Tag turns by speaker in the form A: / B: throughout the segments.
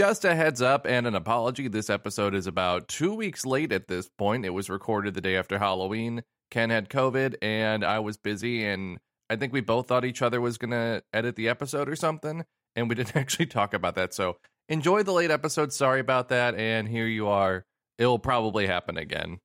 A: Just a heads up and an apology. This episode is about two weeks late at this point. It was recorded the day after Halloween. Ken had COVID and I was busy, and I think we both thought each other was going to edit the episode or something, and we didn't actually talk about that. So enjoy the late episode. Sorry about that. And here you are. It'll probably happen again.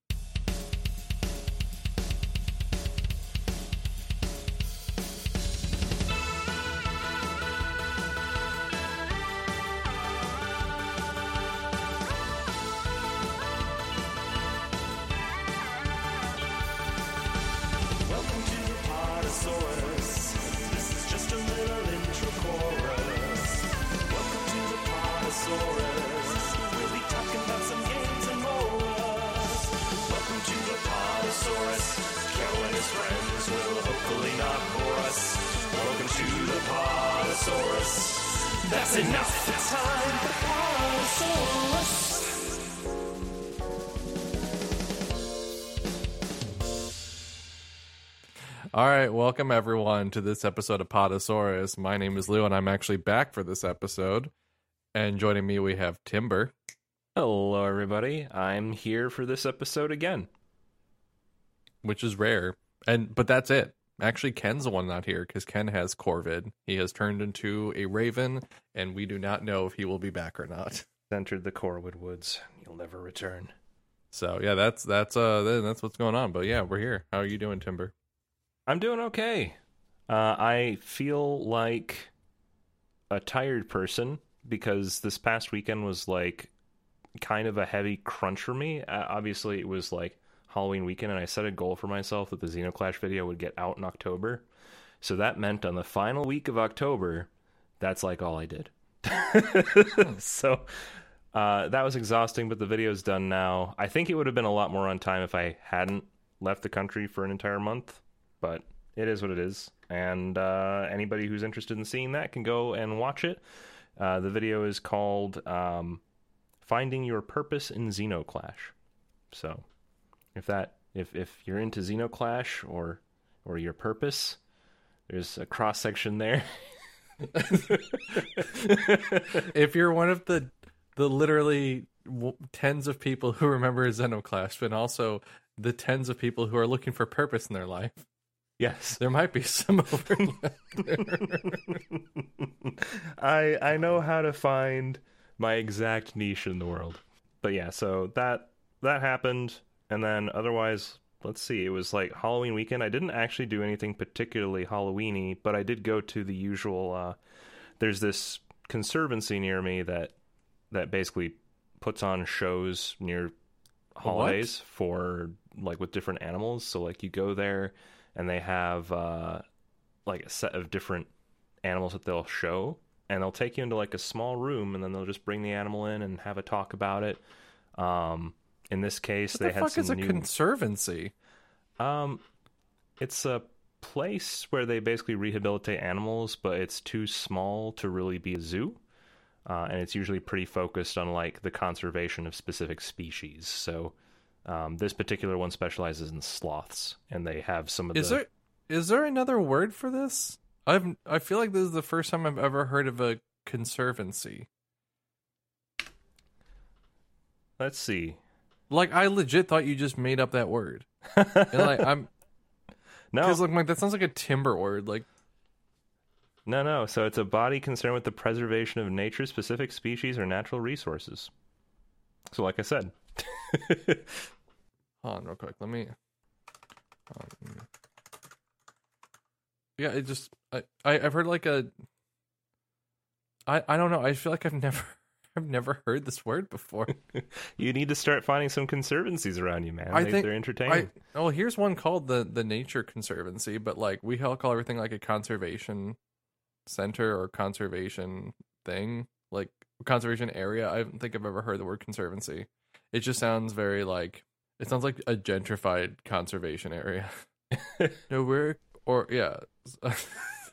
B: Welcome
A: everyone to this episode of Podosaurus. My name is Lou, and I'm actually back for this episode. And joining me, we have Timber,
C: Hello, everybody. I'm here for this episode again.
A: which is rare, and but that's it. Actually, Ken's the one not here because Ken has Corvid. He has turned into a raven, and we do not know if he will be back or not.
C: Entered the Corwood Woods. You'll never return.
A: So yeah, that's that's uh that's what's going on. But yeah, we're here. How are you doing, Timber?
C: I'm doing okay. Uh, I feel like a tired person because this past weekend was like kind of a heavy crunch for me. Uh, obviously, it was like Halloween weekend, and I set a goal for myself that the Xenoclash video would get out in October. So that meant on the final week of October, that's like all I did. so uh, that was exhausting, but the video's done now. I think it would have been a lot more on time if I hadn't left the country for an entire month, but it is what it is. And uh, anybody who's interested in seeing that can go and watch it. Uh, the video is called um, "Finding Your Purpose in Xenoclash." So, if that if if you're into Xenoclash or or your purpose, there's a cross section there.
A: if you're one of the the literally tens of people who remember Xenoclash, but also the tens of people who are looking for purpose in their life,
C: yes,
A: there might be some overlap there.
C: I I know how to find my exact niche in the world. But yeah, so that that happened and then otherwise let's see, it was like Halloween weekend. I didn't actually do anything particularly Halloweeny, but I did go to the usual uh there's this conservancy near me that that basically puts on shows near holidays for like with different animals. So like you go there and they have uh like a set of different animals that they'll show and they'll take you into like a small room and then they'll just bring the animal in and have a talk about it. Um in this case
A: What
C: they
A: the
C: had
A: fuck
C: some
A: is a
C: new
A: conservancy?
C: um it's a place where they basically rehabilitate animals but it's too small to really be a zoo. Uh, and it's usually pretty focused on like the conservation of specific species. So um, this particular one specializes in sloths and they have some of
A: Is
C: the
A: there is there another word for this? I've I feel like this is the first time I've ever heard of a conservancy.
C: let's see
A: Like I legit thought you just made up that word. And like I'm
C: no
A: because like, like that sounds like a timber word. Like
C: No, no. So it's a body concerned with the preservation of nature specific species or natural resources. So, like I said,
A: Hold on, real quick. Let me. Um, yeah, it just I, I I've heard like a. I I don't know. I feel like I've never I've never heard this word before.
C: you need to start finding some conservancies around you, man.
A: I
C: they,
A: think
C: they're entertaining.
A: I oh here's one called the the Nature Conservancy, but like we all call everything like a conservation center or conservation thing, like conservation area. I don't think I've ever heard the word conservancy. It just sounds very like it sounds like a gentrified conservation area. no, we're or yeah.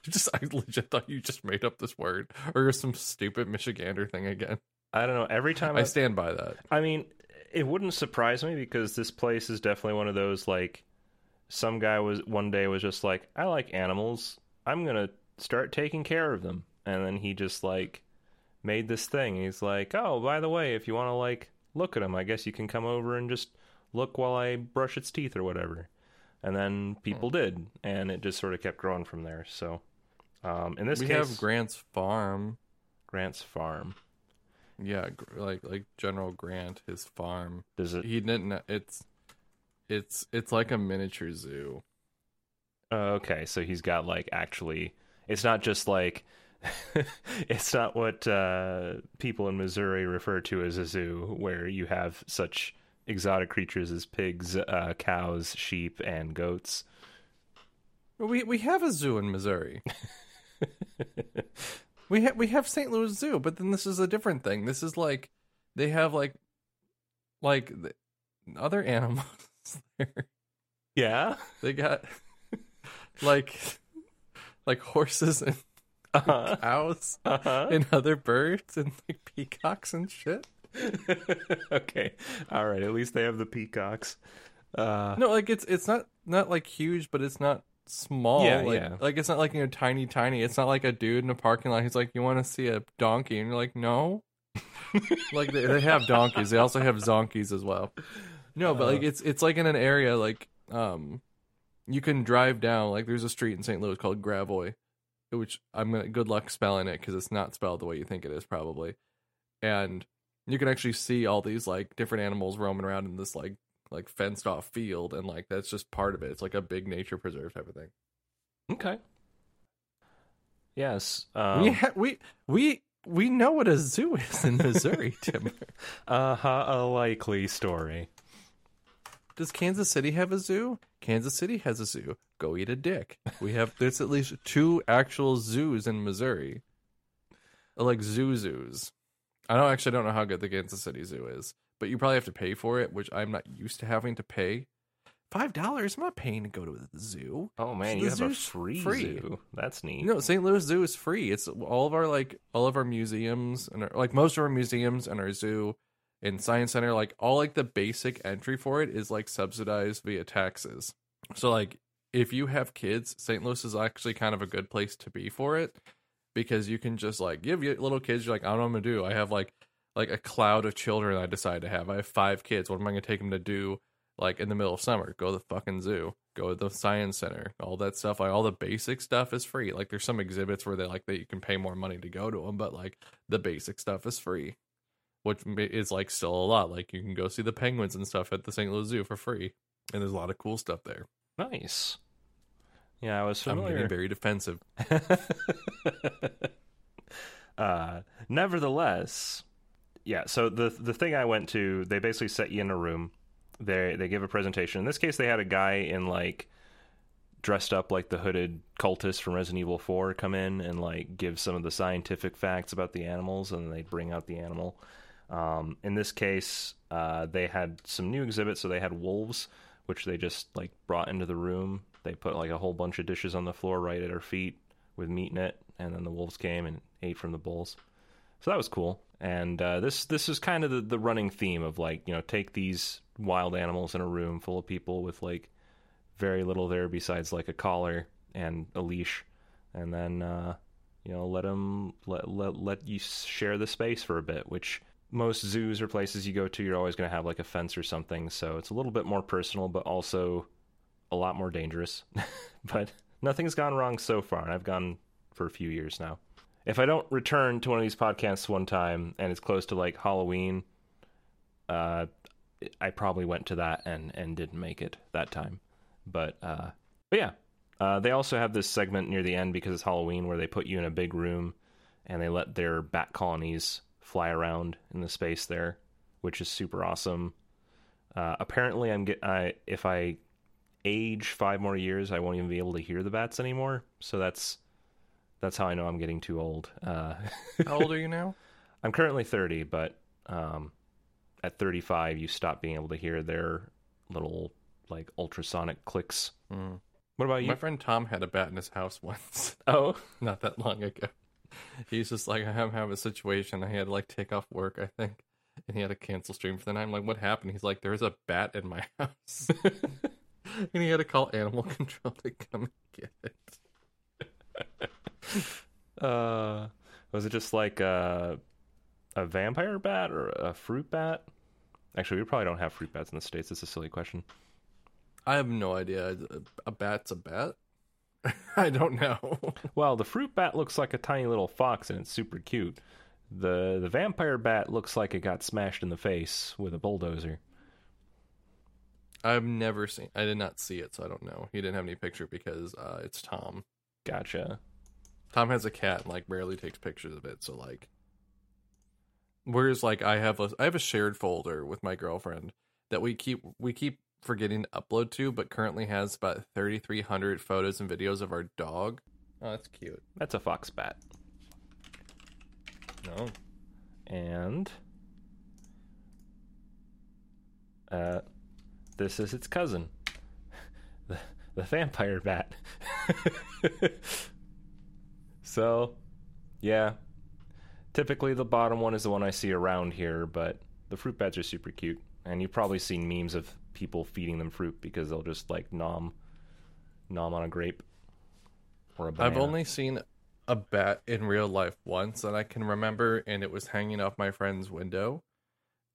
A: just I legit thought you just made up this word or some stupid Michigander thing again.
C: I don't know. Every time
A: I
C: I,
A: stand by that.
C: I mean, it wouldn't surprise me because this place is definitely one of those like some guy was one day was just like, I like animals. I'm gonna start taking care of them, and then he just like made this thing. He's like, "Oh, by the way, if you want to like look at him, I guess you can come over and just look while I brush its teeth or whatever." And then people did, and it just sort of kept growing from there. So, um, in this
A: we
C: case,
A: have Grant's farm.
C: Grant's farm.
A: Yeah, like like General Grant, his farm.
C: Does it?
A: He didn't. It's it's it's like a miniature zoo.
C: Okay, so he's got like actually. It's not just like. it's not what uh, people in Missouri refer to as a zoo, where you have such exotic creatures as pigs, uh, cows, sheep, and goats.
A: We we have a zoo in Missouri. we have we have St. Louis Zoo, but then this is a different thing. This is like they have like like the, other animals there.
C: Yeah.
A: They got like like horses and
C: Uh-huh.
A: cows
C: Uh-huh.
A: and other birds and like peacocks and shit.
C: okay. All right. At least they have the peacocks. Uh,
A: No, like it's it's not not like huge, but it's not small.
C: Yeah,
A: like,
C: yeah.
A: like it's not like you know tiny tiny. It's not like a dude in a parking lot. He's like, "You want to see a donkey?" And you're like, "No." like they, they have donkeys. They also have zonkies as well. No, but like
C: Uh.
A: it's it's like in an area like um you can drive down like there's a street in St. Louis called Gravois, which I'm gonna good luck spelling it because it's not spelled the way you think it is probably, and you can actually see all these like different animals roaming around in this like like fenced off field and like that's just part of it. It's like a big nature preserve type of thing.
C: okay. Yes. Um,
A: we ha- we we we know what a zoo is in Missouri, Tim.
C: uh-huh, a likely story.
A: Does Kansas City have a zoo? Kansas City has a zoo. Go eat a dick. We have there's at least two actual zoos in Missouri. Uh, Like zoo zoos. I don't actually don't know how good the Kansas City Zoo is, but you probably have to pay for it, which I'm not used to having to pay. Five dollars? I'm not paying to go to the zoo.
C: Oh man,
A: The
C: you have a free,
A: free.
C: zoo. That's neat.
A: No, St. Louis Zoo is free. It's all of our like all of our museums and our, like most of our museums and our zoo and science center like all like the basic entry for it is like subsidized via taxes. So like if you have kids, St. Louis is actually kind of a good place to be for it because you can just like give your little kids you're like I don't know what I'm to do. I have like like a cloud of children I decide to have. I have 5 kids. What am I to take them to do like in the middle of summer? Go to the fucking zoo. Go to the science center. All that stuff, like all the basic stuff is free. Like there's some exhibits where they like that you can pay more money to go to them, but like the basic stuff is free. Which is like still a lot. Like you can go see the penguins and stuff at the St. Louis Zoo for free, and there's a lot of cool stuff there.
C: Nice. Yeah, I was familiar.
A: I'm getting very defensive.
C: uh, nevertheless, yeah. So the the thing I went to, they basically set you in a room. They they give a presentation. In this case, they had a guy in like dressed up like the hooded cultist from Resident Evil Four come in and like give some of the scientific facts about the animals, and they bring out the animal. Um, in this case, uh, they had some new exhibits. So they had wolves, which they just like brought into the room. They put like a whole bunch of dishes on the floor right at our feet with meat in it, and then the wolves came and ate from the bowls. So that was cool. And uh, this this is kind of the, the running theme of like you know take these wild animals in a room full of people with like very little there besides like a collar and a leash, and then uh, you know let them let let let you share the space for a bit, which most zoos or places you go to, you're always going to have like a fence or something. So it's a little bit more personal, but also a lot more dangerous. but nothing's gone wrong so far, and I've gone for a few years now. If I don't return to one of these podcasts one time and it's close to like Halloween, uh, I probably went to that and and didn't make it that time. But uh, but yeah, uh, they also have this segment near the end because it's Halloween where they put you in a big room and they let their bat colonies fly around in the space there, which is super awesome. Uh, apparently, I'm get I if I age five more years, I won't even be able to hear the bats anymore. So that's that's how I know I'm getting too old. Uh,
A: How old are you now?
C: I'm currently 30, but um, at 35, you stop being able to hear their little like ultrasonic clicks.
A: Mm.
C: What about you?
A: My friend Tom had a bat in his house once,
C: oh,
A: not that long ago. He's just like, I have a situation. I had to like take off work, I think, and he had to cancel stream for the night. I'm like, what happened? He's like, there's a bat in my house, and he had to call animal control to come and get it.
C: uh, was it just like uh, a vampire bat or a fruit bat? Actually, we probably don't have fruit bats in the states. It's a silly question.
A: I have no idea. A bat's a bat. I don't know.
C: Well, the fruit bat looks like a tiny little fox and it's super cute. The the vampire bat looks like it got smashed in the face with a bulldozer.
A: I've never seen. I did not see it, so I don't know. He didn't have any picture because uh, it's Tom.
C: Gotcha.
A: Tom has a cat and like rarely takes pictures of it. So like, whereas like I have a I have a shared folder with my girlfriend that we keep we keep forgetting to upload to, but currently has about thirty three hundred photos and videos of our dog. Oh, that's cute.
C: That's a fox bat.
A: No,
C: And uh this is its cousin. The the vampire bat. so, yeah. Typically the bottom one is the one I see around here, but the fruit bats are super cute. And you've probably seen memes of people feeding them fruit because they'll just like nom nom on a grape or a banana.
A: I've only seen a bat in real life once that I can remember, and it was hanging off my friend's window.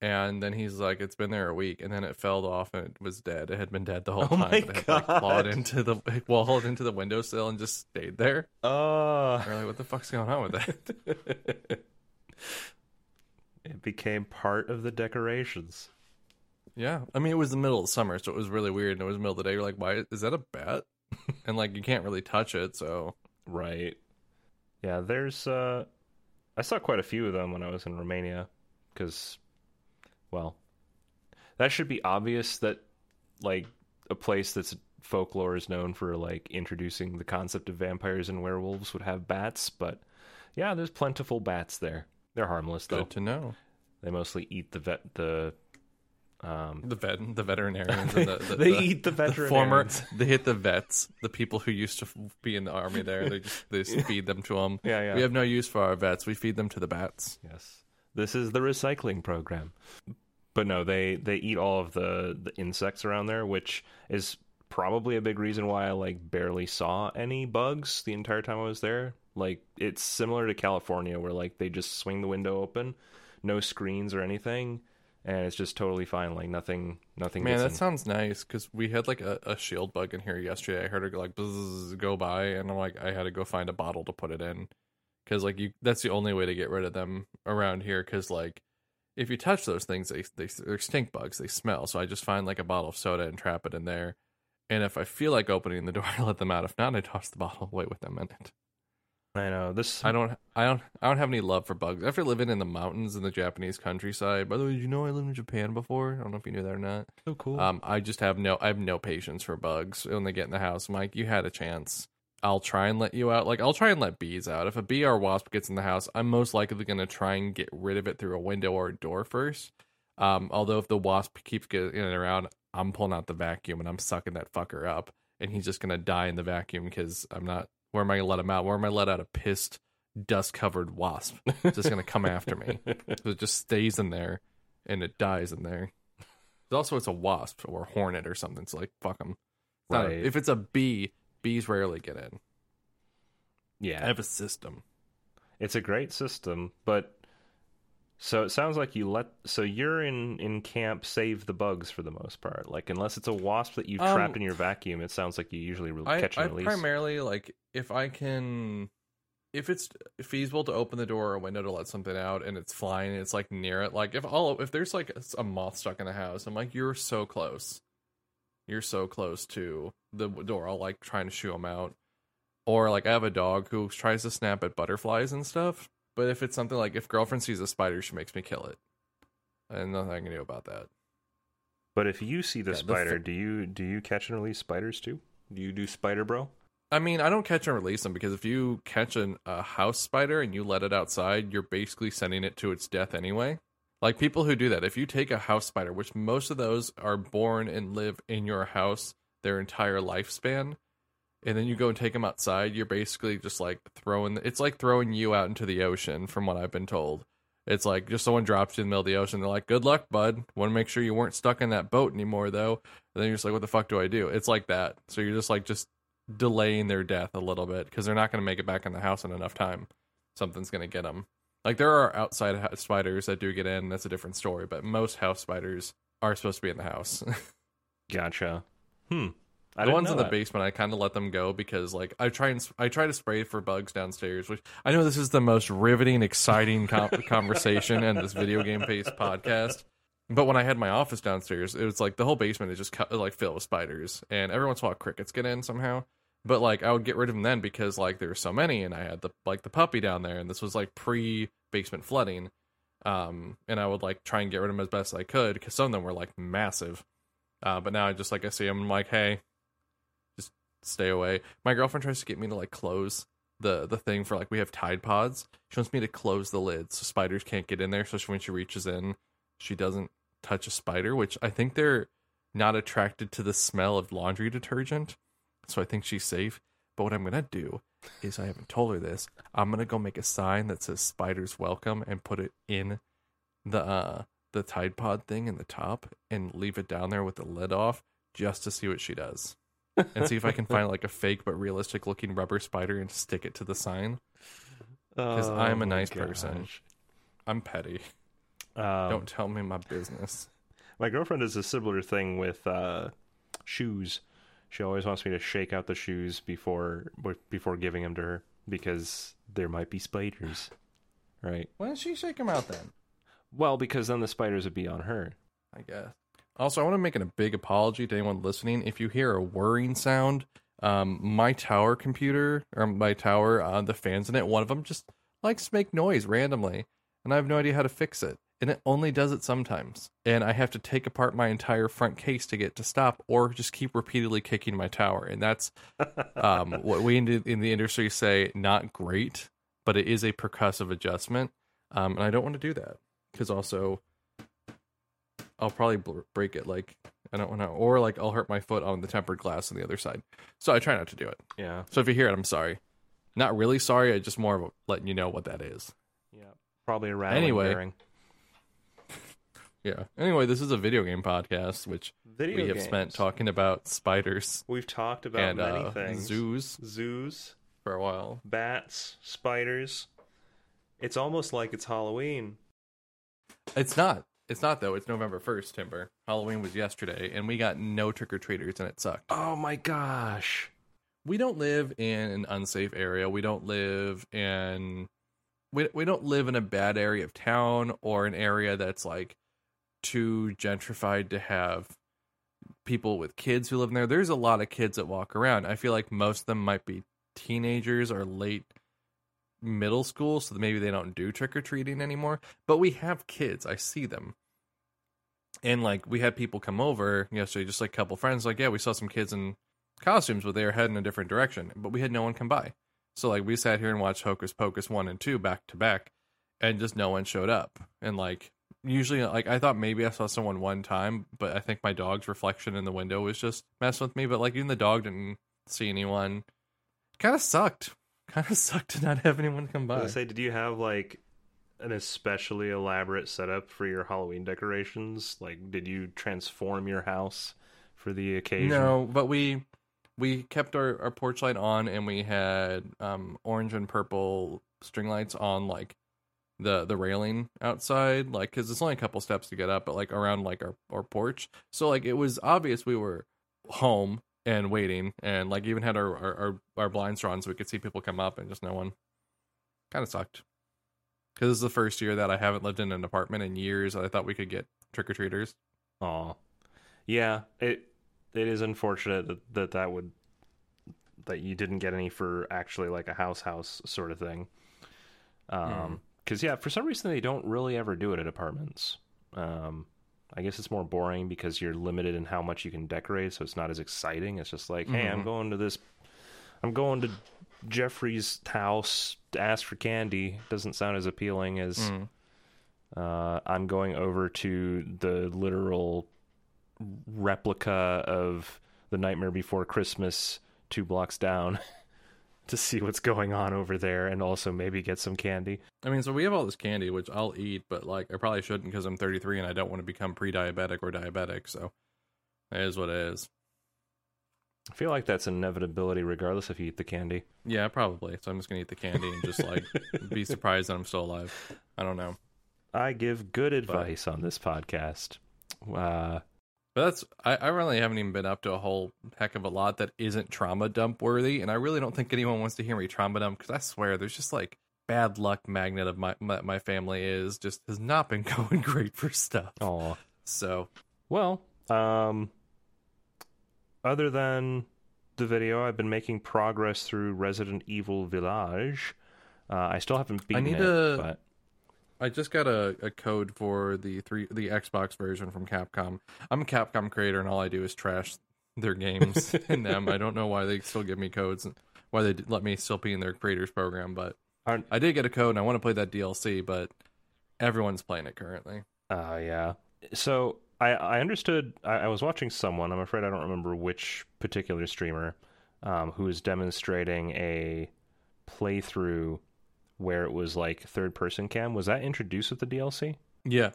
A: And then he's like, "It's been there a week," and then it fell off and it was dead. It had been dead the whole
C: Oh
A: time.
C: my
A: but it had, like, clawed into the walled into the windowsill and just stayed there.
C: Oh.
A: We're like, "What the fuck's going on with that?"
C: it became part of the decorations.
A: yeah, I mean, it was the middle of summer, so it was really weird. And it was the middle of the day. You're like, "Why is that a bat?" and like, you can't really touch it, so
C: Right. Yeah, there's uh I saw quite a few of them when I was in Romania cuz well, that should be obvious that like a place that's folklore is known for like introducing the concept of vampires and werewolves would have bats, but yeah, there's plentiful bats there. They're harmless though.
A: good to know.
C: They mostly eat the vet the um
A: The vet, the veterinarians, and the, the,
C: they
A: the-
C: eat the
A: the
C: veterinarians.
A: former they hit the vets the people who used to be in the army there they just they just feed them to them
C: Yeah, yeah.
A: we have no use for our vets we feed them to the bats
C: Yes. This is the recycling program. But no, they they eat all of the the insects around there, which is probably a big reason why I like barely saw any bugs the entire time I was there. Like it's similar to California where like they just swing the window open, no screens or anything, and it's just totally fine. Like nothing nothing
A: man that
C: in.
A: sounds nice because we had like a, a shield bug in here yesterday i heard it like buzz, go by and i'm like i had to go find a bottle to put it in because like you that's the only way to get rid of them around here because like if you touch those things they, they they're stink bugs they smell so i just find like a bottle of soda and trap it in there and if i feel like opening the door i let them out if not i toss the bottle away with them in it
C: I know. This
A: I don't, I don't, I don't have any love for bugs. After living in the mountains in the Japanese countryside, by the way, did you know I lived in Japan before? I don't know if you knew that or not.
C: so cool.
A: Um, I just have no, I have no patience for bugs when they get in the house. Mike, you had a chance. I'll try and let you out. Like I'll try and let bees out. If a bee or wasp gets in the house, I'm most likely going to try and get rid of it through a window or a door first. Um, although if the wasp keeps getting around, I'm pulling out the vacuum and I'm sucking that fucker up, and he's just gonna die in the vacuum because I'm not. Where am I gonna let him out? Where am I let out a pissed, dust covered wasp? It's just gonna come after me. So it just stays in there, and it dies in there. Also, it's a wasp or a hornet or something. So like, fuck them.
C: Right.
A: if it's a bee, bees rarely get in.
C: yeah.
A: I have a system.
C: It's a great system, but so it sounds like you let so you're in in camp save the bugs for the most part. Like unless it's a wasp that you've
A: Um,
C: trapped in your vacuum, it sounds like you usually re-
A: I,
C: catch
A: I
C: and release.
A: primarily like if I can, if it's feasible to open the door or window to let something out and it's flying, and it's like near it. Like if all if there's like a moth stuck in the house, I'm like you're so close, you're so close to the door. I'll like trying to shoo them out. Or like I have a dog who tries to snap at butterflies and stuff. But if it's something like if girlfriend sees a spider, she makes me kill it. And nothing I can do about that.
C: but if you see the
A: Yeah, the
C: spider,
A: f-
C: do you do you catch and release spiders too? Do you do spider bro?
A: I mean, I don't catch and release them because if you catch an, a house spider and you let it outside, you're basically sending it to its death anyway. Like people who do that, if you take a house spider, which most of those are born and live in your house their entire lifespan, and then you go and take them outside, you're basically just like throwing. It's like throwing you out into the ocean, from what I've been told. It's like just someone drops you in the middle of the ocean. They're like, "Good luck, bud. Want to make sure you weren't stuck in that boat anymore, though." And then you're just like, "What the fuck do I do?" It's like that. So you're just like just delaying their death a little bit because they're not going to make it back in the house in enough time. Something's going to get them. Like there are outside spiders that do get in. That's a different story. But most house spiders are supposed to be in the house.
C: Gotcha. Hmm. I
A: the ones in the
C: that.
A: basement, I kind of let them go because like I try and I try to spray for bugs downstairs. Which I know this is the most riveting, exciting com- conversation in this video game based podcast. But when I had my office downstairs, it was like the whole basement is just cut, like filled with spiders, and every once in a while crickets get in somehow. But like I would get rid of them then because like there were so many, and I had the like the puppy down there, and this was like pre basement flooding. Um, and I would like try and get rid of them as best I could because some of them were like massive. Uh, but now I just like I see them, I'm like, hey, just stay away. My girlfriend tries to get me to like close the the thing for like we have Tide Pods. She wants me to close the lid so spiders can't get in there. So she, when she reaches in, she doesn't touch a spider, which I think they're not attracted to the smell of laundry detergent. So I think she's safe. But what I'm gonna do is I haven't told her this. I'm gonna go make a sign that says "Spiders Welcome" and put it in the uh, the Tide Pod thing in the top and leave it down there with the lid off just to see what she does and see if I can find like a fake but realistic looking rubber spider and stick it to the sign. 'Cause I'm a
C: Oh
A: nice person. I'm petty.
C: Um,
A: Don't tell me my business.
C: My girlfriend does a similar thing with uh, shoes. She always wants me to shake out the shoes before before giving them to her because there might be spiders. Right.
A: Why don't she shake them out then?
C: Well, because then the spiders would be on her.
A: I guess. Also, I want to make a big apology to anyone listening. If you hear a whirring sound, um, my tower computer or my tower, uh, the fans in it, one of them just likes to make noise randomly, and I have no idea how to fix it. And it only does it sometimes, and I have to take apart my entire front case to get to stop, or just keep repeatedly kicking my tower, and that's um, what we in the, industry say not great, but it is a percussive adjustment, um, and I don't want to do that because also I'll probably bl- break it. Like I don't want to, or like I'll hurt my foot on the tempered glass on the other side. So I try not to do it.
C: Yeah.
A: So if you hear it, I'm sorry. Not really sorry. I just more of a, letting you know what that is.
C: Yeah. Probably a rattling
A: Anyway.
C: bearing.
A: Yeah. Anyway, this is a video game podcast, which
C: Video
A: we have
C: games.
A: spent talking about spiders
C: We've talked about
A: and
C: many
A: uh,
C: things.
A: zoos
C: Zoos,
A: for a while.
C: bats, spiders. It's almost like it's Halloween.
A: It's not. It's not though. It's November first. Timber. Halloween was yesterday, and we got no trick or treaters, and it sucked.
C: Oh my gosh.
A: we don't live in an unsafe area. We don't live in we we don't live in a bad area of town or an area that's like too gentrified to have people with kids who live in there. There's a lot of kids that walk around. I feel like most of them might be teenagers or late middle school, so maybe they don't do trick or treating anymore. But we have kids. I see them. And like we had people come over yesterday, just like a couple friends, like, yeah, we saw some kids in costumes, but they were heading a different direction. But we had no one come by. So like we sat here and watched Hocus Pocus one and two back to back, and just no one showed up. And like usually, like I thought maybe I saw someone one time, but I think my dog's reflection in the window was just messing with me. But like even the dog didn't see anyone. Kind of sucked. Kind of sucked to not have anyone come
C: I
A: by.
C: was gonna say, did you have like an especially elaborate setup for your Halloween decorations? Like, did you transform your house for the occasion?
A: No, but we we kept our, our porch light on and we had um orange and purple string lights on like the the railing outside like because it's only a couple steps to get up but like around like our, our porch. So like it was obvious we were home and waiting and like even had our our, our, our blinds drawn so we could see people come up and just no one kind of sucked. Because this is the first year that i haven't lived in an apartment in years i thought we could get trick-or-treaters.
C: Oh Yeah, it it is unfortunate that, that that would that you didn't get any for actually like a house house sort of thing. Um, because yeah, for some reason they don't really ever do it at apartments. Um, I guess it's more boring because you're limited in how much you can decorate, so it's not as exciting. It's just like, hey, I'm
A: Mhm.
C: going to this, I'm going to Jeffrey's house to ask for candy. It doesn't sound as appealing as
A: Mm.
C: uh, I'm going over to the literal replica of the Nightmare Before Christmas two blocks down to see what's going on over there and also maybe get some candy.
A: I mean, so we have all this candy, which I'll eat, but like I probably shouldn't because I'm 33 and I don't want to become pre-diabetic or diabetic. So it is what it is.
C: I feel like that's an inevitability regardless if you eat the candy.
A: Yeah, probably. So I'm just gonna eat the candy and just like be surprised that I'm still alive. I don't know.
C: I give good advice on this podcast. Uh,
A: But that's I, I really haven't even been up to a whole heck of a lot that isn't trauma dump worthy, and I really don't think anyone wants to hear me trauma dump because I swear there's just like bad luck magnet of my, my my family is just has not been going great for stuff.
C: aw.
A: So
C: Well, um, other than the video, I've been making progress through Resident Evil Village. Uh, I still haven't beaten
A: need
C: it,
A: to-
C: but
A: I just got a, a code for the three the Xbox version from Capcom. I'm a Capcom creator, and all I do is trash their games in them. I don't know why they still give me codes, and why they let me still be in their creators program, but
C: Aren't-
A: I did get a code, and I want to play that DLC, but everyone's playing it currently.
C: uh, yeah. So I I understood. I, I was watching someone. I'm afraid I don't remember which particular streamer, um, who was demonstrating a playthrough where it was like third person cam. Was that introduced with the DLC?
A: Yeah.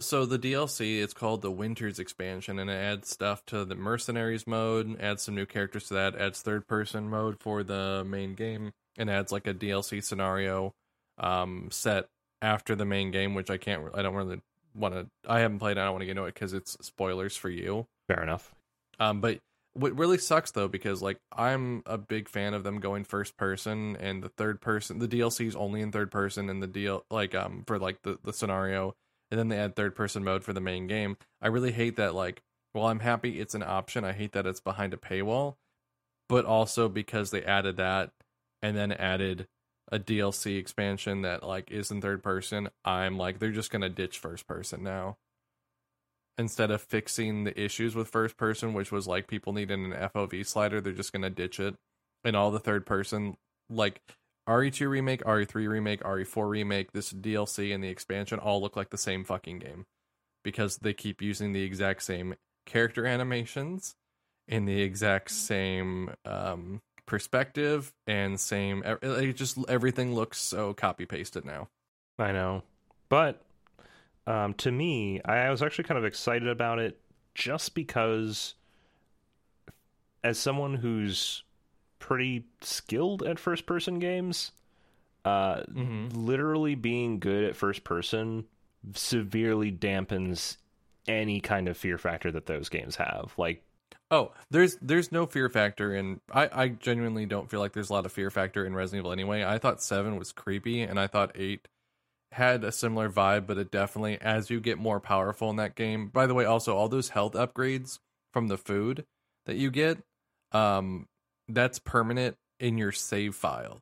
A: So the DLC, it's called the Winters expansion, and it adds stuff to the Mercenaries mode, adds some new characters to that, adds third person mode for the main game, and adds like a DLC scenario um, set after the main game, which I can't, I don't really want to, I haven't played, it, I don't want to get into it because it's spoilers for you.
C: Fair enough.
A: Um, but what really sucks though, because like I'm a big fan of them going first person, and the third person, the DLC is only in third person, and the deal like um for like the the scenario, and then they add third person mode for the main game. I really hate that. Like, well, I'm happy it's an option. I hate that it's behind a paywall, but also because they added that, and then added a DLC expansion that like is in third person. I'm like, they're just gonna ditch first person now instead of fixing the issues with first person, which was like people needed an FOV slider, they're just gonna ditch it. And all the third person, like RE2 remake, RE3 remake, RE4 remake, this DLC and the expansion all look like the same fucking game because they keep using the exact same character animations in the exact same um, perspective and same. It just everything looks so copy pasted now.
C: I know. But um, to me, I was actually kind of excited about it just because, as someone who's pretty skilled at first person games, uh, literally being good at first person severely dampens any kind of fear factor that those games have. Like,
A: Oh, there's there's no fear factor in I, I genuinely don't feel like there's a lot of fear factor in Resident Evil anyway. I thought seven was creepy and I thought eight had a similar vibe, but it definitely as you get more powerful in that game. By the way, also all those health upgrades from the food that you get, um, that's permanent in your save file.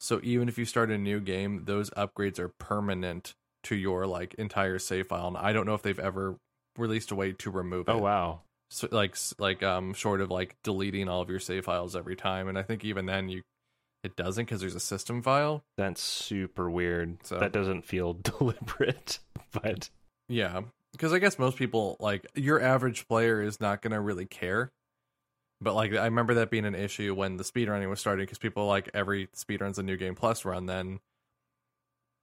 A: So even if you start a new game, those upgrades are permanent to your like entire save file. And I don't know if they've ever released a way to remove it
C: oh wow,
A: so, like like um short of like deleting all of your save files every time and i think even then you it doesn't because there's a system file.
C: That's super weird.
A: So-
C: That doesn't feel deliberate, but
A: yeah because i guess most people like your average player is not gonna really care. But like i remember that being an issue when the speedrunning was starting because people like every speedrun's a new game plus run then.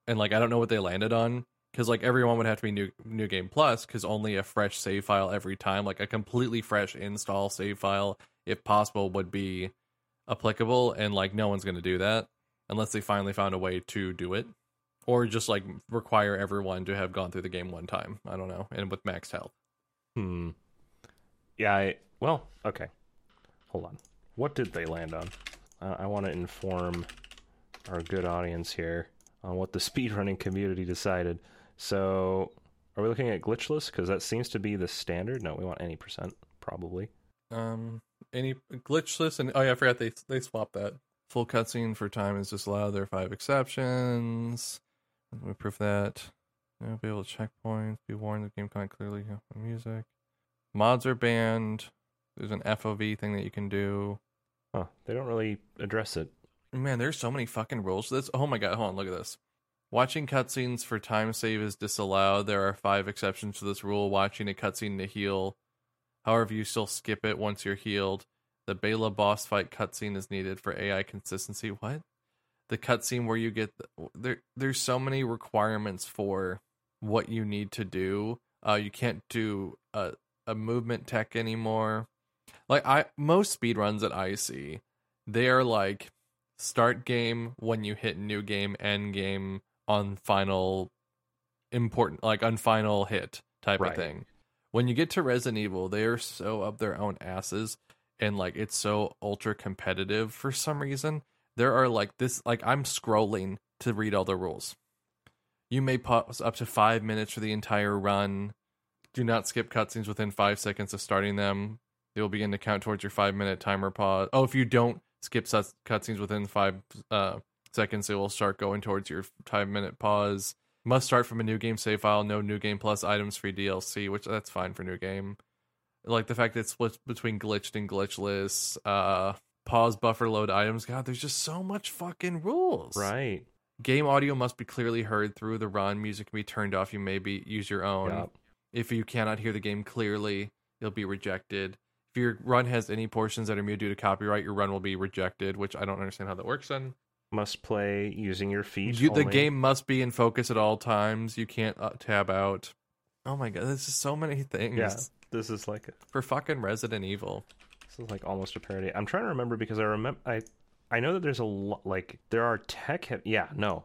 A: And like i don't know what they landed on because like everyone would have to be new new game plus because only a fresh save file every time like a completely fresh install save file if possible would be applicable and like no one's going to do that unless they finally found a way to do it or just like require everyone to have gone through the game one time i don't know and with max health
C: Hmm. Yeah, I well, okay. Hold on. What did they land on? Uh, I want to inform our good audience here on what the speedrunning community decided. So, are we looking at glitchless? Because that seems to be the standard. No, we want any percent, probably.
A: um any glitchless and oh yeah i forgot they they swapped that full cutscene for time is disallowed there are five exceptions let me prove that You'll be able to checkpoints be warned the game can't clearly hear the music mods are banned there's an fov thing that you can do
C: Huh? They don't really address it.
A: Man, there's so many fucking rules to this. Oh my god, hold on, look at this. Watching cutscenes for time save is disallowed. There are five exceptions to this rule. Watching a cutscene to heal. However, you still skip it once you're healed. The Bela boss fight cutscene is needed for AI consistency. What? The cutscene where you get the, there there's so many requirements for what you need to do. Uh you can't do a a movement tech anymore. Like I most speed runs that I see, they are like start game when you hit new game, end game on final important like on final hit type
C: Right.
A: of thing. When you get to Resident Evil, they are so up their own asses and like it's so ultra competitive for some reason. There are like this like I'm scrolling to read all the rules. You may pause up to five minutes for the entire run. Do not skip cutscenes within five seconds of starting them. They will begin to count towards your five minute timer pause. Oh, if you don't skip cutscenes within five uh, seconds, it will start going towards your five minute pause. Must start from a new game save file. No new game plus items free DLC, which that's fine for new game. Like the fact that it splits between glitched and glitchless. Uh, pause buffer load items. God, there's just so much fucking rules.
C: Right.
A: Game audio must be clearly heard through the run. Music can be turned off. You may be use your own.
C: Yup.
A: If you cannot hear the game clearly, you'll be rejected. If your run has any portions that are muted due to copyright, your run will be rejected, which I don't understand how that works then.
C: Must play using your feet.
A: You, the game must be in focus at all times. You can't uh, tab out. Oh my god, there's just so many things
C: Yeah. This is like
A: for fucking Resident Evil.
C: This is like almost a parody. I'm trying to remember because I remember I I know that there's a lot like there are tech hev- yeah, no.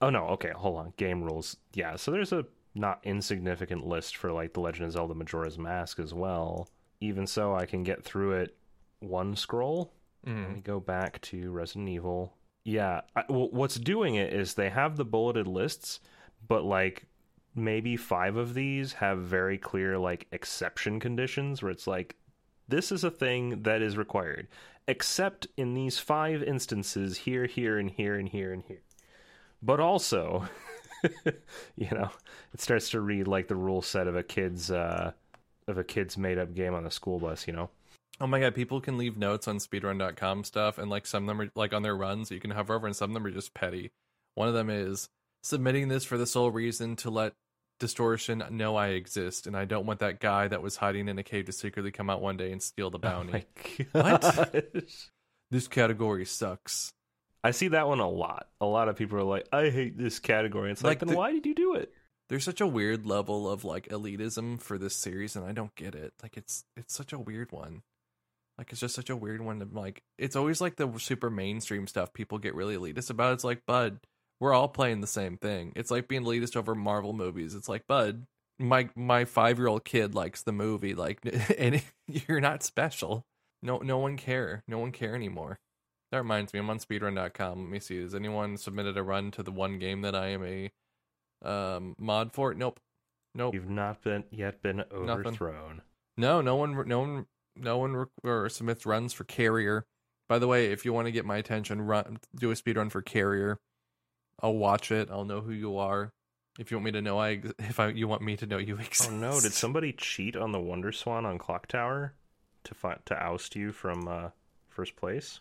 C: Oh no, okay, hold on. Game rules. Yeah, so there's a not insignificant list for like The Legend of Zelda Majora's Mask as well. Even so, I can get through it one scroll. Let
A: Mm.
C: me go back to Resident Evil. Yeah, what's doing it is they have the bulleted lists, but like maybe five of these have very clear like exception conditions where it's like this is a thing that is required, except in these five instances here, here, and here, and here, and here. But also, you know, it starts to read like the rule set of a kid's uh, of a kid's made up game on the school bus. You know,
A: Oh my god, people can leave notes on speedrun.com stuff, and like some of them are like on their runs, you can hover over, and some of them are just petty. One of them is submitting this for the sole reason to let Distortion know I exist, and I don't want that guy that was hiding in a cave to secretly come out one day and steal the oh bounty.
C: What?
A: What? this category sucks.
C: I see that one a lot. A lot of people are like, "I hate this category." It's like,
A: Like
C: then
A: the-
C: why did you do it?
A: There's such a weird level of like elitism for this series, and I don't get it. Like it's it's such a weird one. Like it's just such a weird one to like. It's always like the super mainstream stuff people get really elitist about. It's like, bud, we're all playing the same thing. It's like being elitist over Marvel movies. It's like, bud, my my five year old kid likes the movie. Like, and you're not special. No, no one care. No one care anymore. That reminds me, I'm on speedrun.com. Let me see. Has anyone submitted a run to the one game that I am a um mod for? Nope. Nope.
C: You've not been yet been overthrown.
A: No, no one, no one, no one or submits runs for Carrier. By the way, if you want to get my attention, run do a speed run for Carrier. I'll watch it. I'll know who you are. If you want me to know, I ex- if I you want me to know you exist.
C: Oh no! Did somebody cheat on the Wonder Swan on Clock Tower to fi- to oust you from uh, first place?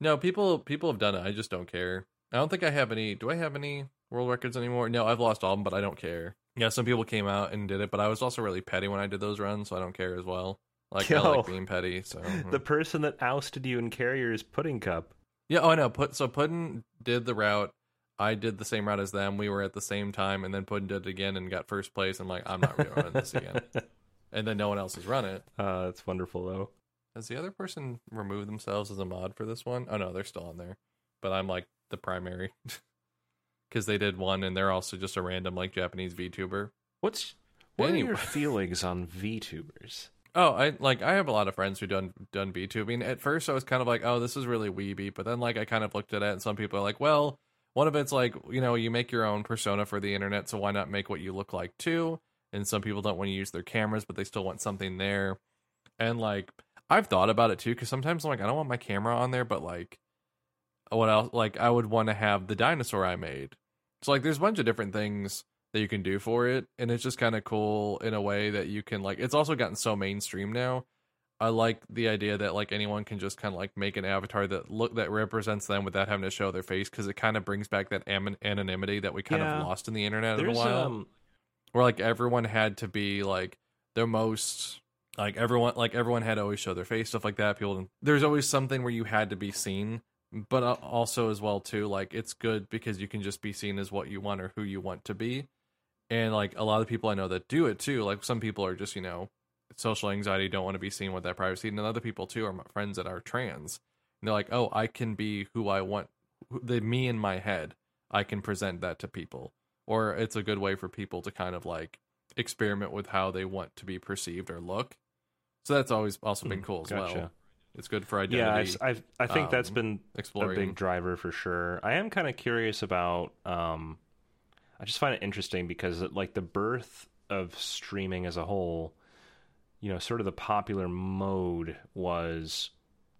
A: No, people people have done it. I just don't care. I don't think I have any. Do I have any world records anymore? No, I've lost all of them, but I don't care. Yeah, some people came out and did it, but I was also really petty when I did those runs, so I don't care as well. Like I like being petty. So
C: The person that ousted you in Carrier is Pudding Cup.
A: Yeah, oh no, put so Puddin did the route. I did the same route as them. We were at the same time, and then Puddin did it again and got first place. I'm like, I'm not running this again. And then no one else has run it.
C: Uh, that's wonderful though.
A: Has the other person removed themselves as a mod for this one? Oh no, they're still on there. But I'm like the primary because they did one, and they're also just a random like Japanese VTuber.
C: What's what are your feelings on VTubers?
A: Oh, I like I have a lot of friends who done done VTubing. At first, I was kind of like, oh, this is really weeby, but then like I kind of looked at it, and some people are like, well, one of it's like you know you make your own persona for the internet, so why not make what you look like too? And some people don't want to use their cameras, but they still want something there. And like I've thought about it too, because sometimes I'm like, I don't want my camera on there, but like what else? Like I would want to have the dinosaur I made. So like there's a bunch of different things that you can do for it and it's just kind of cool in a way that you can like it's also gotten so mainstream now. I like the idea that like anyone can just kind of like make an avatar that look that represents them without having to show their face because it kind of brings back that am- anonymity that we kind
C: Yeah.
A: of lost in the internet in a while.
C: um
A: where like everyone had to be like the most like everyone like everyone had to always show their face stuff like that. People there's always something where you had to be seen but uh, also as well too like it's good because you can just be seen as what you want or who you want to be and like a lot of people i know that do it too like some people are just you know social anxiety, don't want to be seen with that privacy. And then other people too are my friends that are trans. And they're like, oh, I can be who I want, the me in my head. I can present that to people, or it's a good way for people to kind of like experiment with how they want to be perceived or look. So that's always also been
C: Hmm,
A: cool as
C: gotcha.
A: well. It's good for
C: Yeah,
A: identity
C: I've, I've, I think that's been
A: exploring.
C: a big driver for sure. I am kind of curious about. Um, I just find it interesting because like the birth of streaming as a whole, you know, sort of the popular mode was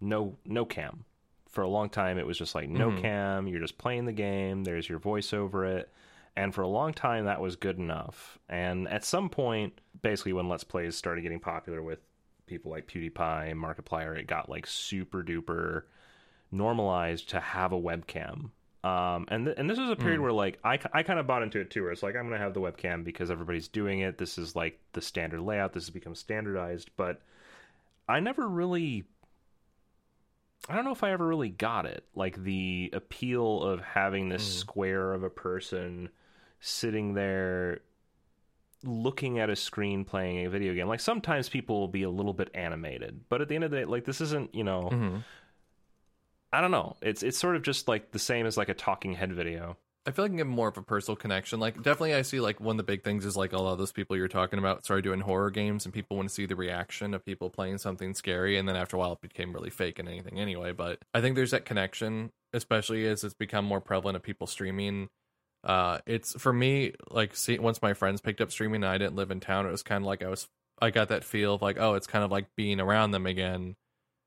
C: no no cam. For a long time, it was just like no
A: Mhm.
C: cam. You're just playing the game. There's your voice over it. And for a long time, that was good enough. And at some point, basically, when Let's Plays started getting popular with people like PewDiePie and Markiplier, it got like super duper normalized to have a webcam. Um, and th- and this was a period where like I, I kind of bought into it too, where it's like I'm gonna have the webcam because everybody's doing it. This is like the standard layout. This has become standardized, but I never really. I don't know if I ever really got it. Like the appeal of having this
A: Mm.
C: square of a person sitting there looking at a screen playing a video game. Like sometimes people will be a little bit animated, but at the end of the day, like this isn't, you know,
A: Mhm.
C: I don't know. It's it's sort of just like the same as like a talking head video.
A: I feel like I can get more of a personal connection. Like, definitely, I see like one of the big things is like a lot of those people you're talking about started doing horror games, and people want to see the reaction of people playing something scary, and then after a while, it became really fake and anything anyway. But I think there's that connection, especially as it's become more prevalent of people streaming. Uh, it's for me like see once my friends picked up streaming and I didn't live in town, it was kind of like I was I got that feel of like oh, it's kind of like being around them again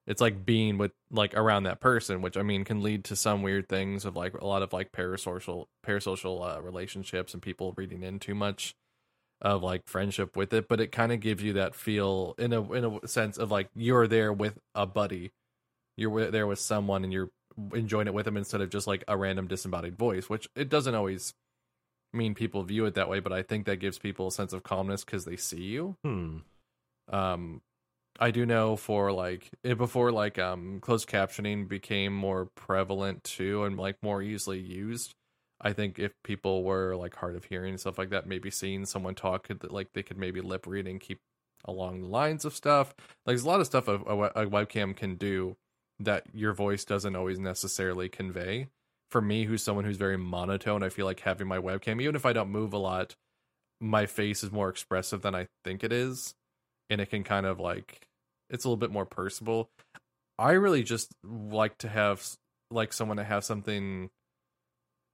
A: it's like being with like around that person which i mean can lead to some weird things of like a lot of like parasocial parasocial uh, relationships and people reading in too much of like friendship with it. But it kind of gives you that feel in a in a sense of like you're there with a buddy. You're there with someone and you're enjoying it with them instead of just like a random disembodied voice which it doesn't always mean people view it that way but i think that gives people a sense of calmness because they see you.
C: Hmm.
A: um i do know for like eh, before like um closed captioning became more prevalent too and like more easily used i think if people were like hard of hearing and stuff like that maybe seeing someone talk like they could maybe lip read and keep along the lines of stuff. Like there's a lot of stuff a, a, a webcam can do that your voice doesn't always necessarily convey. For me who's someone who's very monotone i feel like having my webcam even if i don't move a lot my face is more expressive than i think it is. And it can kind of like it's a little bit more personable. I really just like to have like someone to have something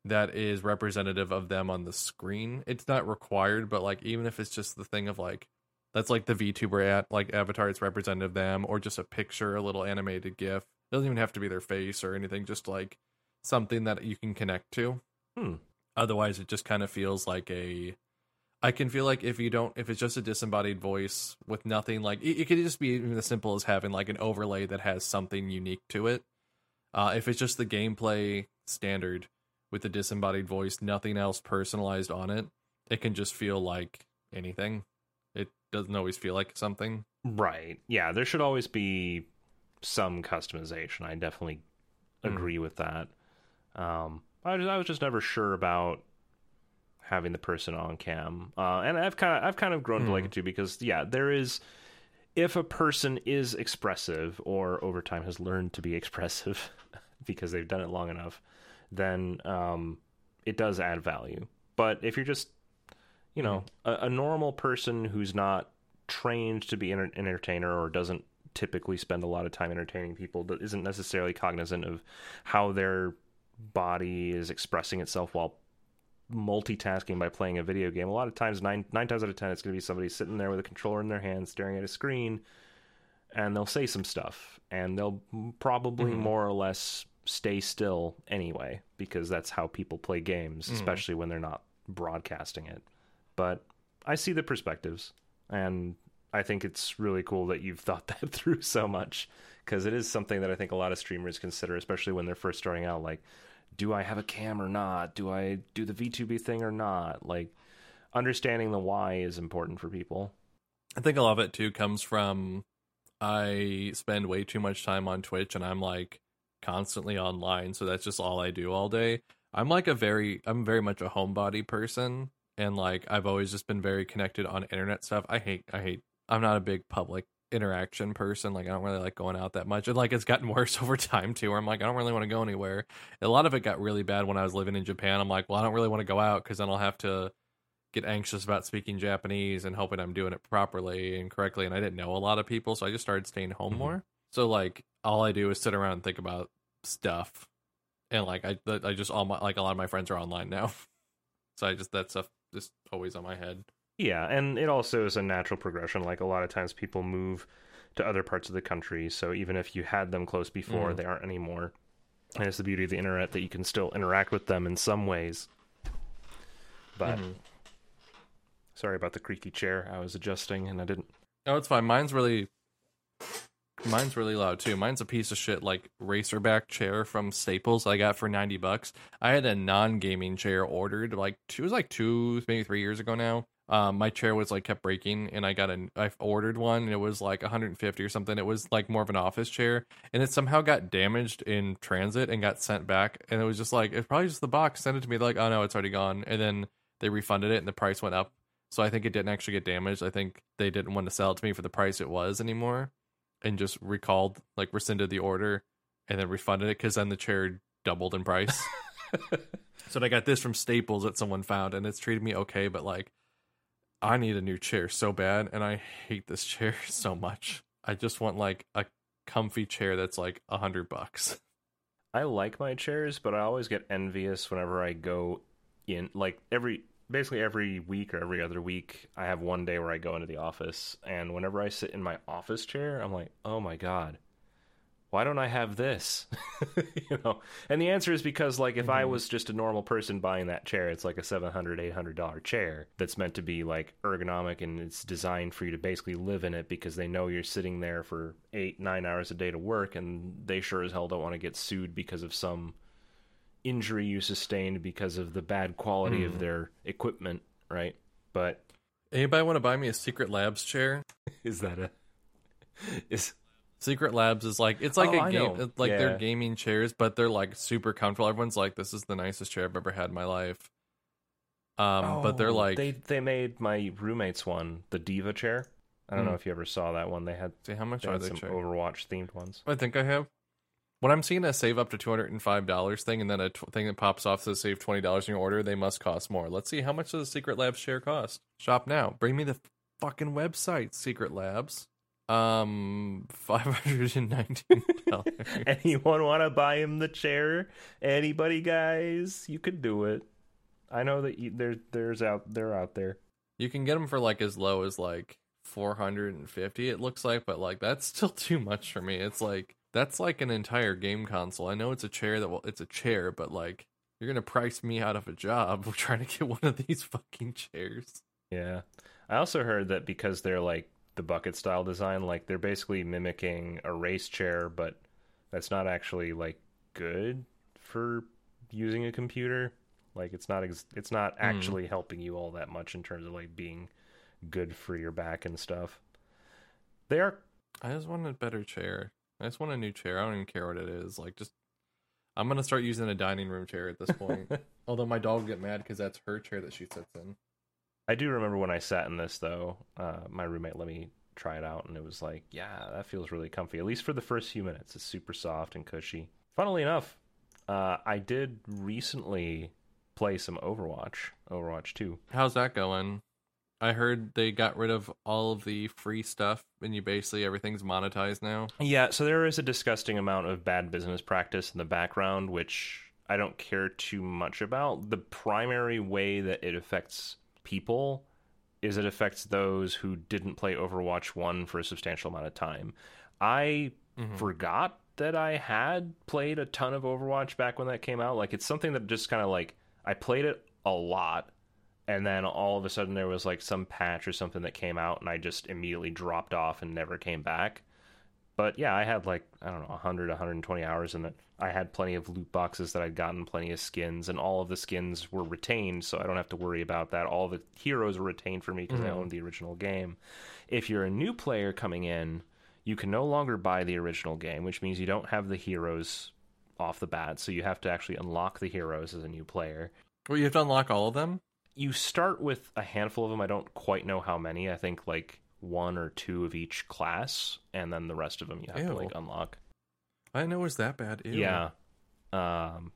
A: that is representative of them on the screen. It's not required, but like even if it's just the thing of like that's like the VTuber at like avatar, it's representative of them, or just a picture, a little animated GIF. It doesn't even have to be their face or anything, just like something that you can connect to.
C: Hmm.
A: Otherwise, it just kind of feels like a I can feel like if you don't, if it's just a disembodied voice with nothing like it, it could just be even as simple as having like an overlay that has something unique to it. Uh, if it's just the gameplay standard with the disembodied voice, nothing else personalized on it, it can just feel like anything. It doesn't always feel like something.
C: Right. Yeah, there should always be some customization. I definitely
A: Hmm.
C: agree with that. Um, I, I was just never sure about having the person on cam, uh, and I've kind of I've kind of grown to like
A: Hmm.
C: it too because yeah, there is if a person is expressive or over time has learned to be expressive because they've done it long enough, then um, it does add value. But if you're just you know a, a normal person who's not trained to be an entertainer or doesn't typically spend a lot of time entertaining people that isn't necessarily cognizant of how their body is expressing itself while multitasking by playing a video game. A lot of times, nine nine times out of ten, it's going to be somebody sitting there with a controller in their hand, staring at a screen, and they'll say some stuff, and they'll probably
A: Mhm.
C: more or less stay still anyway, because that's how people play games,
A: Mhm.
C: especially when they're not broadcasting it. But I see the perspectives, and I think it's really cool that you've thought that through so much because it is something that I think a lot of streamers consider, especially when they're first starting out. Like, do I have a cam or not? Do I do the VTuber thing or not? Like, understanding the why is important for people.
A: I think a lot of it too comes from I spend way too much time on Twitch and I'm like constantly online, so that's just all I do all day. I'm like a very I'm very much a homebody person and like I've always just been very connected on internet stuff. I hate I hate I'm not a big public interaction person. Like I don't really like going out that much. And like it's gotten worse over time too, where I'm like, I don't really want to go anywhere. A lot of it got really bad when I was living in Japan. I'm like, well, I don't really want to go out because then I'll have to get anxious about speaking Japanese and hoping I'm doing it properly and correctly. And I didn't know a lot of people, so I just started staying home
C: Mhm.
A: more. So like all I do is sit around and think about stuff. And like I I just all my like a lot of my friends are online now. So I just that stuff just always on my head.
C: Yeah, and it also is a natural progression. Like a lot of times people move to other parts of the country, so even if you had them close before,
A: Mhm.
C: they aren't anymore. And it's the beauty of the internet that you can still interact with them in some ways. But
A: Mhm.
C: sorry about the creaky chair. I was adjusting and I didn't.
A: No, it's fine. Mine's really mine's really loud too. Mine's a piece of shit like racerback chair from Staples I got for 90 bucks. I had a non-gaming chair ordered like it was like 2 maybe 3 years ago now. Um my chair was like kept breaking and I got an I ordered one and it was like 150 or something. It was like more of an office chair and it somehow got damaged in transit and got sent back and it was just like it's probably just the box sent it to me like oh no it's already gone and then they refunded it and the price went up so I think it didn't actually get damaged. I think they didn't want to sell it to me for the price it was anymore, and just recalled, like rescinded the order, and then refunded it because then the chair doubled in price. so I got this from Staples that someone found, and it's treated me okay. But like, I need a new chair so bad, and I hate this chair so much. I just want like a comfy chair that's like a hundred bucks.
C: I like my chairs, but I always get envious whenever I go in. Like every, basically every week or every other week, I have one day where I go into the office, and whenever I sit in my office chair, I'm like, oh my god, why don't I have this? you know, and the answer is because like if I
A: Mhm.
C: was just a normal person buying that chair, it's like a 700 800 dollar chair that's meant to be like ergonomic and it's designed for you to basically live in it because they know you're sitting there for eight nine hours a day to work and they sure as hell don't want to get sued because of some injury you sustained because of the bad quality of
A: Mhm.
C: their equipment right but
A: Anybody want to buy me a Secret Labs chair?
C: is that a is
A: Secret Labs is like it's like
C: Oh,
A: a
C: I
A: game,
C: know.
A: like
C: Yeah.
A: they're gaming chairs, but they're like super comfortable. Everyone's like, "This is the nicest chair I've ever had in my life." Um, but they're
C: Oh,
A: like,
C: they they made my roommate's one the diva chair i don't
A: Hmm.
C: know if you ever saw that one they had,
A: see how much
C: they
A: are they?
C: some
A: chair?
C: overwatch themed ones
A: I think I have. When I'm seeing a save up to two hundred and five dollars thing, and then a thing that pops off says save twenty dollars in your order, they must cost more. Let's see how much does the Secret Labs chair cost. Shop now. Bring me the fucking website, Secret Labs. Um, five hundred and nineteen dollars.
C: Anyone want to buy him the chair? Anybody, guys? You could do it. I know that you, there, there's out, they're out there.
A: You can get them for like as low as like 450 it looks like, but like that's still too much for me. It's like that's like an entire game console. I know it's a chair that will it's a chair, but like you're going to price me out of a job trying to get one of these fucking chairs.
C: Yeah. I also heard that because they're like the bucket style design, like they're basically mimicking a race chair, but that's not actually like good for using a computer. Like it's not ex- it's not hmm. actually helping you all that much in terms of like being good for your back and stuff. They are
A: I just want a better chair. I just want a new chair. I don't even care what it is. Like just I'm to start using a dining room chair at this point. Although my dog will get mad cuz that's her chair that she sits in.
C: I do remember when I sat in this though. Uh, my roommate let me try it out, and it was like, yeah, that feels really comfy. At least for the first few minutes, it's super soft and cushy. Funnily enough, uh, I did recently play some Overwatch, Overwatch Two.
A: How's that going? I heard they got rid of all of the free stuff and you basically everything's monetized now.
C: Yeah, so there is a disgusting amount of bad business practice in the background, which I don't care too much about. The primary way that it affects people is it affects those who didn't play Overwatch 1 for a substantial amount of time. I
A: Mhm.
C: forgot that I had played a ton of Overwatch back when that came out. Like it's something that just kind of like I played it a lot and then all of a sudden there was like some patch or something that came out and I just immediately dropped off and never came back. But yeah, I had like I don't know 100 120 hours in it. I had plenty of loot boxes that I'd gotten, plenty of skins, and all of the skins were retained, so I don't have to worry about that. All the heroes were retained for me because I
A: Mhm.
C: owned the original game. If you're a new player coming in, you can no longer buy the original game, which means you don't have the heroes off the bat, so you have to actually unlock the heroes as a new player.
A: Well, you have to unlock all of them.
C: You start with a handful of them. I don't quite know how many. I think like one or two of each class, and then the rest of them you have to like unlock.
A: I didn't know it was that bad. Ew.
C: Yeah. Um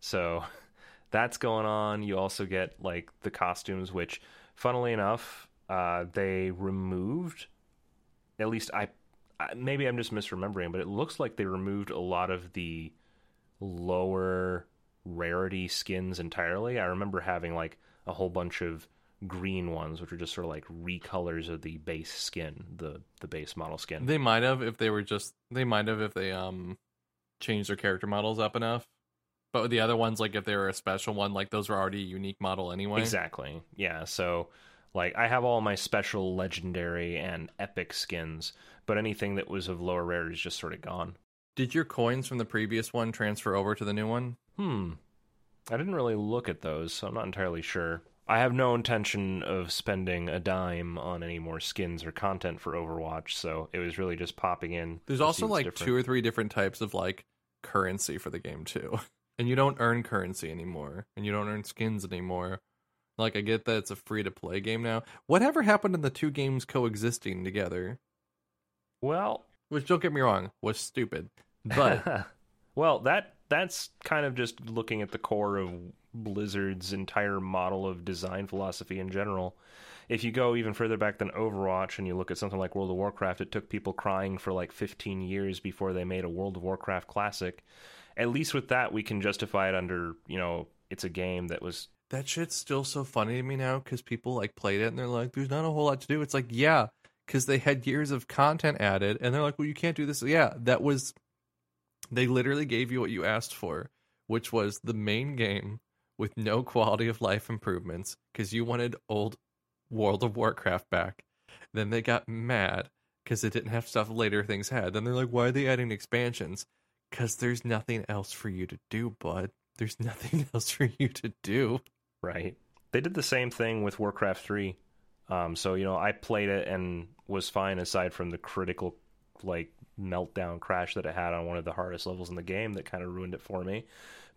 C: so that's going on. You also get like the costumes which funnily enough, uh they removed at least I I- maybe I'm just misremembering, but it looks like they removed a lot of the lower rarity skins entirely. I remember having like a whole bunch of green ones which are just sort of like recolors of the base skin, the the base model skin.
A: They might have if they were just they might have if they um changed their character models up enough. But with the other ones, like if they were a special one, like those were already a unique model anyway.
C: Exactly. Yeah. So, like, I have all my special, legendary, and epic skins, but anything that was of lower rarity is just sort of gone.
A: Did your coins from the previous one transfer over to the new one?
C: Hmm. I didn't really look at those, so I'm not entirely sure. I have no intention of spending a dime on any more skins or content for Overwatch, so it was really just popping in.
A: There's also like
C: different.
A: two or three different types of like currency for the game too. And you don't earn currency anymore. And you don't earn skins anymore. Like I get that it's a free to play game now. Whatever happened in the two games coexisting together?
C: Well,
A: Which don't get me wrong, was stupid. But
C: well, that that's kind of just looking at the core of Blizzard's entire model of design philosophy in general. If you go even further back than Overwatch and you look at something like World of Warcraft, it took people crying for like 15 years before they made a World of Warcraft classic. At least with that, we can justify it under, you know, it's a game that was
A: that shit's still so funny to me now because people like played it and they're like, there's not a whole lot to do. It's like, yeah, because they had years of content added and they're like, well, you can't do this. Yeah, that was, they literally gave you what you asked for, which was the main game with no quality of life improvements because you wanted old World of Warcraft back. Then they got mad because it didn't have stuff later things had. Then they're like, why are they adding expansions? Because there's nothing else for you to do, bud. There's nothing else for you to do.
C: Right. They did the same thing with Warcraft 3. Um, so, you know, I played it and was fine aside from the critical, like, meltdown crash that it had on one of the hardest levels in the game that kind of ruined it for me.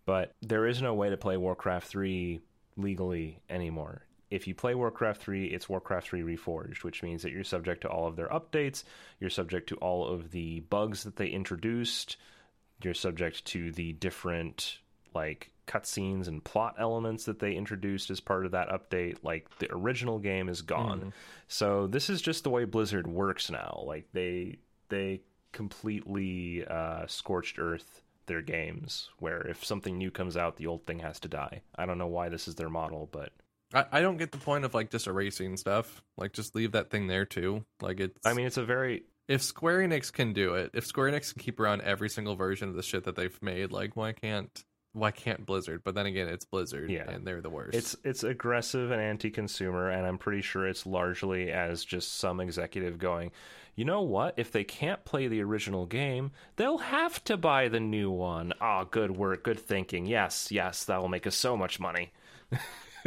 C: But there is no way to play Warcraft 3 legally anymore. If you play Warcraft 3, it's Warcraft 3 Reforged, which means that you're subject to all of their updates, you're subject to all of the bugs that they introduced, you're subject to the different like cutscenes and plot elements that they introduced as part of that update. Like the original game is gone. So this is just the way Blizzard works now. Like they they completely uh, scorched earth their games where if something new comes out the old thing has to die. I don't know why this is their model, but
A: I, I don't get the point of like just erasing stuff. Like just leave that thing there too. Like it's
C: I mean it's a very
A: if Square Enix can do it, if Square Enix can keep around every single version of the shit that they've made, like why can't why can't Blizzard? But then again, it's Blizzard,
C: Yeah.
A: and they're the worst.
C: It's it's aggressive and anti-consumer, and I'm pretty sure it's largely as just some executive going, you know what? If they can't play the original game, they'll have to buy the new one. Ah, good work, good thinking. Yes, yes, that will make us so much money.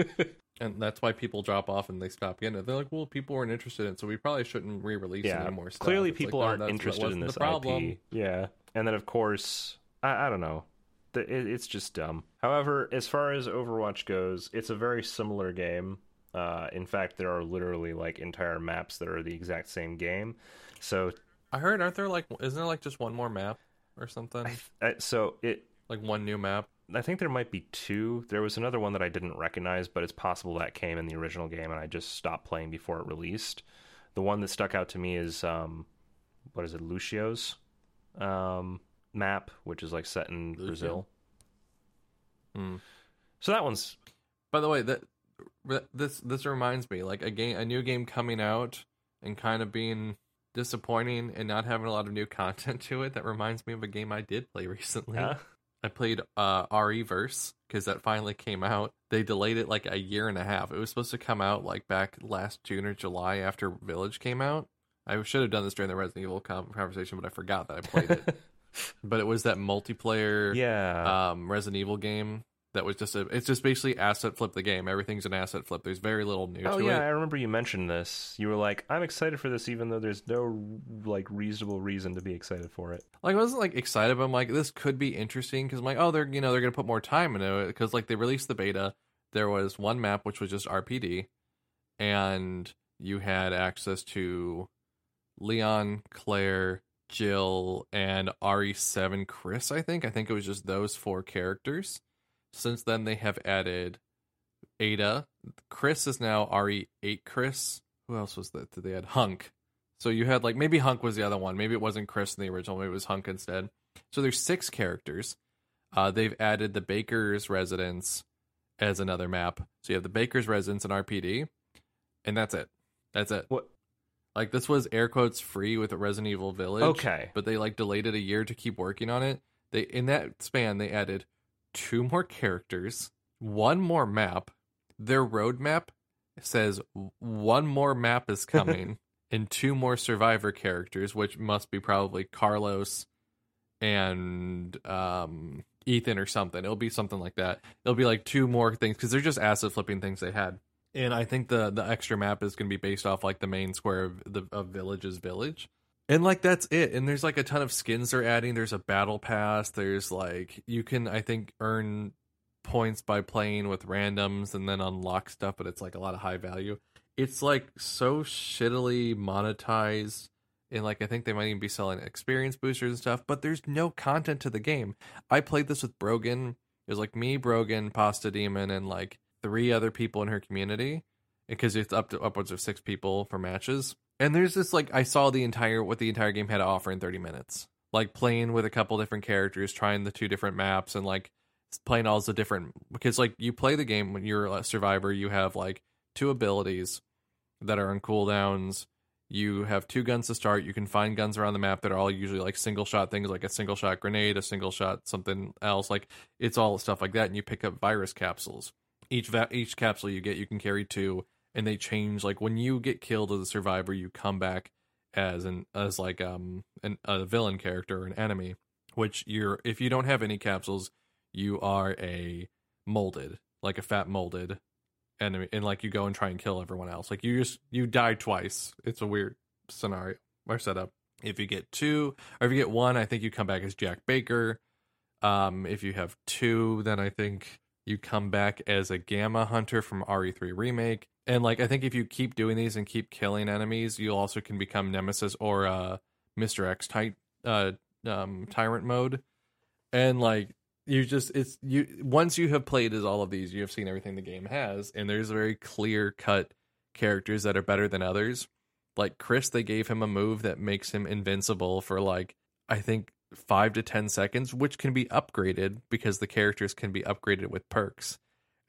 A: and that's why people drop off and they stop getting it. They're like, well, people weren't interested in, it, so we probably shouldn't re-release
C: Yeah,
A: any more stuff.
C: clearly
A: like,
C: people
A: no,
C: aren't
A: that
C: interested in this
A: problem.
C: IP. Yeah, and then of course, I, I don't know. It's just dumb. However, as far as Overwatch goes, it's a very similar game. Uh, in fact, there are literally like entire maps that are the exact same game. So,
A: I heard, aren't there like, isn't there like just one more map or something?
C: I, so it
A: like one new map.
C: I think there might be two. There was another one that I didn't recognize, but it's possible that came in the original game and I just stopped playing before it released. The one that stuck out to me is um, what is it, Lucio's um, map, which is like set in
A: Lucio?
C: Brazil.
A: Hmm.
C: So that one's
A: By the way, that this this reminds me like a game, a new game coming out and kind of being disappointing and not having a lot of new content to it. That reminds me of a game I did play recently. I played uh RE-Verse because that finally came out. They delayed it like a year and a half. It was supposed to come out like back last June or July after Village came out. I should have done this during the Resident Evil conversation, but I forgot that I played it. but it was that multiplayer
C: yeah.
A: um Resident Evil game that was just a it's just basically asset flip the game. Everything's an asset flip. There's very little new
C: oh
A: to
C: yeah,
A: it.
C: I remember you mentioned this. You were like, "I'm excited for this, even though there's no like reasonable reason to be excited for it."
A: Like I wasn't like excited, but I'm like this could be interesting because I'm like, oh, they're you know they're gonna put more time into it because like they released the beta. There was one map which was just RPD, and you had access to Leon, Claire, Jill, and RE7 Chris, I think. I think it was just those four characters. Since then, they have added Ada. Chris is now RE8 Chris. Who else was that? Did they add Hunk? So you had like maybe Hunk was the other one. Maybe it wasn't Chris in the original. Maybe it was Hunk instead. So there's six characters. Uh, they've added the Baker's residence as another map. So you have the Baker's residence in RPD, and that's it. That's it.
C: What?
A: Like this was air quotes free with a Resident Evil Village.
C: Okay.
A: But they like delayed it a year to keep working on it. They in that span they added two more characters, one more map. Their roadmap says one more map is coming and two more survivor characters, which must be probably Carlos and um Ethan or something. It'll be something like that. It'll be like two more things because they're just asset flipping things they had. And I think the the extra map is going to be based off like the main square of the of Village's village. And like that's it. And there's like a ton of skins they're adding. There's a battle pass. There's like you can I think earn points by playing with randoms and then unlock stuff, but it's like a lot of high value. It's like so shittily monetized and like I think they might even be selling experience boosters and stuff, but there's no content to the game. I played this with Brogan. It was like me, Brogan, Pasta Demon, and like three other people in her community because it's up to upwards of six people for matches. And there's this like I saw the entire what the entire game had to offer in 30 minutes. Like playing with a couple different characters, trying the two different maps and like playing all the different because like you play the game when you're a survivor, you have like two abilities that are on cooldowns. You have two guns to start. You can find guns around the map that are all usually like single shot things, like a single shot grenade, a single shot something else. Like it's all stuff like that, and you pick up virus capsules. Each va- each capsule you get, you can carry two, and they change. Like when you get killed as a survivor, you come back as an as like um an, a villain character or an enemy. Which you're if you don't have any capsules, you are a molded, like a fat molded enemy and like you go and try and kill everyone else like you just you die twice it's a weird scenario or setup if you get two or if you get one i think you come back as jack baker um if you have two then i think you come back as a gamma hunter from re3 remake. And like i think if you keep doing these and keep killing enemies you also can become nemesis or uh mr x type uh um tyrant mode. And like you just it's you once you have played as all of these you have seen everything the game has. And there's very clear cut characters that are better than others. Like chris they gave him a move that makes him invincible for like i think five to ten seconds which can be upgraded because the characters can be upgraded with perks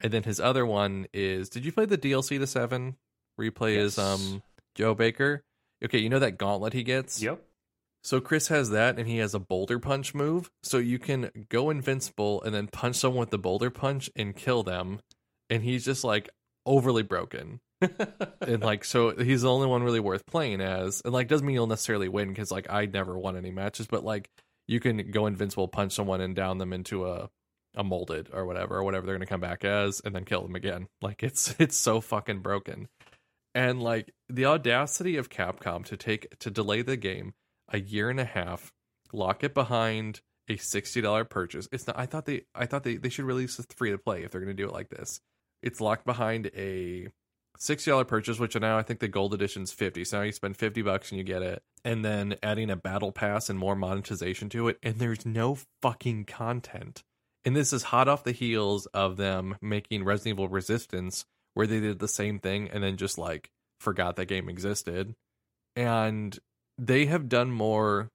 A: and then his other one is did you play the dlc to seven where you play as um joe baker okay you know that gauntlet he gets
C: Yep.
A: so Chris has that, and he has a boulder punch move. So you can go invincible and then punch someone with the boulder punch and kill them. And he's just like overly broken. and like, so he's the only one really worth playing as. And like, doesn't mean you'll necessarily win because like I never won any matches, but like you can go invincible, punch someone, and down them into a a molded or whatever or whatever they're gonna come back as, and then kill them again. Like it's it's so fucking broken. And like the audacity of Capcom to take to delay the game a year and a half, lock it behind a sixty dollar purchase. It's not. I thought they. I thought they. They should release it free to play if they're to do it like this. It's locked behind a sixty dollar purchase, which now I think the gold edition's fifty. So now you spend fifty bucks and you get it, and then adding a battle pass and more monetization to it, and there's no fucking content. And this is hot off the heels of them making Resident Evil Resistance, where they did the same thing and then just like forgot that game existed. And they have done more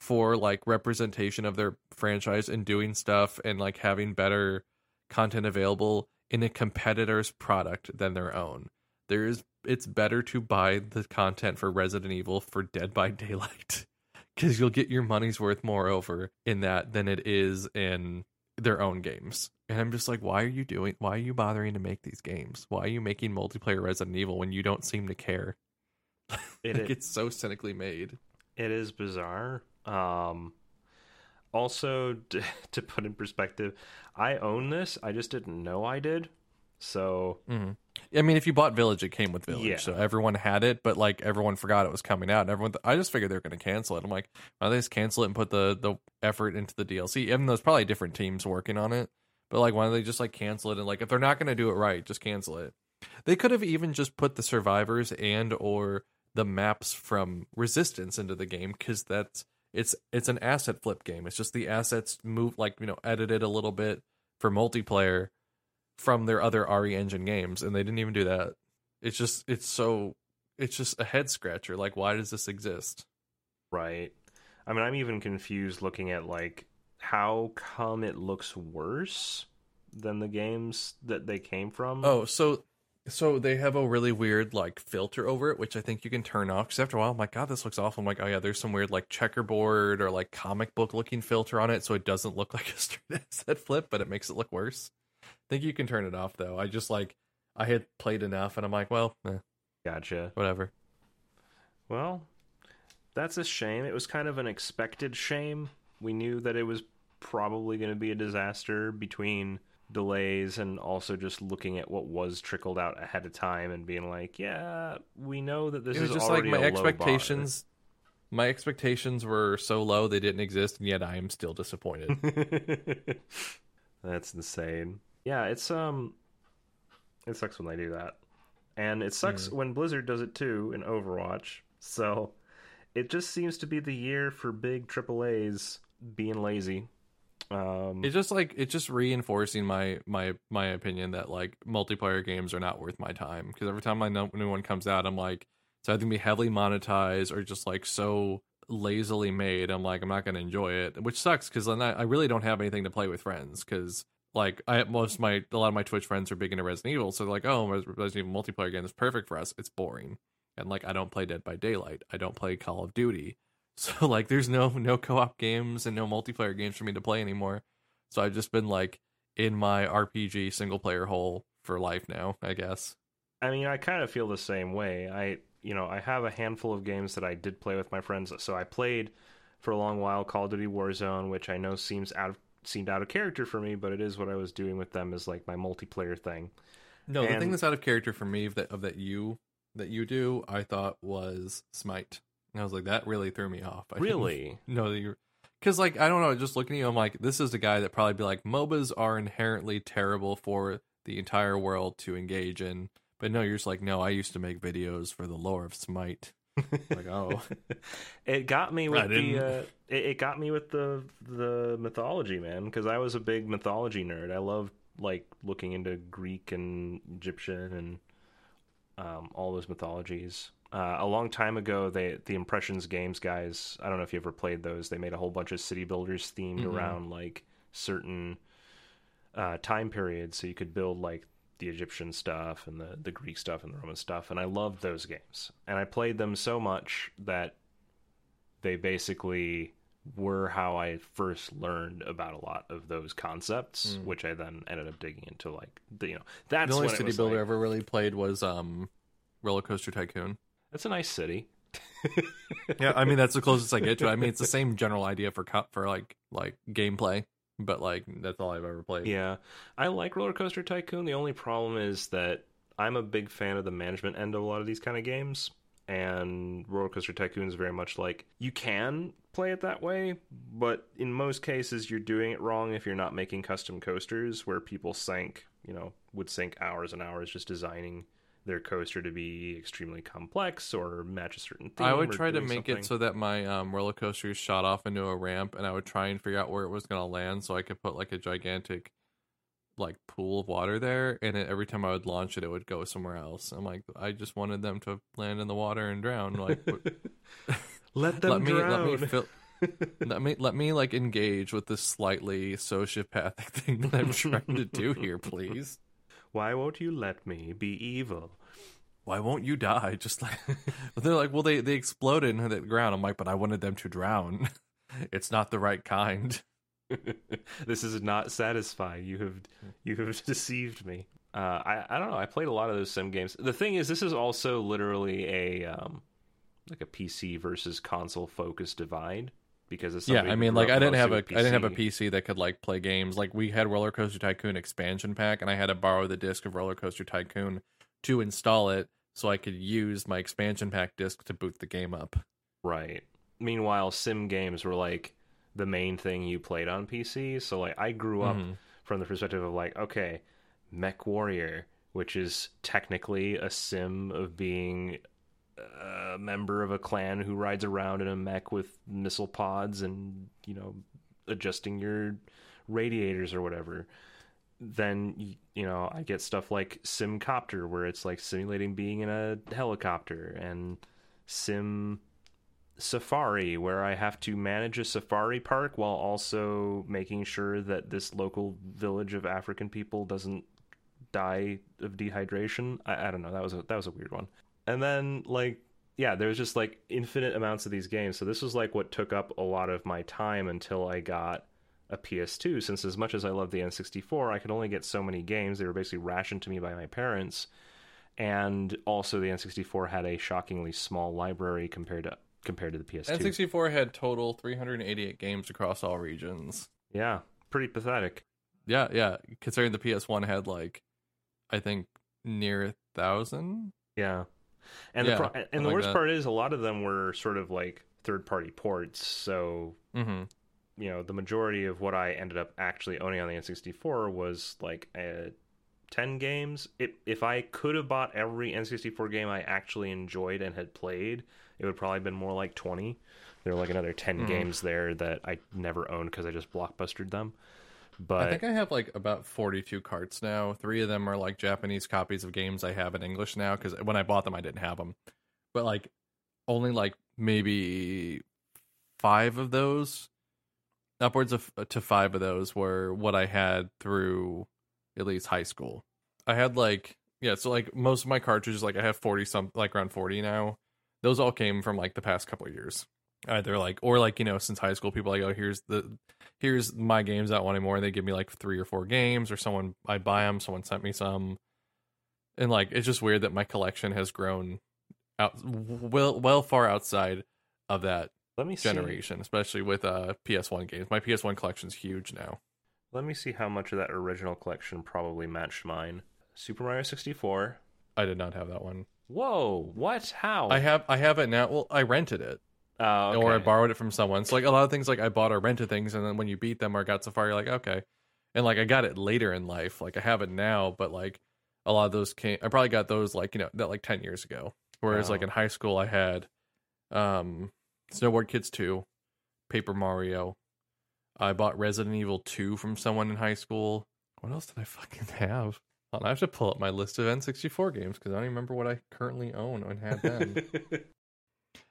A: for like representation of their franchise and doing stuff and like having better content available in a competitor's product than their own. There is it's better to buy the content for Resident Evil for Dead by Daylight cuz you'll get your money's worth moreover in that than it is in their own games. And I'm just like why are you doing why are you bothering to make these games? Why are you making multiplayer Resident Evil when you don't seem to care?
C: It
A: like it's so cynically made.
C: It is bizarre. Um, also, to put in perspective, I own this. I just didn't know I did. So
A: hmm I mean, if you bought Village, it came with Village,
C: Yeah.
A: so everyone had it. But like everyone forgot it was coming out, and everyone. I just figured they were going to cancel it. I'm like, why don't they just cancel it and put the the effort into the DLC? Even though there's probably different teams working on it, but like, why don't they just like cancel it and like if they're not going to do it right, just cancel it. They could have even just put the survivors and or the maps from Resistance into the game because that's it's it's an asset flip game. It's just the assets move like you know edited a little bit for multiplayer from their other RE Engine games, and they didn't even do that. It's just it's so it's just a head scratcher. Like, why does this exist?
C: Right. I mean, I'm even confused looking at like how come it looks worse than the games that they came from.
A: Oh, so so they have a really weird like filter over it, which I think you can turn off. Because after a while, I'm like, God, this looks awful. I'm like, oh yeah, there's some weird like checkerboard or like comic book looking filter on it, so it doesn't look like a straight asset flip, but it makes it look worse. Think you can turn it off though. I just like I had played enough, and I'm like, well, eh,
C: gotcha.
A: whatever.
C: Well, that's a shame. It was kind of an expected shame. We knew that it was probably going to be a disaster between delays and also just looking at what was trickled out ahead of time and being like, yeah, we know that this
A: it was
C: is
A: just like my expectations. My expectations were so low they didn't exist, and yet I am still disappointed.
C: That's insane. Yeah, it's um it sucks when they do that. And it sucks when Blizzard does it too in Overwatch. So it just seems to be the year for big AAAs being lazy. Um
A: it's just like it's just reinforcing my my my opinion that like multiplayer games are not worth my time because every time know new one comes out, I'm like it's either gonna be heavily monetized or just like so lazily made. I'm like I'm not gonna enjoy it, which sucks because then I, I really don't have anything to play with friends because like I most my a lot of my Twitch friends are big into Resident Evil, so they're like oh Res- Resident Evil multiplayer game is perfect for us. It's boring and like I don't play Dead by Daylight, I don't play Call of Duty. So like there's no no co-op games and no multiplayer games for me to play anymore. So I've just been like in my RPG single player hole for life now, I guess.
C: I mean, I kind of feel the same way. I, you know, I have a handful of games that I did play with my friends. So I played for a long while Call of Duty Warzone, which I know seems out of seemed out of character for me, but it is what I was doing with them as like my multiplayer thing.
A: No, the thing that's out of character for me of that of that you that you do, I thought was Smite. And I was like, that really threw me off. I
C: Really?
A: No, you're because like I don't know, just looking at you, I'm like, this is a guy that probably be like, MOBAs are inherently terrible for the entire world to engage in. But no, you're just like, no, I used to make videos for the lore of Smite. Like, oh,
C: it got me with the uh, it, it got me with the the mythology man because i was a big mythology nerd. I loved like looking into greek and egyptian and um, all those mythologies. Uh, a long time ago they the impressions games guys i don't know if you ever played those they made a whole bunch of city builders themed
A: Mhm.
C: around like certain uh, time periods so you could build like the Egyptian stuff and the, the Greek stuff and the Roman stuff, and I loved those games. And I played them so much that they basically were how I first learned about a lot of those concepts,
A: Mm.
C: which I then ended up digging into. Like the, you know, that's
A: the only city builder I
C: like,
A: ever really played was um, Roller Coaster Tycoon.
C: That's a nice city.
A: yeah, I mean that's the closest I get to. it. I mean it's the same general idea for for like like gameplay, but like that's all I've ever played.
C: Yeah, I like Roller Coaster Tycoon. The only problem is that I'm a big fan of the management end of a lot of these kind of games, and Roller Coaster Tycoon is very much like you can play it that way, but in most cases you're doing it wrong if you're not making custom coasters where people sank, you know, would sink hours and hours just designing their coaster to be extremely complex or match a certain theme.
A: I would try to make
C: something.
A: it so that my um, roller coaster shot off into a ramp, and I would try and figure out where it was going to land, so I could put like a gigantic like pool of water there, and it, every time I would launch it, it would go somewhere else. I'm like, I just wanted them to land in the water and drown. Like,
C: let them
A: let me let me
C: drown.
A: let me let me like engage with this slightly sociopathic thing that I'm trying to do here, please.
C: Why won't you let me be evil?
A: Why won't you die? Just like but they're like, well, they they exploded into the ground. I'm like, but I wanted them to drown. It's not the right kind.
C: this is not satisfying. You have you have deceived me. Uh, I I don't know. I played a lot of those sim games. The thing is, this is also literally a um, like a PC versus console focused divide because it's
A: Yeah, I mean, like I didn't have a
C: mostly
A: I didn't have a PC that could like play games. Like we had Roller Coaster Tycoon expansion pack, and I had to borrow the disc of Roller Coaster Tycoon to install it, so I could use my expansion pack disc to boot the game up.
C: Right. Meanwhile, sim games were like the main thing you played on PC. So like I grew up
A: Mhm.
C: from the perspective of like, okay, Mech Warrior, which is technically a sim of being a member of a clan who rides around in a mech with missile pods and you know adjusting your radiators or whatever then you know i get stuff like simcopter where it's like simulating being in a helicopter and sim safari where i have to manage a safari park while also making sure that this local village of african people doesn't die of dehydration. I, I don't know. That was a that was a weird one and then like yeah there was just like infinite amounts of these games. So this was like what took up a lot of my time until i got a ps2 since as much as i love the n64 i could only get so many games. They were basically rationed to me by my parents. And also the n64 had a shockingly small library compared to compared to the ps2
A: N64 had total 388 games across all regions.
C: yeah pretty pathetic.
A: Yeah, yeah. Considering the PS1 had like, I think near a thousand.
C: Yeah, and
A: Yeah,
C: the pro- and the
A: like
C: worst
A: that.
C: part is a lot of them were sort of like third party ports. So
A: Mm-hmm.
C: you know the majority of what I ended up actually owning on the N64 was like uh, ten games. It, if I could have bought every N64 game I actually enjoyed and had played, it would probably have been more like twenty. There were like another ten
A: Hmm.
C: games there that I never owned because I just blockbustered them. But
A: I think I have like about 42 carts now. Three of them are like Japanese copies of games I have in English now because when I bought them, I didn't have them. But like, only like maybe five of those, upwards of uh, to five of those were what I had through at least high school. I had like, yeah, so like most of my cartridges, like I have 40 some, like around 40 now. Those all came from like the past couple of years. Either like, or like, you know, since high school, people like, oh, here's the, here's my games I want anymore. And they give me like three or four games, or someone I buy them, someone sent me some, and like it's just weird that my collection has grown out well well far outside of that
C: let me see.
A: generation, especially with uh PS1 games. My PS1 collection's huge now.
C: Let me see how much of that original collection probably matched mine. Super Mario 64.
A: I did not have that one.
C: Whoa, what? How?
A: I have I have it now. Well, I rented it
C: Oh,
A: or I borrowed it from someone. So like a lot of things like I bought or rented things, and then when you beat them or got so far, you're like okay, and like I got it later in life. Like I have it now, but like a lot of those came. I probably got those like you know that like ten years ago. Whereas like
C: Oh.
A: in high school, I had um Snowboard Kids two, Paper Mario. I bought Resident Evil two from someone in high school. What else did I fucking have? I have to pull up my list of N64 games because I don't even remember what I currently own and had then.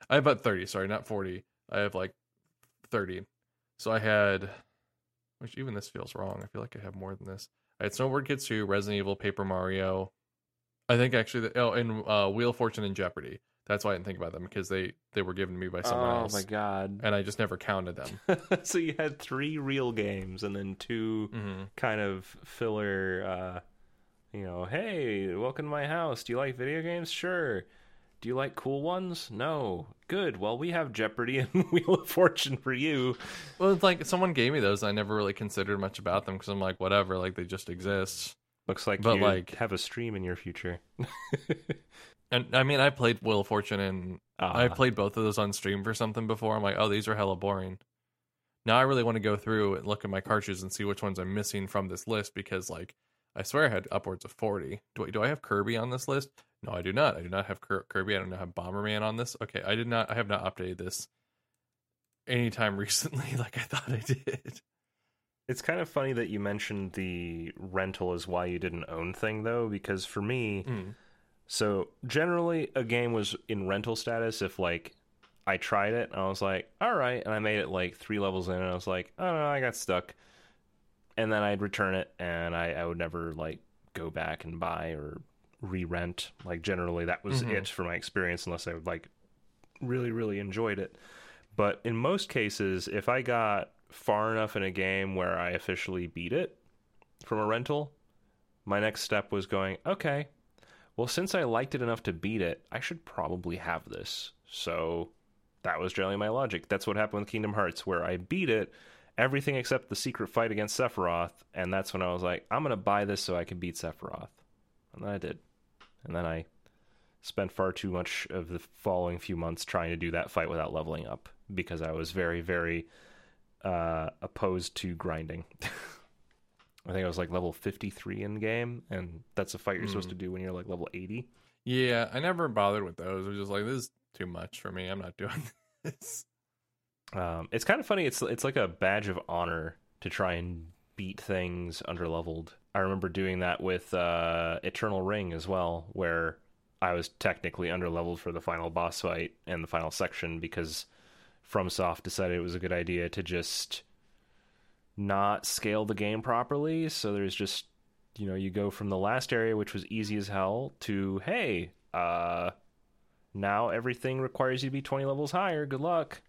A: I have about 30, sorry, not 40. I have like 30. So I had, which even this feels wrong. I feel like I have more than this. I had Snowboard Kids 2, Resident Evil, Paper Mario. I think actually, the, oh, and uh, Wheel of Fortune and Jeopardy. That's why I didn't think about them because they they were given to me by someone
C: oh
A: else, Oh
C: my god.
A: and I just never counted them.
C: so you had three real games and then two
A: hmm
C: kind of filler uh you know, hey, welcome to my house. Do you like video games? Sure. Do you like cool ones? No. Good. Well, we have Jeopardy and Wheel of Fortune for you.
A: Well, it's like someone gave me those. I never really considered much about them because I'm like, whatever, like they just exist.
C: Looks like
A: But,
C: you
A: like-
C: have a stream in your future.
A: And I mean, I played Wheel of Fortune and I
C: Ah.
A: played both of those on stream for something before. I'm like, oh, these are hella boring. Now I really want to go through and look at my cartridges and see which ones I'm missing from this list because, like, I swear I had upwards of 40. Do I, do I have Kirby on this list? No, I do not. I do not have Kirby. I don't have Bomberman on this. Okay, I did not. I have not updated this anytime recently like I thought I did.
C: It's kind of funny that you mentioned the rental is why you didn't own thing though, because for me,
A: Mm.
C: so generally a game was in rental status if like I tried it and I was like, all right, and I made it like three levels in and I was like, I don't know, I got stuck. And then I'd return it and I, I would never like go back and buy or re rent. Like generally that was
A: Mhm.
C: it for my experience unless I would like really, really enjoyed it. But in most cases, if I got far enough in a game where I officially beat it from a rental, my next step was going, okay, well, since I liked it enough to beat it, I should probably have this. So that was generally my logic. That's what happened with Kingdom Hearts, where I beat it, everything except the secret fight against Sephiroth, and that's when I was like, I'm going to buy this so I can beat Sephiroth. And then I did. And then I spent far too much of the following few months trying to do that fight without leveling up because I was very, very uh, opposed to grinding. I think I was like level 53 in game, and that's a fight you're supposed
A: Mm.
C: to do when you're like level 80.
A: Yeah, I never bothered with those. I was just like, this is too much for me. I'm not doing this.
C: Um, it's kind of funny. It's it's like a badge of honor to try and beat things under leveled. I remember doing that with uh, Eternal Ring as well, where I was technically under leveled for the final boss fight and the final section because FromSoft decided it was a good idea to just not scale the game properly. So there's just you know you go from the last area which was easy as hell to hey uh now everything requires you to be 20 levels higher good luck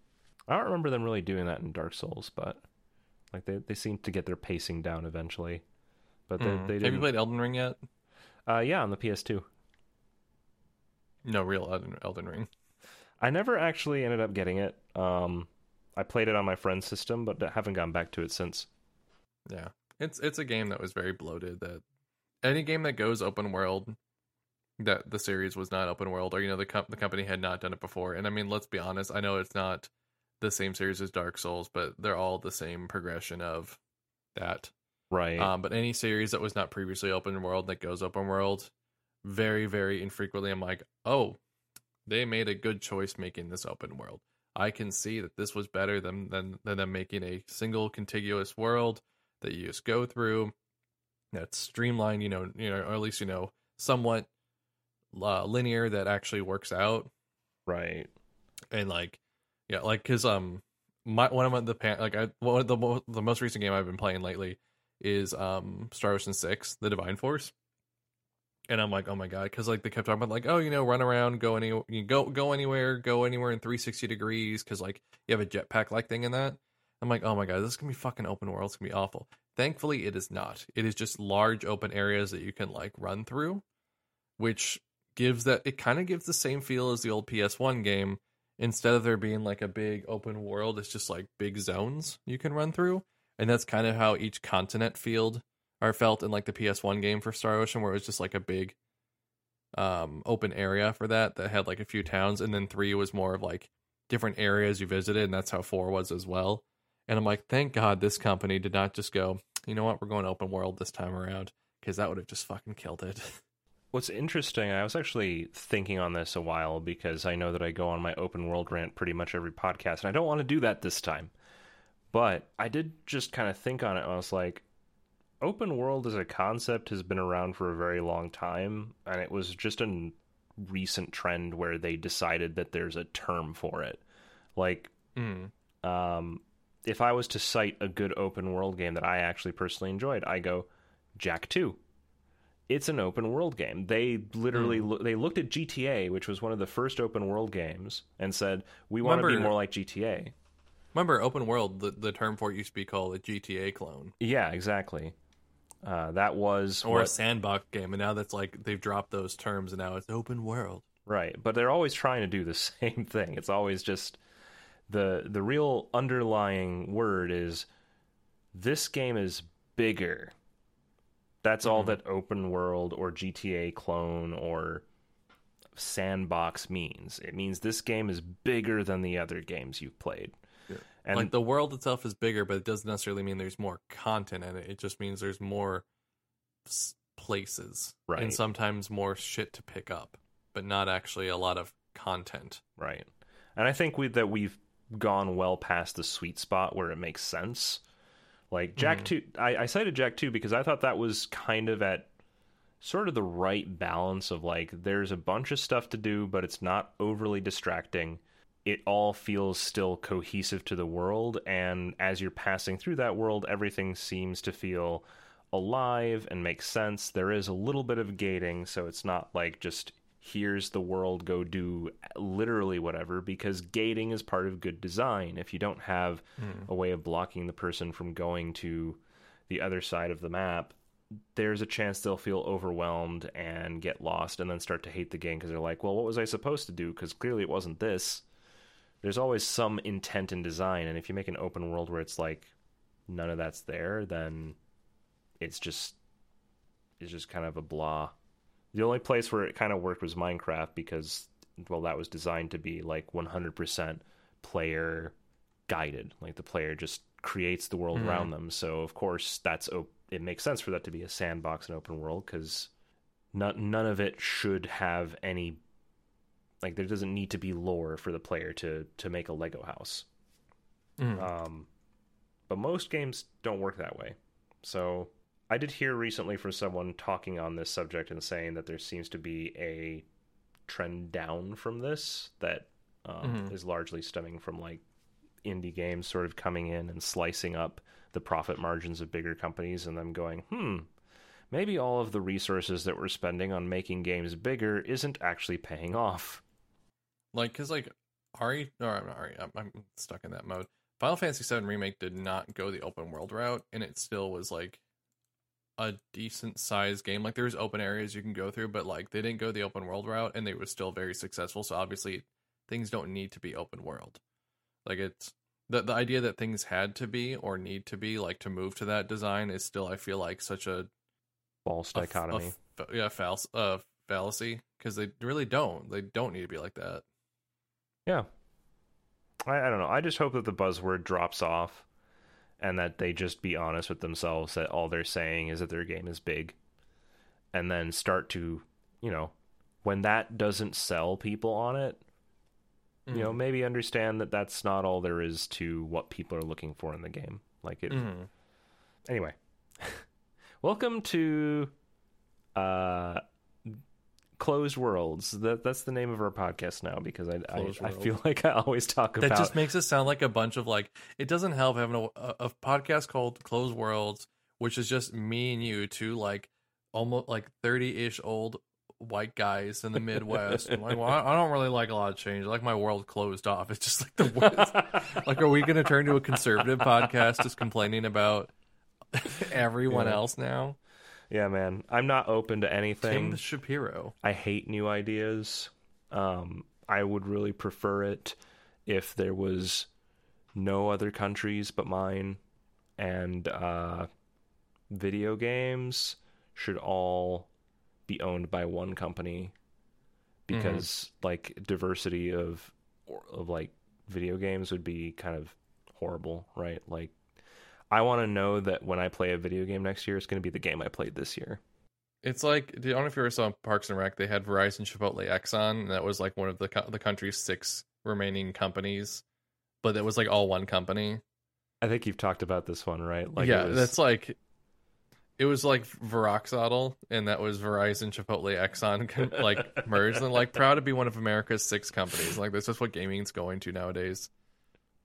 C: I don't remember them really doing that in Dark Souls, but like they they seem to get their pacing down eventually. But they,
A: Mm.
C: they
A: Have you played Elden Ring yet?
C: uh, yeah, on the PS2.
A: No, real Elden, Elden Ring.
C: I never actually ended up getting it. Um, I played it on my friend's system, but haven't gone back to it since.
A: Yeah, it's it's a game that was very bloated. That any game that goes open world, that the series was not open world, or you know the com- the company had not done it before. And I mean, let's be honest. I know it's not the same series as Dark Souls, but they're all the same progression of that.
C: Right.
A: Um, but any series that was not previously open world that goes open world, very very infrequently, I'm like, oh, they made a good choice making this open world. I can see that this was better than than than them making a single contiguous world that you just go through. That's streamlined, you know, you know, or at least you know somewhat uh, linear that actually works out
C: right.
A: and like yeah like because um my one of the pan- like i one of the the most recent game i've been playing lately is um star ocean 6 the divine force. And i'm like oh my god because like they kept talking about like oh you know run around go any you go go anywhere go anywhere in 360 degrees because like you have a jetpack like thing in that. I'm like oh my god this is gonna be fucking open world it's gonna be awful. Thankfully it is not. It is just large open areas that you can like run through which gives that it kind of gives the same feel as the old ps1 game instead of there being like a big open world, it's just like big zones you can run through. And that's kind of how each continent field are felt in like the PS1 game for Star Ocean, where it was just like a big um open area for that that had like a few towns, and then three was more of like different areas you visited, and that's how four was as well. And I'm like, thank God this company did not just go, you know what, we're going open world this time around, because that would have just fucking killed it.
C: What's interesting, I was actually thinking on this a while because I know that I go on my open world rant pretty much every podcast, and I don't want to do that this time. But I did just kind of think on it. And I was like, open world as a concept has been around for a very long time, and it was just a recent trend where they decided that there's a term for it. Like,
A: mm.
C: um, if I was to cite a good open world game that I actually personally enjoyed, I go Jak 2. It's an open world game. They literally
A: Hmm.
C: loo- they looked at GTA, which was one of the first open world games, and said, "We want to be more like GTA."
A: Remember, open world, the, the term for it used to be called a GTA clone.
C: Yeah, exactly. Uh, that was
A: or a sandbox game, and now that's like they've dropped those terms, and now it's open world.
C: Right, but they're always trying to do the same thing. It's always just the the real underlying word is this game is bigger. That's all
A: Mhm.
C: that open world or GTA clone or sandbox means. It means this game is bigger than the other games you've played.
A: Yeah.
C: And
A: like the world itself is bigger, but it doesn't necessarily mean there's more content in it. It just means there's more places,
C: Right.
A: And sometimes more shit to pick up, but not actually a lot of content.
C: Right. And I think we that we've gone well past the sweet spot where it makes sense. Like Jak
A: Mhm.
C: 2 I, I cited Jak 2 because I thought that was kind of at sort of the right balance of like there's a bunch of stuff to do, but it's not overly distracting. It all feels still cohesive to the world, and as you're passing through that world, everything seems to feel alive and make sense. There is a little bit of gating, so it's not like just here's the world, go do literally whatever, because gating is part of good design. If you don't have hmm. a way of blocking the person from going to the other side of the map, there's a chance they'll feel overwhelmed and get lost and then start to hate the game because they're like, well, what was I supposed to do? Because clearly it wasn't this. There's always some intent in design, and if you make an open world where it's like none of that's there, then it's just it's just kind of a blah. The only place where it kind of worked was Minecraft because well, that was designed to be like 100% player guided. Like the player just creates the world
A: Mhm.
C: around them. So of course that's o- it makes sense for that to be a sandbox and open world because none none of it should have any like there doesn't need to be lore for the player to to make a Lego house.
A: Mhm.
C: Um, but most games don't work that way. So I did hear recently from someone talking on this subject and saying that there seems to be a trend down from this that um,
A: Mhm.
C: is largely stemming from like indie games sort of coming in and slicing up the profit margins of bigger companies and them going, hmm, maybe all of the resources that we're spending on making games bigger isn't actually paying off.
A: like because like Ari or I'm not Ari, I'm, I'm stuck in that mode. Final Fantasy VII remake did not go the open world route, and it still was like a decent sized game. Like there's open areas you can go through, but like they didn't go the open world route, and they were still very successful. So obviously, things don't need to be open world. Like it's the the idea that things had to be or need to be like to move to that design is still I feel like such a
C: False
A: a f- a
C: dichotomy.
A: f- yeah, fal- uh, fallacy because they really don't. They don't need to be like that.
C: Yeah. I, I don't know. I just hope that the buzzword drops off and that they just be honest with themselves that all they're saying is that their game is big and then start to, you know, when that doesn't sell people on it, you know,
A: Mhm.
C: maybe understand that that's not all there is to what people are looking for in the game. Like it
A: Mhm.
C: anyway. Welcome to uh Closed Worlds. That that's the name of our podcast now because I I, I feel like I always talk about
A: That just makes it sound like a bunch of like. It doesn't help having a, a, podcast called Closed Worlds, which is just me and you, two like almost like thirty-ish old white guys in the Midwest. Like, well, I, I don't really like a lot of change. I like my world closed off. It's just like the worst. like, are we going to turn to a conservative podcast just complaining about everyone
C: Yeah.
A: else now?
C: Yeah, man. I'm not open to anything.
A: Tim Shapiro.
C: I hate new ideas. Um, I would really prefer it if there was no other countries but mine, and uh, video games should all be owned by one company because like diversity of of like video games would be kind of horrible, right? Like I want to know that when I play a video game next year, it's going to be the game I played this year.
A: It's like I don't know if you ever saw Parks and Rec. They had Verizon, Chipotle, Exxon, and that was like one of the co- the country's six remaining companies, but it was like all one company.
C: I think you've talked about this one, right? Like
A: yeah,
C: was-
A: that's like it was like Veroxodal, and that was Verizon, Chipotle, Exxon like merged, and like proud to be one of America's six companies. Like that's just what gaming's going to nowadays.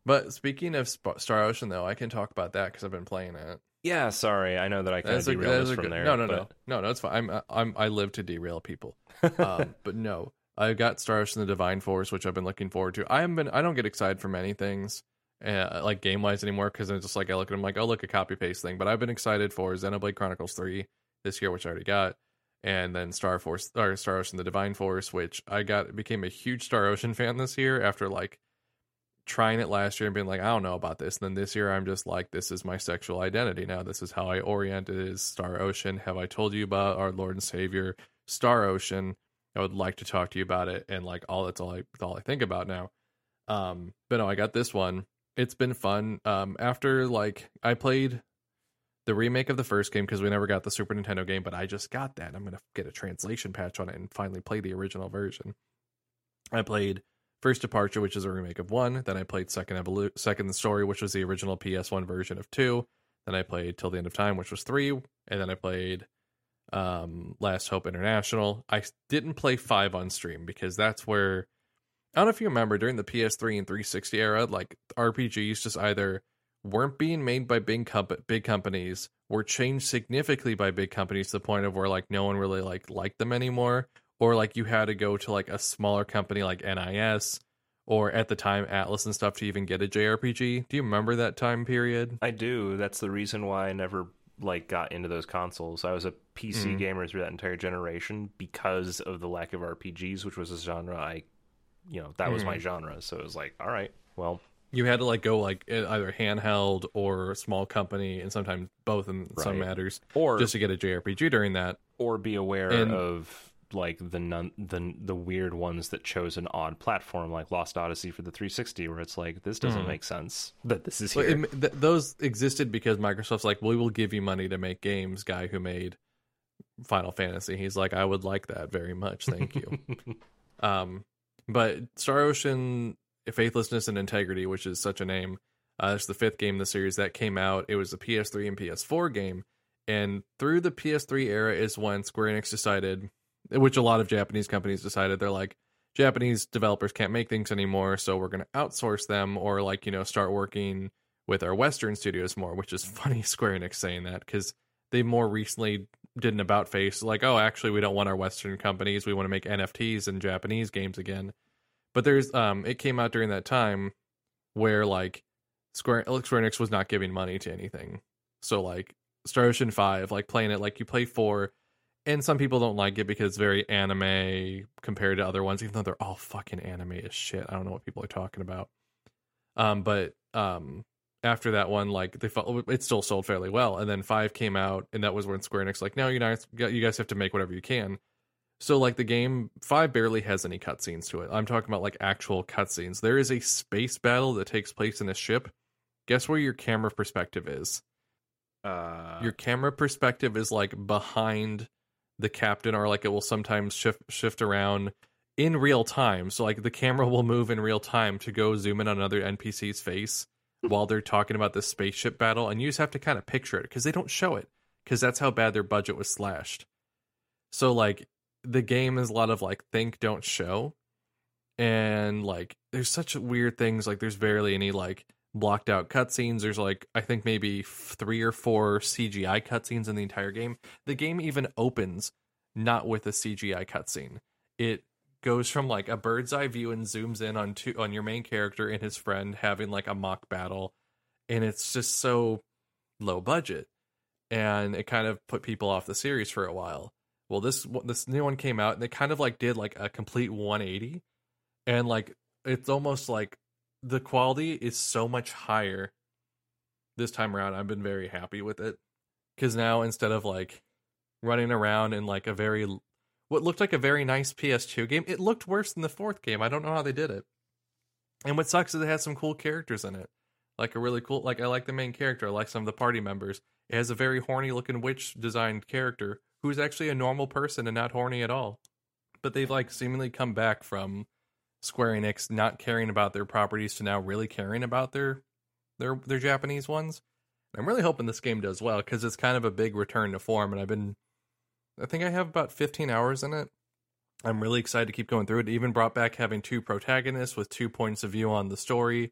A: But speaking of Sp- Star Ocean, though, I can talk about that because I've been playing it.
C: yeah. Sorry, I know that I kind of
A: That's a,
C: derailed
A: that's
C: us from
A: good,
C: there.
A: no, no, no,
C: but-
A: no, no. It's fine. I'm, I'm, I live to derail people. um, but no, I got Star Ocean: The Divine Force, which I've been looking forward to. I haven't been. I don't get excited for many things, uh, like game wise anymore, because it's just like I look at them like, oh, look a copy paste thing. But I've been excited for Xenoblade Chronicles Three this year, which I already got, and then Star Force or Star Ocean: The Divine Force, which I got became a huge Star Ocean fan this year after like trying it last year and being like, I don't know about this. And then this year, I'm just like, this is my sexual identity now. This is how I orient it is Star Ocean. Have I told you about our Lord and Savior, Star Ocean? I would like to talk to you about it. And like, all that's all I, that's all I think about now. Um, but no, I got this one. It's been fun. Um, after like, I played the remake of the first game because we never got the Super Nintendo game, but I just got that. I'm going to get a translation patch on it and finally play the original version. I played First Departure, which is a remake of one. Then I played Second Evolu- Second Story, which was the original PS1 version of two. Then I played Till the End of Time, which was three, and then I played um, Last Hope International. I didn't play five on stream because that's where I don't know if you remember during the PS3 and 360 era, like RPGs just either weren't being made by big comp- big companies, were changed significantly by big companies to the point of where like no one really like liked them anymore, or like you had to go to like a smaller company like NIS or at the time Atlus and stuff to even get a JRPG. Do you remember that time period?
C: I do. That's the reason why I never like got into those consoles. I was a PC
A: Mhm.
C: gamer through that entire generation because of the lack of RPGs, which was a genre I, you know, that was my genre. So it was like, all right, well,
A: You had to like go like either handheld or small company, and sometimes both in some matters,
C: or
A: just to get a JRPG during that.
C: or be aware
A: And-
C: of like the nun, the the weird ones that chose an odd platform like Lost Odyssey for the 360 where it's like this doesn't make sense that this is here.
A: it, th- those existed because Microsoft's like, we will give you money to make games. Guy who made Final Fantasy, he's like, I would like that very much. Thank you. um, but Star Ocean, Faithlessness and Integrity, which is such a name, uh, it's the fifth game in the series that came out. It was a PS3 and PS4 game, and through the PS3 era is when Square Enix decided, which a lot of Japanese companies decided, they're like, Japanese developers can't make things anymore, so we're going to outsource them or like, you know, start working with our Western studios more, which is funny Square Enix saying that because they more recently did an about face like, oh, actually, we don't want our Western companies. We want to make NFTs and Japanese games again. But there's, um, it came out during that time where like Square, Square Enix was not giving money to anything. So like Star Ocean 5, like playing it, like you play 4, and some people don't like it because it's very anime compared to other ones, even though they're all fucking anime as shit. I don't know what people are talking about. Um, but um, after that one, like they felt it still sold fairly well, and then five came out, and that was when Square Enix like, no, you guys, you guys have to make whatever you can. So like the game five barely has any cutscenes to it. I'm talking about like actual cutscenes. There is a space battle that takes place in a ship. Guess where your camera perspective is?
C: uh,
A: your camera perspective is like behind the captain or like it will sometimes shift shift around in real time. So like the camera will move in real time to go zoom in on another npc's face while they're talking about the spaceship battle and you just have to kind of picture it because they don't show it because that's how bad their budget was slashed. So like the game is a lot of like think don't show and like there's such weird things like there's barely any like blocked out cutscenes. There's like I think maybe three or four CGI cutscenes in the entire game. The game even opens not with a CGI cutscene. It goes from like a bird's eye view and zooms in on two on your main character and his friend having like a mock battle, and it's just so low budget, and it kind of put people off the series for a while. Well, this this new one came out and they kind of like did like a complete 180, and like it's almost like the quality is so much higher this time around. I've been very happy with it because now instead of like running around in like a very what looked like a very nice PS2 game, it looked worse than the fourth game. I don't know how they did it. And what sucks is it has some cool characters in it, like a really cool like I like the main character. I like some of the party members. It has a very horny looking witch designed character who's actually a normal person and not horny at all. But they've like seemingly come back from Square Enix not caring about their properties to now really caring about their their their Japanese ones. I'm really hoping this game does well because it's kind of a big return to form, and I've been, I think I have about 15 hours in it. I'm really excited to keep going through it. it even brought back having two protagonists with two points of view on the story.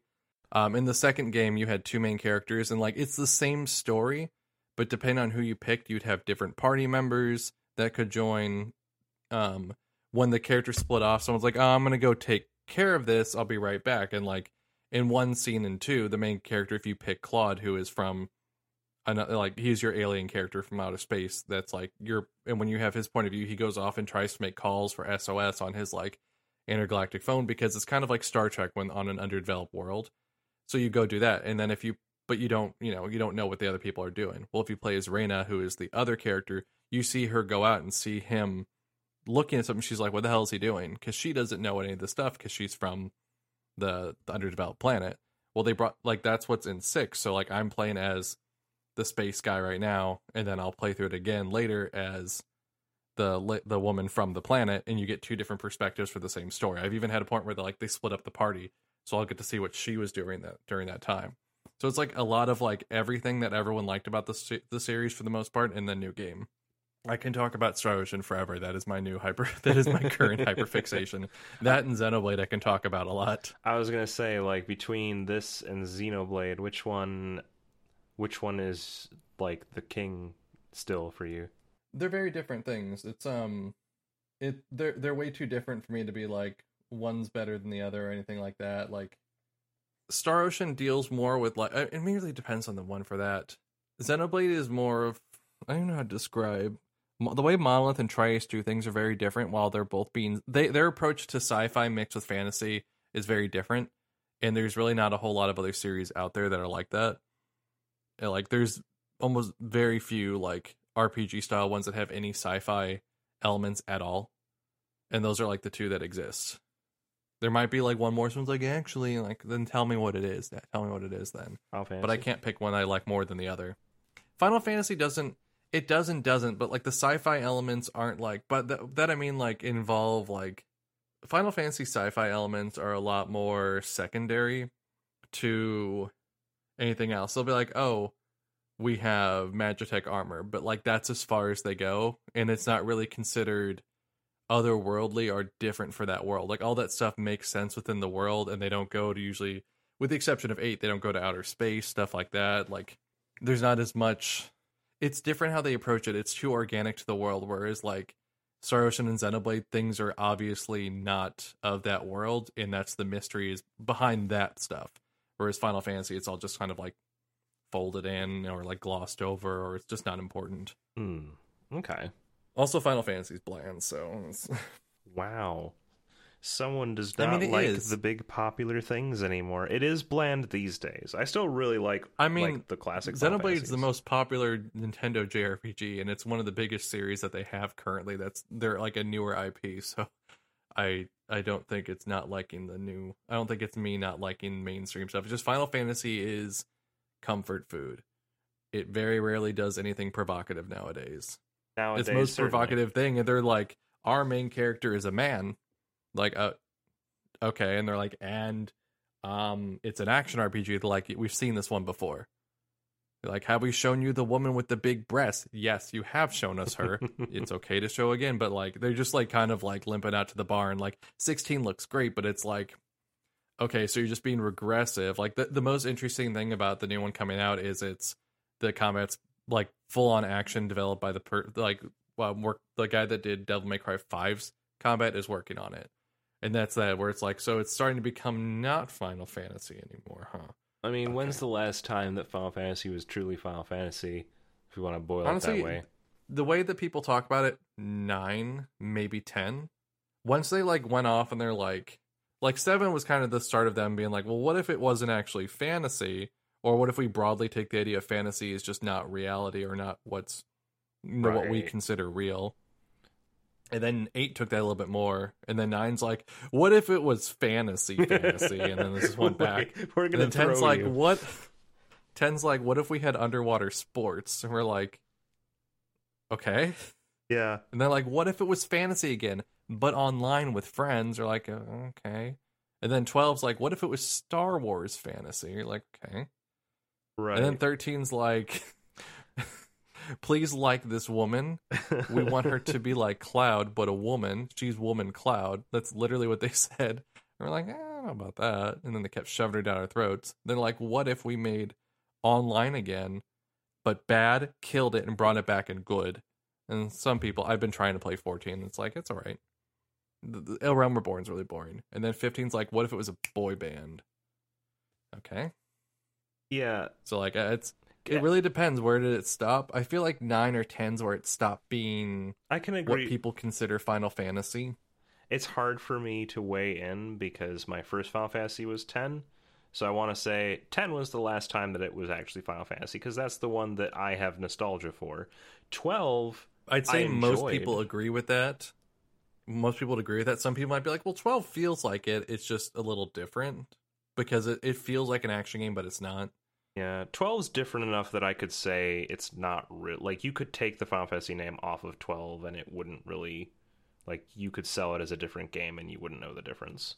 A: Um, in the second game, you had two main characters, and like it's the same story, but depending on who you picked, you'd have different party members that could join. Um, when the characters split off, someone's like, "Oh, I'm gonna go take care of this. I'll be right back." And like in one scene and two, the main character, if you pick Claude, who is from another, like he's your alien character from outer space. That's like your, and when you have his point of view, he goes off and tries to make calls for SOS on his like intergalactic phone because it's kind of like Star Trek when on an underdeveloped world. So you go do that, and then if you, but you don't, you know, you don't know what the other people are doing. Well, if you play as Reyna, who is the other character, you see her go out and see him looking at something. She's like, "What the hell is he doing?" Because she doesn't know any of this stuff because she's from the, the underdeveloped planet. Well, they brought like that's what's in six. So like I'm playing as the space guy right now, and then I'll play through it again later as the the woman from the planet, and you get two different perspectives for the same story. I've even had a point where they like they split up the party, so I'll get to see what she was doing that during that time. So it's like a lot of like everything that everyone liked about the the series for the most part in the new game. I can talk about Star Ocean forever. That is my new hyper. That is my current hyperfixation. That and Xenoblade I can talk about a lot.
C: I was gonna say like between this and Xenoblade, which one, which one is like the king still for you?
A: They're very different things. It's um, it they're they're way too different for me to be like one's better than the other or anything like that. Like Star Ocean deals more with like it really depends on the one for that. Xenoblade is more of I don't know how to describe Mo- the way Monolith and tri-Ace do things are very different. While they're both being they their approach to sci-fi mixed with fantasy is very different, and there's really not a whole lot of other series out there that are like that. And, like there's almost very few like RPG style ones that have any sci-fi elements at all. and those are like the two that exist. There might be like one more. Someone's like, actually, like then tell me what it is. Tell me what it is then. But I can't pick one I like more than the other. Final Fantasy doesn't. It doesn't doesn't. But like the sci-fi elements aren't like. But th- that I mean like involve like Final Fantasy sci-fi elements are a lot more secondary to anything else. They'll be like, oh, we have Magitech armor, but like that's as far as they go, and it's not really considered otherworldly or different for that world. Like all that stuff makes sense within the world, and they don't go to usually, with the exception of eight, they don't go to outer space, stuff like that. Like there's not as much. It's different how they approach it. It's too organic to the world, whereas like Star Ocean and Xenoblade, things are obviously not of that world, and that's the mystery is behind that stuff. Whereas Final Fantasy, it's all just kind of like folded in or like glossed over, or it's just not important.
C: Hmm. Okay.
A: Also, Final Fantasy's bland, so
C: Wow. Someone does
A: I
C: not
A: mean,
C: like
A: is.
C: the big popular things anymore. It is bland these days. I still really like
A: I mean,
C: like the classic Final
A: Xenoblade's the most popular Nintendo JRPG, and it's one of the biggest series that they have currently. That's they're like a newer IP, so I I don't think it's not liking the new. I don't think it's me not liking mainstream stuff. It's just Final Fantasy is comfort food. It very rarely does anything provocative nowadays.
C: Nowadays,
A: its most
C: certainly.
A: provocative thing, and they're like, our main character is a man, like, uh, okay, and they're like, and um, it's an action RPG. Like, we've seen this one before. Like, have we shown you the woman with the big breasts? Yes, you have shown us her. it's okay to show again, but like, they're just like kind of like limping out to the bar, and like, sixteen looks great, but it's like. Okay, so you're just being regressive. Like the, the most interesting thing about the new one coming out is it's the combat's like full on action developed by the per like well, work the guy that did Devil May Cry 5's combat is working on it. And that's that where it's like so it's starting to become not Final Fantasy anymore, huh?
C: I mean, when's the last time that Final Fantasy was truly Final Fantasy? If you want to boil it
A: Honestly,
C: that way.
A: The way that people talk about it, 9, maybe 10. Once they like went off and they're like like 7 was kind of the start of them being like, well, what if it wasn't actually fantasy? Or what if we broadly take the idea of fantasy is just not reality or not what's know, what we consider real? And then eight took that a little bit more, and then nine's like, "What if it was fantasy, fantasy?" and then this went back.
C: We're
A: And
C: gonna
A: then ten's like,
C: you.
A: "What?" Ten's like, "What if we had underwater sports?" And we're like, "Okay."
C: Yeah.
A: And then like, "What if it was fantasy again, but online with friends?" Or like, "Okay." And then 12's like, "What if it was Star Wars fantasy?" You're like, "Okay."
C: Right.
A: And then 13's like, "Please like this woman." we want her to be like Cloud, but a woman. She's woman Cloud. That's literally what they said. And we're like, eh, I don't know about that. And then they kept shoving her down our throats. Then like, what if we made online again, but bad, killed it, and brought it back in good? And some people, I've been trying to play 14. It's like, it's all right. The, the El Realm Reborn's really boring. And then 15's like, what if it was a boy band? Okay.
C: yeah.
A: So like, it's
C: Yeah.
A: it really depends. Where did it stop? I feel like nine or ten's where it stopped being
C: I can agree.
A: what people consider Final Fantasy.
C: it's hard for me to weigh in because my first Final Fantasy was 10. So I want to say 10 was the last time that it was actually Final Fantasy because that's the one that I have nostalgia for. 12,
A: I'd say most people agree with that. Most people would agree with that. Some people might be like, well, 12 feels like it. It's just a little different because it, it feels like an action game, but it's not.
C: Yeah, 12's different enough that I could say it's not real. Like you could take the Final Fantasy name off of 12 and it wouldn't really like you could sell it as a different game and you wouldn't know the difference.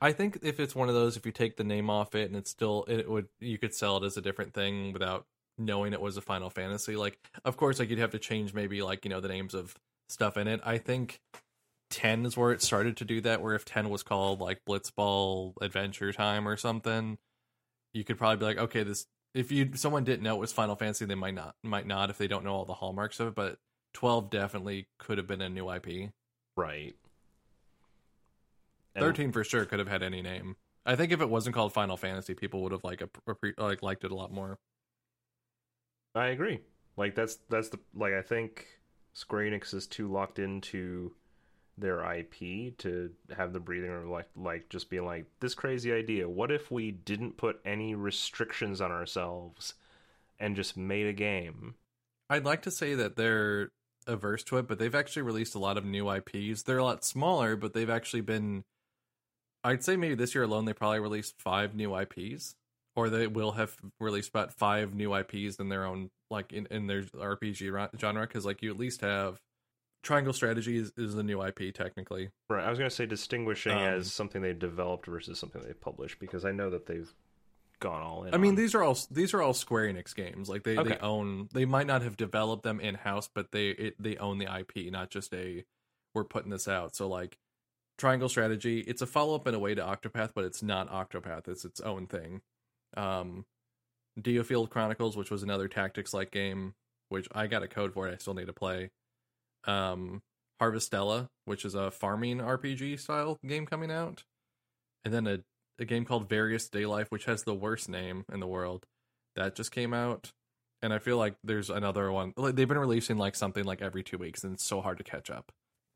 A: I think if it's one of those, if you take the name off it and it's still, it would, you could sell it as a different thing without knowing it was a Final Fantasy. Like, of course, like you'd have to change maybe like, you know, the names of stuff in it. I think 10 is where it started to do that, where if 10 was called like Blitzball Adventure Time or something, you could probably be like, okay, this, if you, someone didn't know it was Final Fantasy, they might not, might not if they don't know all the hallmarks of it, but 12 definitely could have been a new IP.
C: Right. And-
A: 13 for sure could have had any name. I think if it wasn't called Final Fantasy, people would have like appre- like liked it a lot more.
C: I agree. Like that's that's the like I think Square Enix is too locked into their IP to have the breathing or like like just being like this crazy idea. What if we didn't put any restrictions on ourselves and just made a game?
A: I'd like to say that they're averse to it, but they've actually released a lot of new IPs. They're a lot smaller, but they've actually been. I'd say maybe this year alone, they probably released five new IPs, or they will have released about five new IPs in their own like in, in their RPG genre. Because like you at least have Triangle Strategy is, is the new IP technically.
C: Right. I was going to say distinguishing
A: Um,
C: as something they developed versus something they published because I know that they've gone all in.
A: I mean,
C: on-
A: these are all these are all Square Enix games. Like they,
C: Okay.
A: they own. They might not have developed them in house, but they it, they own the IP, not just a we're putting this out. So like Triangle Strategy, it's a follow up in a way to Octopath, but it's not Octopath. It's its own thing. Um, Diofield Chronicles, which was another tactics like game, which I got a code for it. I still need to play. Um, Harvestella, which is a farming RPG style game coming out, and then a a game called Various Daylife, which has the worst name in the world. That just came out, and I feel like there's another one. like, They've been releasing like something like every two weeks, and it's so hard to catch up.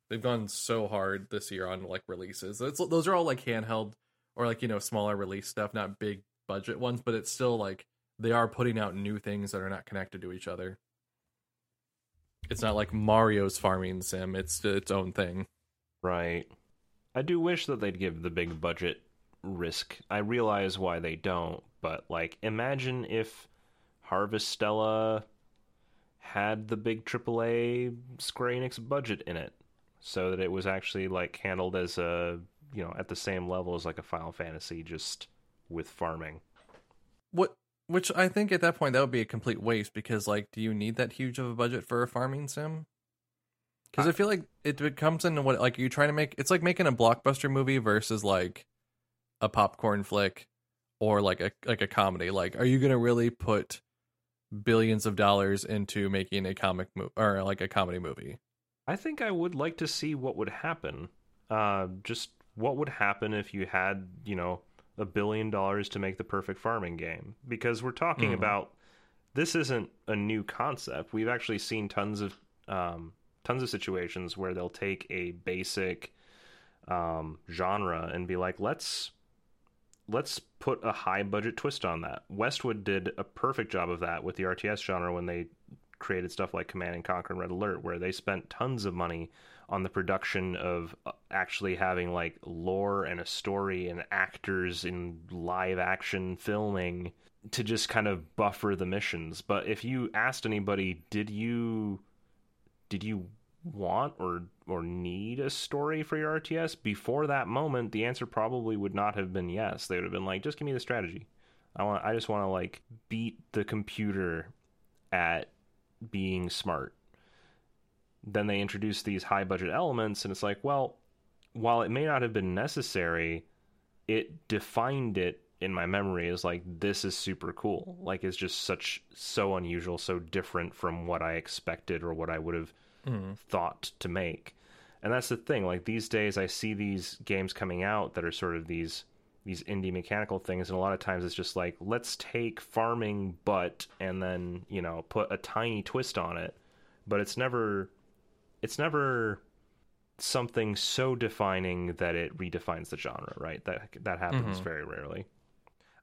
A: They've gone so hard this year on like releases. It's, those are all like handheld or like you know smaller release stuff, not big budget ones, but it's still like they are putting out new things that are not connected to each other. It's not like Mario's farming sim; it's its own thing.
C: Right. I do wish that they'd give the big budget risk. I realize why they don't, but like imagine if Harvestella had the big AAA Square Enix budget in it so that it was actually like handled as a, you know, at the same level as like a Final Fantasy just with farming.
A: What which I think at that point that would be a complete waste because like do you need that huge of a budget for a farming sim? Because I, feel like it comes into what like are you trying to make it's like making a blockbuster movie versus like a popcorn flick or like a like a comedy. Like are you gonna really put billions of dollars into making a comic movie or like a comedy movie?
C: I think I would like to see what would happen. Uh, just what would happen if you had, you know, a billion dollars to make the perfect farming game? Because we're talking
A: Mhm.
C: about this isn't a new concept. We've actually seen tons of um, tons of situations where they'll take a basic um, genre and be like, let's let's put a high budget twist on that. Westwood did a perfect job of that with the RTS genre when they created stuff like Command and Conquer and Red Alert, where they spent tons of money on the production of uh, actually having like lore and a story and actors in live action filming to just kind of buffer the missions. But if you asked anybody, did you did you want or or need a story for your RTS before that moment, the answer probably would not have been yes. They would have been like, just give me the strategy. I want I just want to like beat the computer at being smart. Then they introduce these high budget elements and it's like, well, while it may not have been necessary, it defined it in my memory as like this is super cool. Like it's just such so unusual, so different from what I expected or what I would have hmm. thought to make. And that's the thing. Like these days, I see these games coming out that are sort of these these indie mechanical things, and a lot of times it's just like let's take farming, but and then you know put a tiny twist on it. But it's never it's never something so defining that it redefines the genre, right? That that happens
A: Mhm.
C: very rarely.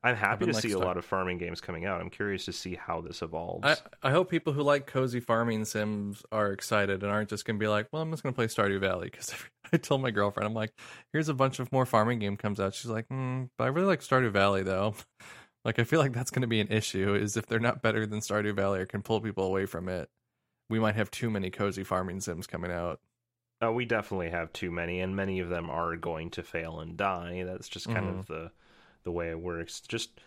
C: I'm happy to
A: like
C: see a lot of farming games coming out. I'm curious to see how this evolves.
A: I, I hope people who like cozy farming sims are excited and aren't just gonna be like, well, I'm just gonna play Stardew Valley because I told my girlfriend, I'm like, here's a bunch of more farming game comes out. She's like, mm, but I really like Stardew Valley though. like, I feel like that's gonna be an issue. Is if they're not better than Stardew Valley or can pull people away from it, we might have too many cozy farming sims coming out.
C: Oh, we definitely have too many, and many of them are going to fail and die. That's just kind mm-hmm. of the the way it works. Just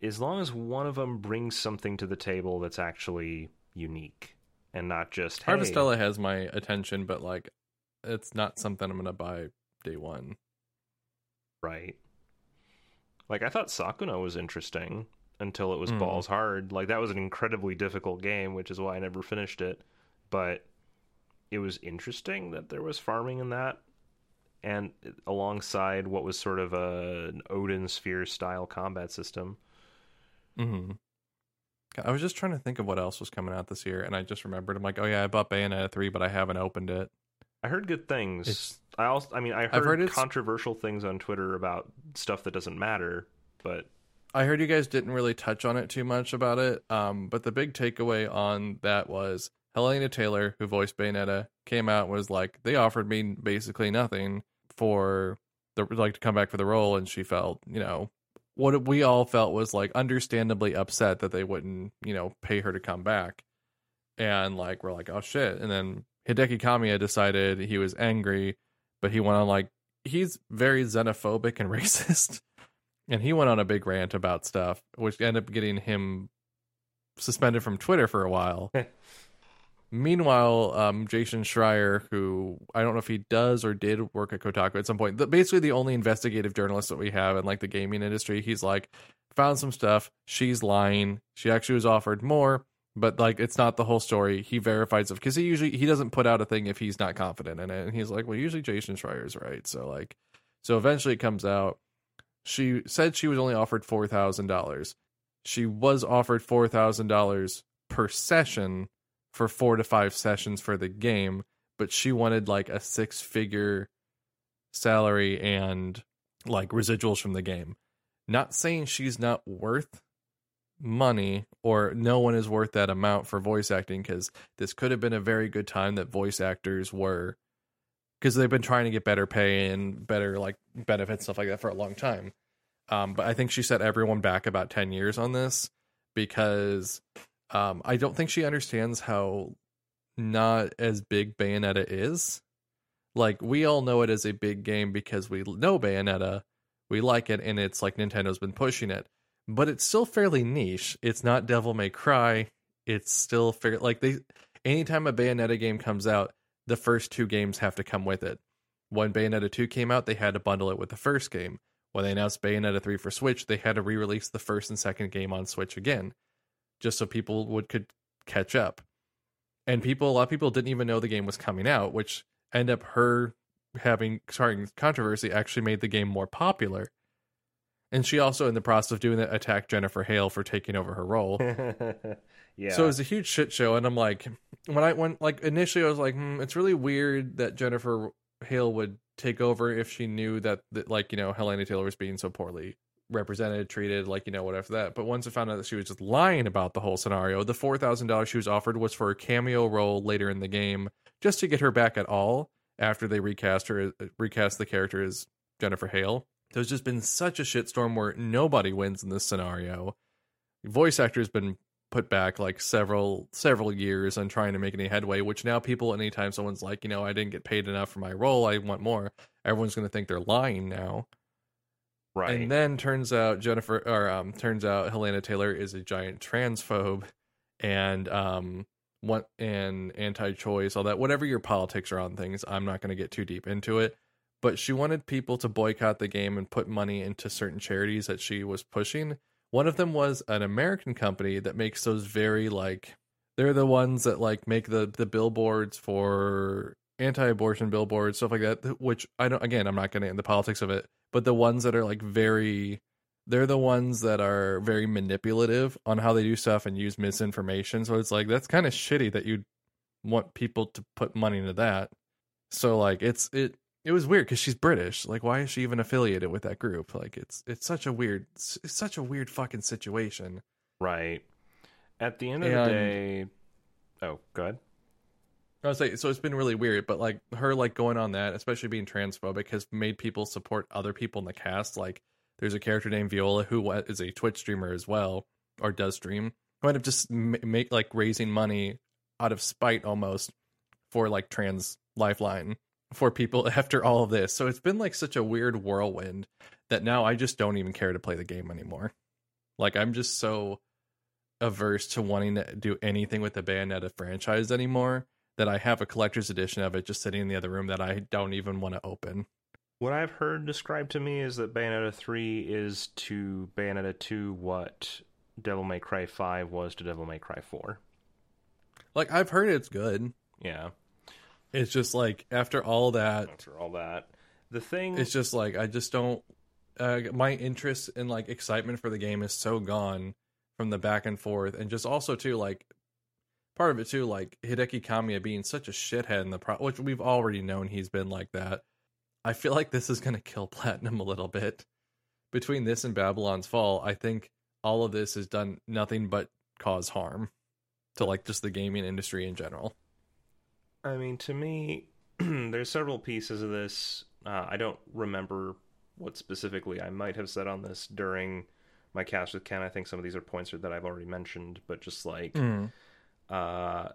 C: as long as one of them brings something to the table that's actually unique and not just hey,
A: Harvestella has my attention, but like, it's not something I'm gonna buy day one.
C: right. Like I thought Sakuna was interesting until it was
A: Hmm.
C: balls hard. Like that was an incredibly difficult game, which is why I never finished it. But it was interesting that there was farming in that and alongside what was sort of a, an Odin sphere style combat system.
A: hmm I was just trying to think of what else was coming out this year, and I just remembered. I'm like, oh yeah, I bought Bayonetta three, but I haven't opened it.
C: I heard good things.
A: It's-
C: I also, I mean, I heard,
A: heard
C: controversial things on Twitter about stuff that doesn't matter, but
A: I heard you guys didn't really touch on it too much about it. Um, but the big takeaway on that was Hellena Taylor, who voiced Bayonetta, came out was like, they offered me basically nothing for the like to come back for the role, and she felt, you know, what we all felt was like understandably upset that they wouldn't, you know, pay her to come back, and like we're like, oh shit, and then Hideki Kamiya decided he was angry, but he went on like he's very xenophobic and racist, and he went on a big rant about stuff, which ended up getting him suspended from Twitter for a while. Meanwhile, um, Jason Schreier, who I don't know if he does or did work at Kotaku at some point, the, basically the only investigative journalist that we have in like the gaming industry, he's like found some stuff. She's lying. She actually was offered more, but like it's not the whole story. He verifies it because he usually he doesn't put out a thing if he's not confident in it. And he's like, well, usually Jason Schreier's right. So like, so eventually it comes out. She said she was only offered four thousand dollars. She was offered four thousand dollars per session for four to five sessions for the game, but she wanted like a six figure salary and like residuals from the game. Not saying she's not worth money or no one is worth that amount for voice acting because this could have been a very good time that voice actors were because they've been trying to get better pay and better like benefits stuff like that for a long time um, but i think she set everyone back about 10 years on this because um, I don't think she understands how not as big Bayonetta is. Like we all know it as a big game because we know Bayonetta, we like it, and it's like Nintendo's been pushing it. But it's still fairly niche. It's not Devil May Cry. It's still fair. Like they, anytime a Bayonetta game comes out, the first two games have to come with it. When Bayonetta 2 came out, they had to bundle it with the first game. When they announced Bayonetta 3 for Switch, they had to re-release the first and second game on Switch again just so people would could catch up. And people, a lot of people didn't even know the game was coming out, which end up her having starting controversy actually made the game more popular. And she also, in the process of doing that, attacked Jennifer Hale for taking over her role.
C: yeah.
A: So it was a huge shit show, and I'm like, when I went like initially, I was like, hmm, it's really weird that Jennifer Hale would take over if she knew that, that like you know Hellena Taylor was being so poorly represented, treated, like you know whatever that. But once I found out that she was just lying about the whole scenario, the four thousand dollars she was offered was for a cameo role later in the game, just to get her back at all after they recast her, recast the character as Jennifer Hale. There's just been such a shitstorm where nobody wins in this scenario. Voice actor's been put back like several several years on trying to make any headway which now people anytime someone's like you know i didn't get paid enough for my role i want more everyone's going to think they're lying now.
C: Right.
A: and then turns out jennifer or um turns out hellena taylor is a giant transphobe and um what and anti-choice all that whatever your politics are on things i'm not going to get too deep into it. But she wanted people to boycott the game and put money into certain charities that she was pushing one of them was an American company that makes those very like they're the ones that like make the the billboards for anti-abortion billboards stuff like that which I don't again I'm not going to in the politics of it but the ones that are like very they're the ones that are very manipulative on how they do stuff and use misinformation so it's like that's kind of shitty that you want people to put money into that. So like it's it it was weird because she's British. Like, why is she even affiliated with that group? Like, it's it's such a weird, it's such a weird fucking situation.
C: Right. At the end of the day. Oh, go ahead.
A: I was like, so it's been really weird, but like her like going on that, especially being transphobic, has made people support other people in the cast. Like, there's a character named Viola who is a Twitch streamer as well, or does stream, who end up just make like raising money out of spite almost for like trans lifeline for people after all of this. So it's been like such a weird whirlwind that now I just don't even care to play the game anymore. Like I'm just so averse to wanting to do anything with the Bayonetta franchise anymore that I have a collector's edition of it just sitting in the other room that I don't even want to open.
C: What I've heard described to me is that Bayonetta 3 is to Bayonetta 2 what Devil May Cry 5 was to Devil May Cry 4.
A: Like I've heard it's good.
C: Yeah.
A: It's just like after all that
C: After all that. The thing.
A: it's just like I just don't uh, my interest and like excitement for the game is so gone from the back and forth and just also too like part of it too like Hideki Kamiya being such a shithead in the pro which we've already known he's been like that. I feel like this is going to kill Platinum a little bit. Between this and Babylon's Fall, I think all of this has done nothing but cause harm. to like just the gaming industry in general.
C: I mean, to me, there's several pieces of this. Uh, I don't remember what specifically I might have said on this during my cast with Ken. I think some of these are points that I've already mentioned, but just like, uh,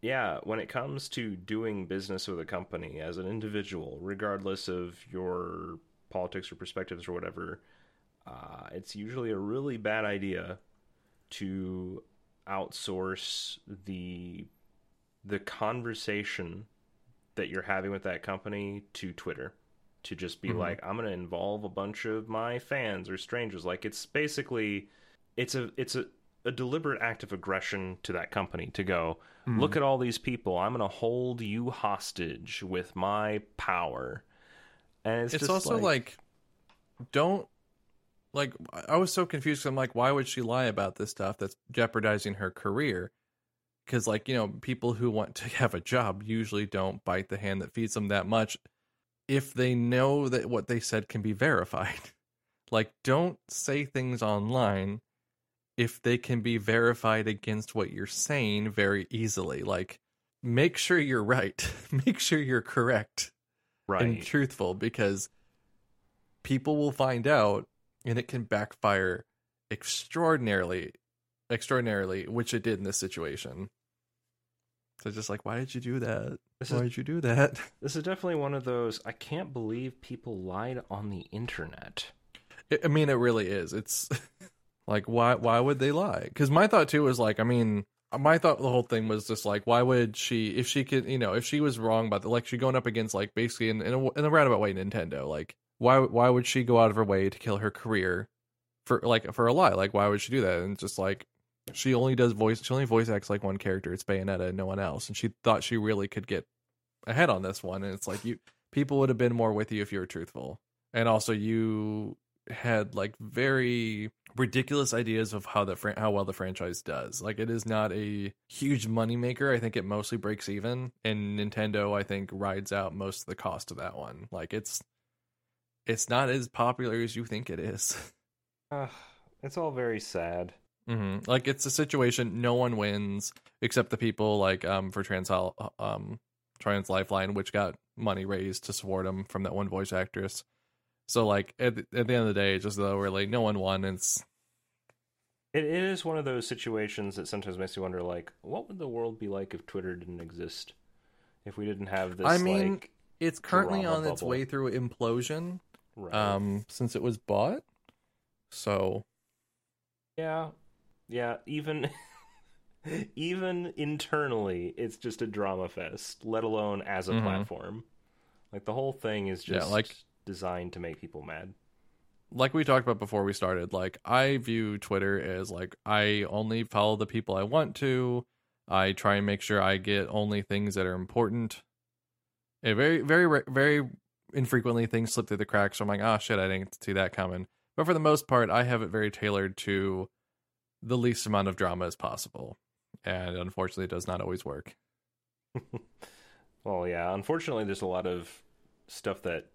C: yeah, when it comes to doing business with a company as an individual, regardless of your politics or perspectives or whatever, uh, it's usually a really bad idea to outsource the the conversation that you're having with that company to Twitter to just be mm-hmm. like I'm going to involve a bunch of my fans or strangers like it's basically it's a it's a, a deliberate act of aggression to that company to go mm-hmm. look at all these people I'm going to hold you hostage with my power and it's,
A: It's, also like, don't like I was so confused. I'm like, why would she lie about this stuff that's jeopardizing her career? Because like you know, people who want to have a job usually don't bite the hand that feeds them that much if they know that what they said can be verified. like, don't say things online if they can be verified against what you're saying very easily. Like, make sure you're right. make sure you're correct
C: right
A: and truthful because people will find out and it can backfire extraordinarily extraordinarily which it did in this situation so just like why did you do that?
C: This
A: why
C: is-
A: did you do that?
C: This is definitely one of those. I can't believe people lied on the internet.
A: I- i mean it really is. It's like why why would they lie? Because my thought too was like i mean my thought the whole thing was just like why would she if she could you know if she was wrong about the like she going up against like basically in, in, a, in a roundabout way nintendo like why why would she go out of her way to kill her career for like for a lie? Like why would she do that? And just like she only does voice she only voice acts like one character it's bayonetta and no one else and she thought she really could get ahead on this one and it's like you people would have been more with you if you were truthful and also you had like very ridiculous ideas of how the fran- how well the franchise does. Like it is not a huge moneymaker. I think it mostly breaks even and Nintendo I think rides out most of the cost of that one. Like it's it's not as popular as you think it is.
C: Uh, it's all very sad.
A: Hmm Like it's a situation no one wins except the people like um for Trans um Trans Lifeline which got money raised to support them from that one voice actress. So like at the, at the end of the day, just though really no one won. It's
C: It, it is one of those situations that sometimes makes you wonder, like, what would the world be like if Twitter didn't exist? If we didn't have this,
A: I mean,
C: like,
A: it's currently on its way through implosion
C: right.
A: um since it was bought. So
C: yeah, yeah. Even, even internally, it's just a drama fest. Let alone as a
A: Mhm.
C: platform. Like the whole thing is
A: Yeah,
C: just
A: like-
C: designed to make people mad.
A: like we talked about before we started, like I view Twitter as like I only follow the people I want to. I try and make sure I get only things that are important. And very, very, very infrequently things slip through the cracks. So I'm like, oh shit, I didn't see that coming. But for the most part, I have it very tailored to the least amount of drama as possible. And unfortunately, it does not always work.
C: Well, yeah. Unfortunately, there's a lot of stuff that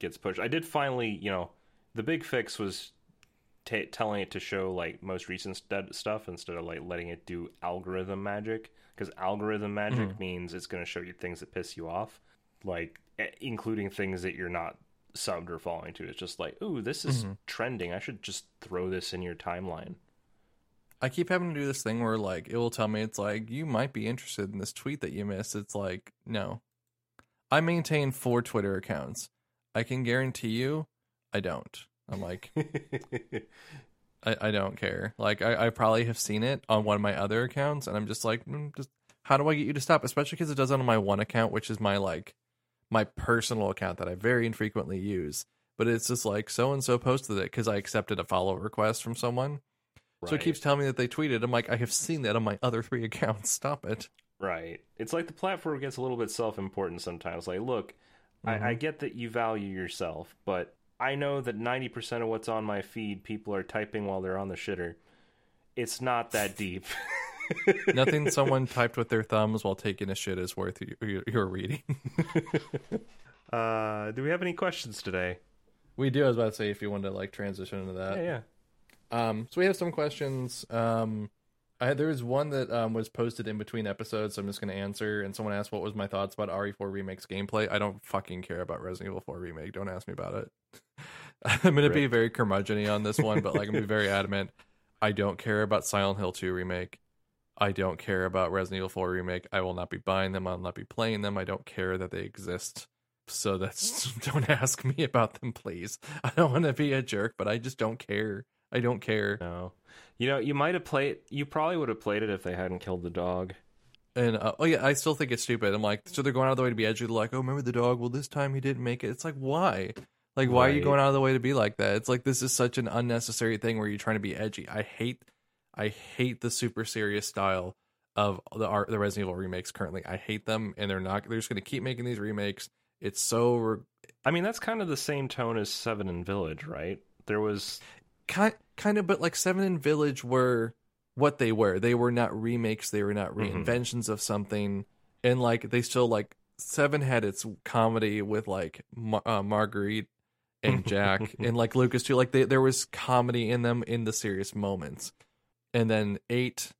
C: gets pushed. I did finally, you know, the big fix was ta telling it to show like most recent st- stuff instead of like letting it do algorithm magic. Because algorithm magic mm. means it's going to show you things that piss you off, like including things that you're not subbed or following to. It's just like, ooh, this is mm-hmm. trending. I should just throw this in your timeline.
A: I keep having to do this thing where like it will tell me it's like you might be interested in this tweet that you missed. It's like no, I maintain four Twitter accounts. I can guarantee you, I don't. I'm like I, I don't care. Like I, I probably have seen it on one of my other accounts, and I'm just like, mm, just how do I get you to stop? Especially because it does it on my one account, which is my like my personal account that I very infrequently use. But it's just like so and so posted it because I accepted a follow request from someone. So it keeps telling me that they tweeted. I'm like, I have seen that on my other three accounts. Stop it.
C: Right. It's like the platform gets a little bit self important sometimes. Like, look, I, I get that you value yourself, but I know that 90% of what's on my feed, people are typing while they're on the shitter. It's not that deep.
A: Nothing someone typed with their thumbs while taking a shit is worth your, your reading.
C: uh, do we have any questions today?
A: we do. I was about to say if you wanted to like transition into that.
C: yeah, yeah.
A: Um, so we have some questions. Um, I, there was one that um, was posted in between episodes, so I'm just going to answer. And someone asked what was my thoughts about RE4 Remake's gameplay. I don't fucking care about Resident Evil 4 Remake. Don't ask me about it. I'm going to be very curmudgeon on this one, but like I'm going to be very adamant. I don't care about Silent Hill 2 Remake. I don't care about Resident Evil 4 Remake. I will not be buying them. I'll not be playing them. I don't care that they exist. So that's don't ask me about them, please. I don't want to be a jerk, but I just don't care. I don't care.
C: No. You know, you might have played. You probably would have played it if they hadn't killed the dog.
A: And uh, oh yeah, I still think it's stupid. I'm like, so they're going out of the way to be edgy. They're like, oh, remember the dog? Well, this time he didn't make it. It's like, why? Like, why are you going out of the way to be like that? It's like this is such an unnecessary thing where you're trying to be edgy. I hate, I hate the super serious style of the art, the Resident Evil remakes currently. I hate them, and they're not. They're just going to keep making these remakes. It's so re-
C: I mean, that's kind of the same tone as Seven and Village, right? There was
A: kind kind of but like seven and village were what they were they were not remakes they were not
C: Mhm.
A: reinventions of something and like they still like seven had its comedy with like Mar- uh, marguerite and jack and like lucas too like they, there was comedy in them in the serious moments and then eight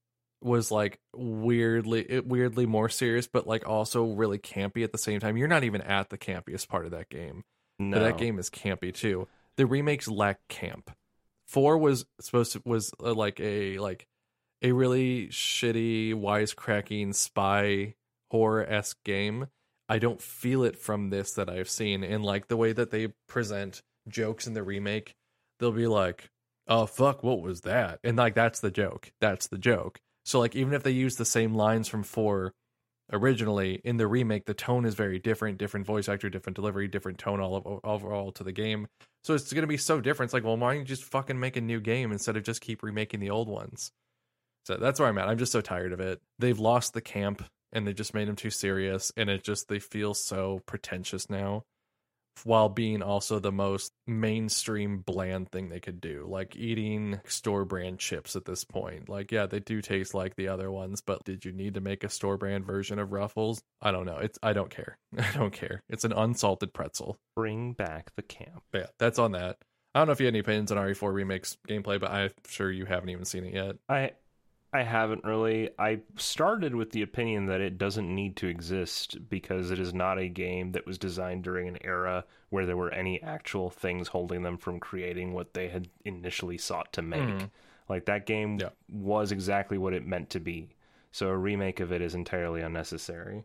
A: was like weirdly weirdly more serious but like also really campy at the same time you're not even at the campiest part of that game
C: no.
A: but that game is campy too. The remakes lack camp. Four was supposed to was uh, like a like a really shitty wisecracking spy horror esque game. I don't feel it from this that I've seen, and like the way that they present jokes in the remake, they'll be like, "Oh fuck, what was that?" And like that's the joke. That's the joke. So like even if they use the same lines from four originally in the remake the tone is very different different voice actor different delivery different tone all of, overall to the game. So it's going to be so different. It's like well why don't you just fucking make a new game instead of just keep remaking the old ones? So that's where i'm at. I'm just so tired of it. They've lost the camp and they just made them too serious and it just they feel so pretentious now while being also the most mainstream bland thing they could do like eating store brand chips at this point. Like yeah they do taste like the other ones but did you need to make a store brand version of ruffles? I don't know. It's i don't care. I don't care. It's an unsalted pretzel.
C: Bring back the camp.
A: but yeah that's on that. I don't know if you had any opinions on re4 remakes gameplay but i'm sure you haven't even seen it yet.
C: I I haven't really. I started with the opinion that it doesn't need to exist because it is not a game that was designed during an era where there were any actual things holding them from creating what they had initially sought to make.
A: Mhm.
C: Like that game
A: Yeah.
C: was exactly what it meant to be. So a remake of it is entirely unnecessary.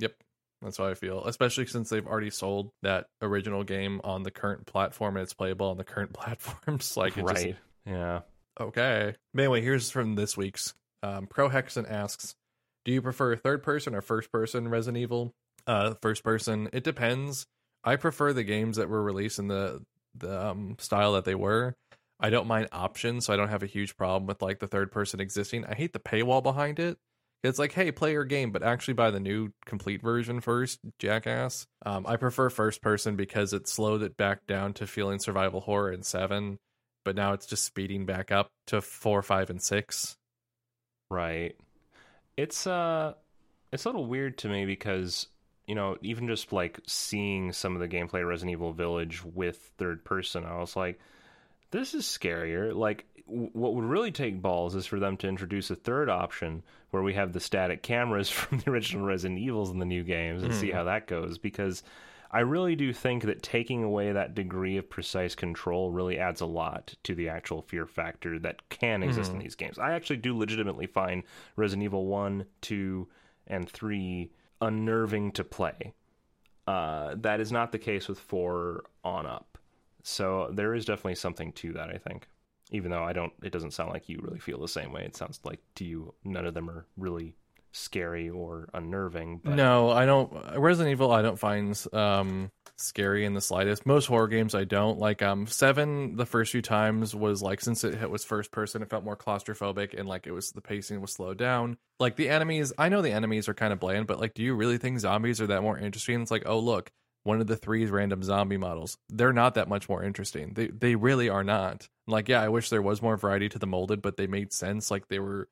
A: Yep. That's how I feel, especially since they've already sold that original game on the current platform and it's playable on the current platforms. Like, it just,
C: right. Yeah.
A: Okay. But anyway, here's from this week's. Um, Pro Hexen asks, "Do you prefer third person or first person Resident Evil?" Uh, first person. It depends. I prefer the games that were released in the the um, style that they were. I don't mind options, so I don't have a huge problem with like the third person existing. I hate the paywall behind it. It's like, hey, play your game, but actually buy the new complete version first, jackass. Um, I prefer first person because it slowed it back down to feeling survival horror in seven, but now it's just speeding back up to four, five, and six.
C: Right. It's uh it's a little weird to me because you know, even just like seeing some of the gameplay of Resident Evil Village with third person, I was like this is scarier. Like w- what would really take balls is for them to introduce a third option where we have the static cameras from the original Resident Evils in the new games and see
A: Mhm.
C: how that goes because I really do think that taking away that degree of precise control really adds a lot to the actual fear factor that can exist in
A: Mhm.
C: these games. I actually do legitimately find Resident Evil 1, 2, and 3 unnerving to play. Uh, that is not the case with 4 on up. So there is definitely something to that, I think. Even though I don't, it doesn't sound like you really feel the same way. It sounds like to you, none of them are really scary or unnerving. But
A: No, I don't. Resident Evil, I don't find um scary in the slightest. Most horror games, I don't like. Um, seven the first few times was like since it was first person, it felt more claustrophobic and like it was the pacing was slowed down. Like the enemies, I know the enemies are kind of bland, but like, do you really think zombies are that more interesting? It's like, oh look, one of the three random zombie models. They're not that much more interesting. They they really are not. Like, yeah, I wish there was more variety to the molded, but they made sense. Like they were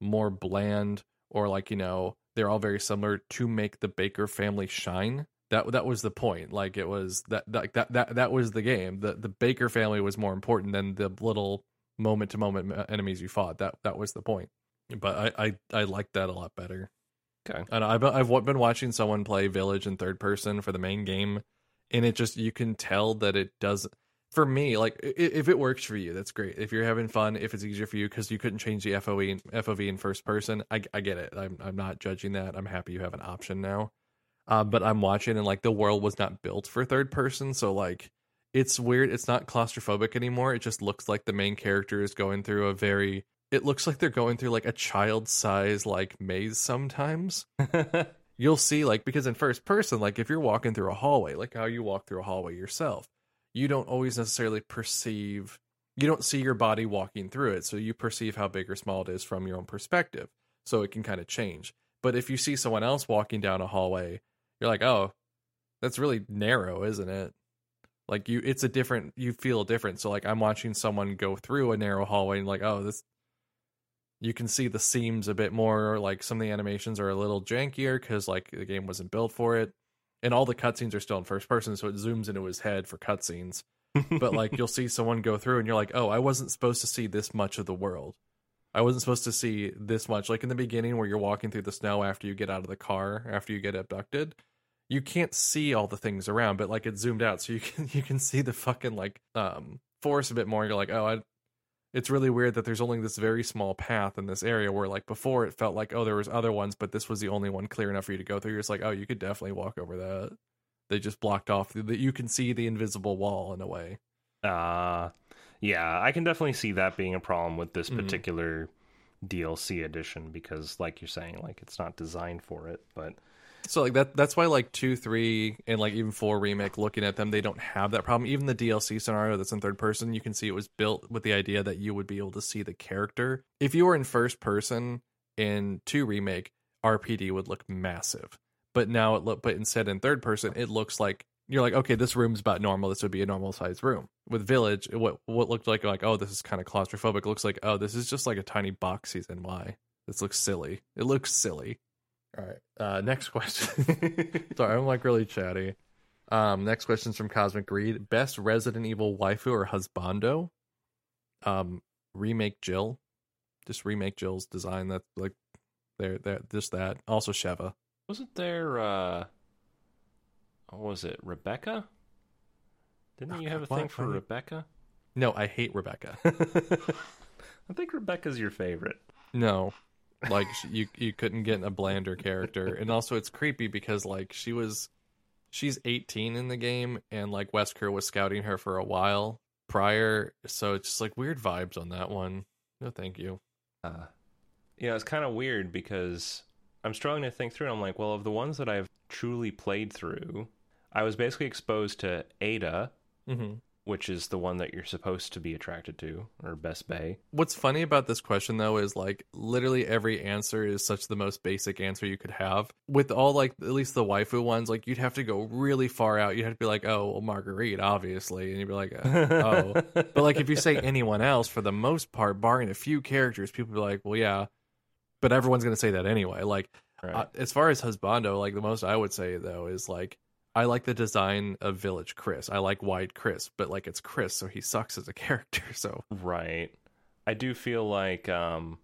A: more bland or like you know they're all very similar to make the Baker family shine. That that was the point. Like it was that that that that, that was the game. The the Baker family was more important than the little moment to moment enemies you fought. That that was the point. but I, I I like that a lot better.
C: Okay.
A: And I've I've been watching someone play Village in third person for the main game, and it just you can tell that it does. For me, like if it works for you, that's great. If you're having fun, if it's easier for you because you couldn't change the FOE and FOV in first person, I, I get it. I'm I'm not judging that. I'm happy you have an option now. Uh, but I'm watching and like the world was not built for third person, so like it's weird. It's not claustrophobic anymore. It just looks like the main character is going through a very. It looks like they're going through like a child size like maze sometimes you'll see like because in first person like if you're walking through a hallway like how you walk through a hallway yourself you don't always necessarily perceive you don't see your body walking through it so you perceive how big or small it is from your own perspective so it can kind of change. But if you see someone else walking down a hallway you're like oh that's really narrow isn't it? Like you it's a different you feel different. So like i'm watching someone go through a narrow hallway and like oh this you can see the seams a bit more like some of the animations are a little jankier because like the game wasn't built for it and all the cutscenes are still in first person so it zooms into his head for cutscenes. But like you'll see someone go through and you're like oh i wasn't supposed to see this much of the world. I wasn't supposed to see this much. Like in the beginning where you're walking through the snow after you get out of the car after you get abducted you can't see all the things around but like it's zoomed out so you can you can see the fucking like um forest a bit more. You're like oh i it's really weird that there's only this very small path in this area where like before it felt like oh there was other ones but this was the only one clear enough for you to go through. You're just like oh you could definitely walk over that. They just blocked off that you can see the invisible wall in a way.
C: Uh yeah, I can definitely see that being a problem with this
A: Mhm.
C: particular DLC edition because like you're saying, like it's not designed for it, but
A: so like that that's why like 2 3 and like even 4 remake looking at them they don't have that problem. Even the dlc scenario that's in third person you can see it was built with the idea that you would be able to see the character. If you were in first person in 2 remake rpd would look massive. But now it look but instead in third person it looks like you're like okay this room's about normal. This would be a normal sized room. With village what what looked like like oh this is kind of claustrophobic looks like oh this is just like a tiny box he's in. Why? This looks silly. It looks silly all right uh next question. Sorry i'm like really chatty. Um next question's from cosmic greed. Best resident evil waifu or husbando? Um remake jill. Just remake jill's design. That's like there there just that. Also sheva.
C: Wasn't there uh what was it, Rebecca? Didn't
A: Oh,
C: you have a thing for Rebecca?
A: no i hate rebecca.
C: I think Rebecca's your favorite.
A: No, like you you couldn't get a blander character, and also it's creepy because like she was, she's 18 in the game, and like Wesker was scouting her for a while prior, so it's just like weird vibes on that one. No, thank you.
C: Uh, yeah, it's kind of weird because I'm struggling to think through. I'm like, well, of the ones that I've truly played through, I was basically exposed to Ada,
A: hmm
C: which is the one that you're supposed to be attracted to, or Best Bay.
A: What's funny about this question though is like literally every answer is such the most basic answer you could have. With all like at least the waifu ones, like you'd have to go really far out. You'd have to be like, oh, well, Marguerite, obviously, and you'd be like, oh. But like if you say anyone else, for the most part, barring a few characters, people be like, well, yeah. But everyone's gonna say that anyway. Like
C: Right.
A: uh, as far as husbando, like the most I would say though is like I like the design of Village Chris. I like Wide Chris, but like it's Chris, so he sucks as a character. So
C: Right. I do feel like um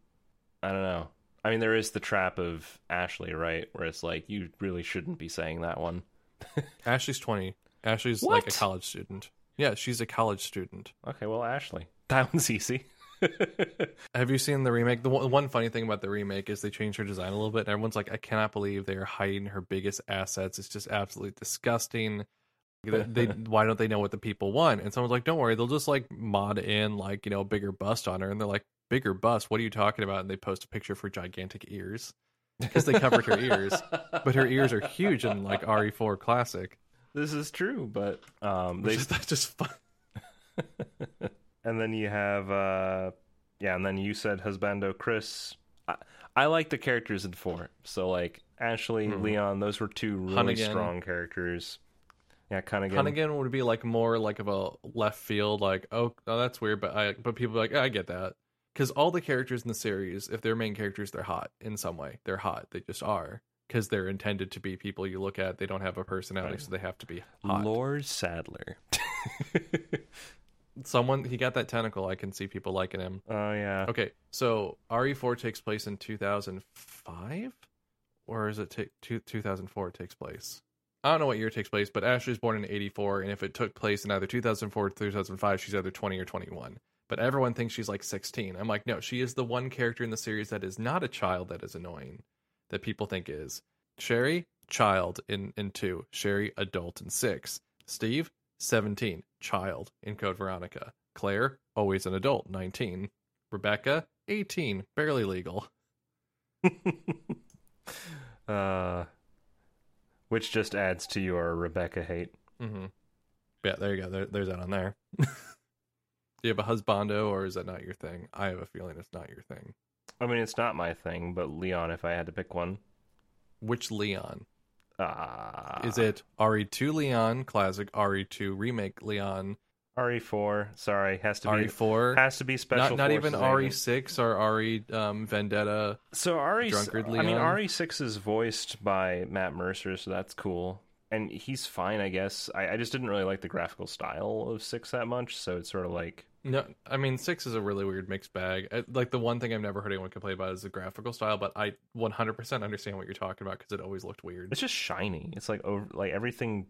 C: I don't know. I mean there is the trap of Ashley, right? Where it's like you really shouldn't be saying that one.
A: Ashley's twenty. Ashley's like a college student. Yeah, she's a college student.
C: Okay, well Ashley. That one's easy.
A: Have you seen the remake? The one, one funny thing about the remake is they changed her design a little bit. And everyone's like, I cannot believe they are hiding her biggest assets. It's just absolutely disgusting. They, why don't they know what the people want? And someone's like, don't worry, they'll just like mod in like you know a bigger bust on her. And they're like, bigger bust? What are you talking about? And they post a picture for gigantic ears because they covered her ears, but her ears are huge in like RE4 Classic.
C: this is true, but um they
A: is that's just fun.
C: And then you have uh yeah and then you said husbando chris i, I like the characters in four so like ashley
A: Mhm.
C: leon those were two really
A: Hunnigan.
C: strong characters yeah kind Cunningham.
A: Hunnigan would be like more like of a left field, like oh, oh that's weird, but I but people like "Yeah, I get that because all the characters in the series, if they're main characters, they're hot in some way. They're hot. They just are because they're intended to be people you look at. They don't have a personality,
C: Right.
A: so they have to be hot.
C: lord saddler
A: someone he got that tentacle. I can see people liking him.
C: Oh yeah.
A: Okay, so RE4 takes place in 2005, or is it two, 2004? Takes place. I don't know what year it takes place, but Ashley's born in 84, and if it took place in either 2004 or 2005, she's either 20 or 21. But everyone thinks she's like 16. I'm like, no, she is the one character in the series that is not a child that is annoying, that people think is. Sherry, child in in two. Sherry, adult in six. Steve, 17, child in Code Veronica. Claire, always an adult, 19. Rebecca, 18, barely legal.
C: uh, which just adds to your Rebecca hate.
A: Mm-hmm. Yeah, there you go. There, there's that on there. Do you have a husbando, or is that not your thing? I have a feeling it's not your thing.
C: I mean, it's not my thing, but Leon, if I had to pick one,
A: Which Leon?
C: Ah,
A: Is it RE2 Leon, classic RE2 remake Leon,
C: RE4? Sorry, has to be
A: RE4?
C: has to be special.
A: not not even
C: Forces agent.
A: RE6 or RE um, Vendetta.
C: So RE,
A: Drunkard
C: I mean,
A: Leon?
C: RE6 is voiced by Matt Mercer, so that's cool, and he's fine, I guess. I, I just didn't really like the graphical style of Six that much, so it's sort of like
A: No, I mean six is a really weird mixed bag. I, like the one thing I've never heard anyone complain about is the graphical style, but I 100% understand what you're talking about because it always looked weird.
C: it's just shiny. It's like over, like everything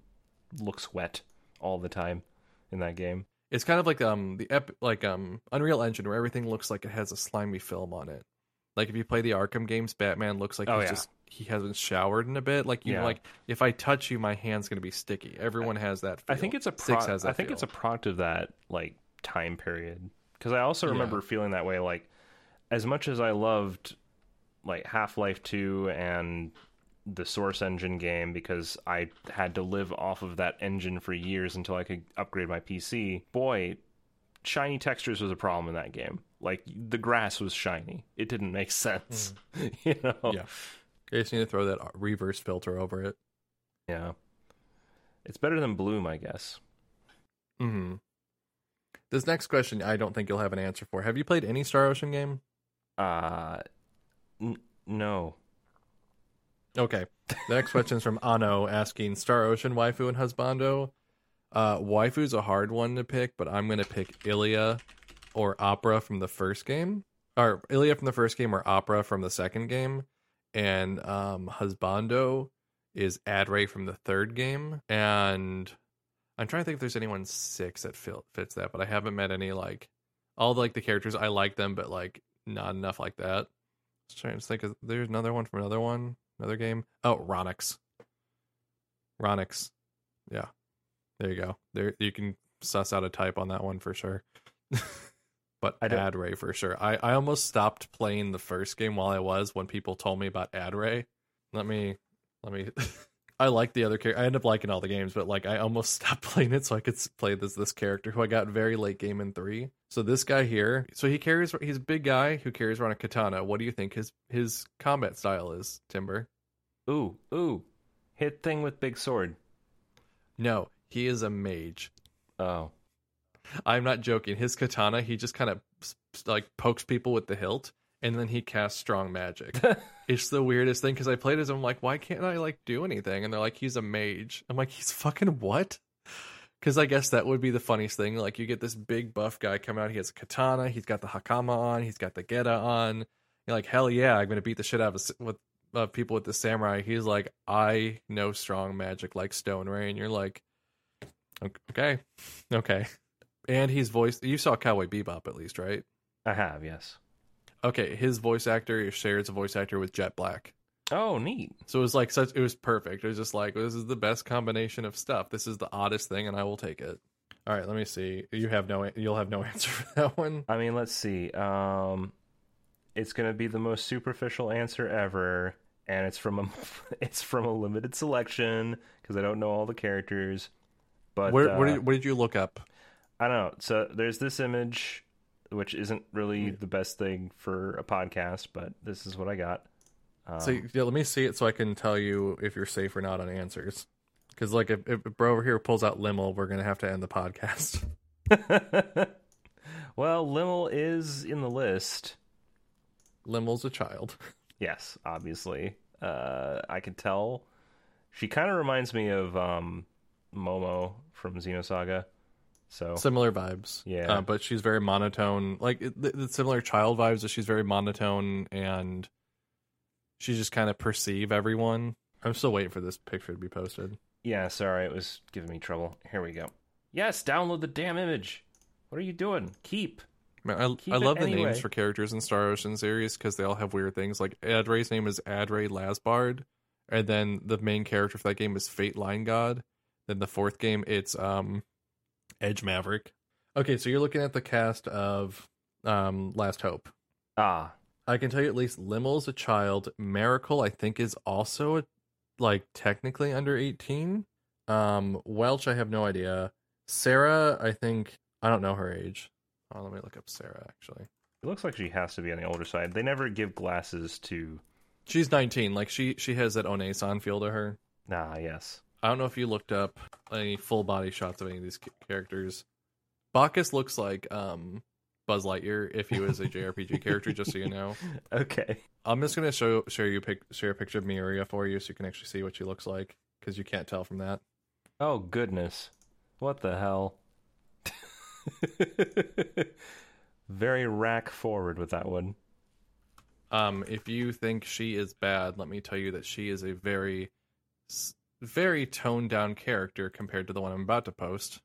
C: looks wet all the time in that game.
A: It's kind of like um the ep- like um Unreal Engine where everything looks like it has a slimy film on it. Like if you play the Arkham games, Batman looks like
C: Oh,
A: he's
C: yeah.
A: just he hasn't showered in a bit. Like you know, like if I touch you, my hand's gonna be sticky. Everyone has that. Feel.
C: I think it's a pro-
A: six has that
C: I think
A: feel.
C: it's a product of that like time period because I also remember
A: Yeah.
C: feeling that way. Like as much as I loved like Half Life Two and the Source Engine game because I had to live off of that engine for years until I could upgrade my PC. Boy, shiny textures was a problem in that game. Like the grass was shiny; it didn't make sense. you know?
A: Yeah. You just need to throw that reverse filter over it.
C: yeah. It's better than Bloom, I guess.
A: hmm This next question, I don't think you'll have an answer for. Have you played any Star Ocean game?
C: Uh, n- no.
A: Okay. The next question is from Ano asking Star Ocean waifu and husbando. Uh, waifu's a hard one to pick, but I'm gonna pick Ilia or Opera from the first game, or Ilia from the first game, or Opera from the second game, and um, husbando is Adray from the third game, and I'm trying to think if there's anyone six that fits that, but I haven't met any like all like the characters. I like them, but like not enough like that. Just trying to think. Of, there's another one from another one, another game. Oh, Ronyx. Ronyx. Yeah, there you go. There you can suss out a type on that one for sure. but Adray for sure. I I almost stopped playing the first game while I was when people told me about Adray. Let me let me. I like the other character. I end up liking all the games, but like I almost stopped playing it so I could play this this character who I got very late game in three. So this guy here, so he carries. He's a big guy who carries around a katana. What do you think his his combat style is, Timber?
C: Ooh, ooh. Hit thing with big sword.
A: No, he is a mage.
C: Oh.
A: I'm not joking. His katana, he just kind of like pokes people with the hilt, and then he casts strong magic. it's the weirdest thing because I played as I'm like, why can't I like do anything? And they're like, he's a mage. I'm like, he's fucking what? Because I guess that would be the funniest thing. Like you get this big buff guy come out. He has a katana. He's got the hakama on. He's got the geta on. You're like, hell yeah, I'm gonna beat the shit out of with uh, people with the samurai. He's like, I know strong magic like Stone Rain. you're like, okay, okay. And he's voiced. You saw Cowboy Bebop at least, right?
C: I have, yes.
A: Okay, his voice actor shares a voice actor with Jet Black.
C: Oh, neat.
A: So it was like such. It was perfect. It was just like this is the best combination of stuff. This is the oddest thing, and I will take it. All right, let me see. You have no. You'll have no answer for that one.
C: I mean, let's see. Um it's going to be the most superficial answer ever and it's from a it's from a limited selection because I don't know all the characters. But
A: Where,
C: uh,
A: what, did, what did you look up?
C: I don't know. So there's this image which isn't really the best thing for a podcast, but this is what I got. Um,
A: So yeah, let me see it so I can tell you if you're safe or not on answers. Because like if, if bro over here pulls out Lymle, we're gonna have to end the podcast.
C: well, Lymle is in the list.
A: Lymle's a child.
C: Yes, obviously. Uh, I can tell. She kind of reminds me of um, Momo from Xenosaga. So
A: Similar vibes.
C: Yeah.
A: Uh, but she's very monotone. Like it- the, the similar child vibes that she's very monotone and she just kind of perceive everyone. I'm still waiting for this picture to be posted.
C: yeah, sorry, it was giving me trouble. Here we go. Yes, download the damn image. What are you doing? Keep.
A: Man, I,
C: Keep
A: I love the
C: anyway.
A: names for characters in Star Ocean series because they all have weird things. Like Adray's name is Adray Lasbard, and then the main character for that game is Fate Linegod. Then the fourth game, it's um, Edge Maverick. Okay, so you're looking at the cast of um, Last Hope.
C: Ah,
A: I can tell you at least Lymle's a child. Meracle, I think, is also a, like technically under 18. Um, Welch, I have no idea. Sarah, I think I don't know her age. Oh, let me look up Sarah. Actually,
C: it looks like she has to be on the older side. They never give glasses to.
A: she's 19. Like she she has that Onesan feel to her.
C: Ah, yes.
A: I don't know if you looked up any full body shots of any of these characters. Bacchus looks like um Buzz Lightyear if he was a JRPG character. Just so you know.
C: Okay.
A: I'm just gonna show share you pic share a picture of Myuria for you so you can actually see what she looks like because you can't tell from that.
C: Oh goodness, what the hell? Very rack forward with that one.
A: Um, if you think she is bad, let me tell you that she is a very, s- very toned down character compared to the one I'm about to post.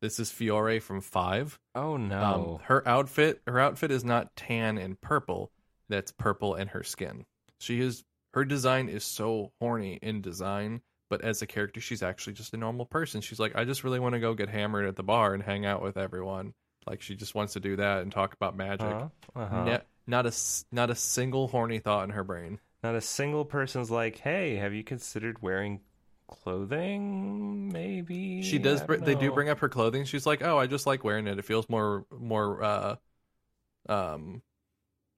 A: This is Fiore from Five.
C: Oh
A: Um,
C: no.
A: her outfit, her outfit is not tan and purple. That's purple in her skin. She is her design is so horny in design, but as a character, she's actually just a normal person. She's like, I just really want to go get hammered at the bar and hang out with everyone. Like she just wants to do that and talk about magic.
C: Uh-huh. Uh-huh.
A: Ne- not a not a single horny thought in her brain.
C: Not a single person's like, "Hey, have you considered wearing clothing? Maybe."
A: She does. Br- They do bring up her clothing. She's like, "Oh, I just like wearing it. It feels more more uh, um,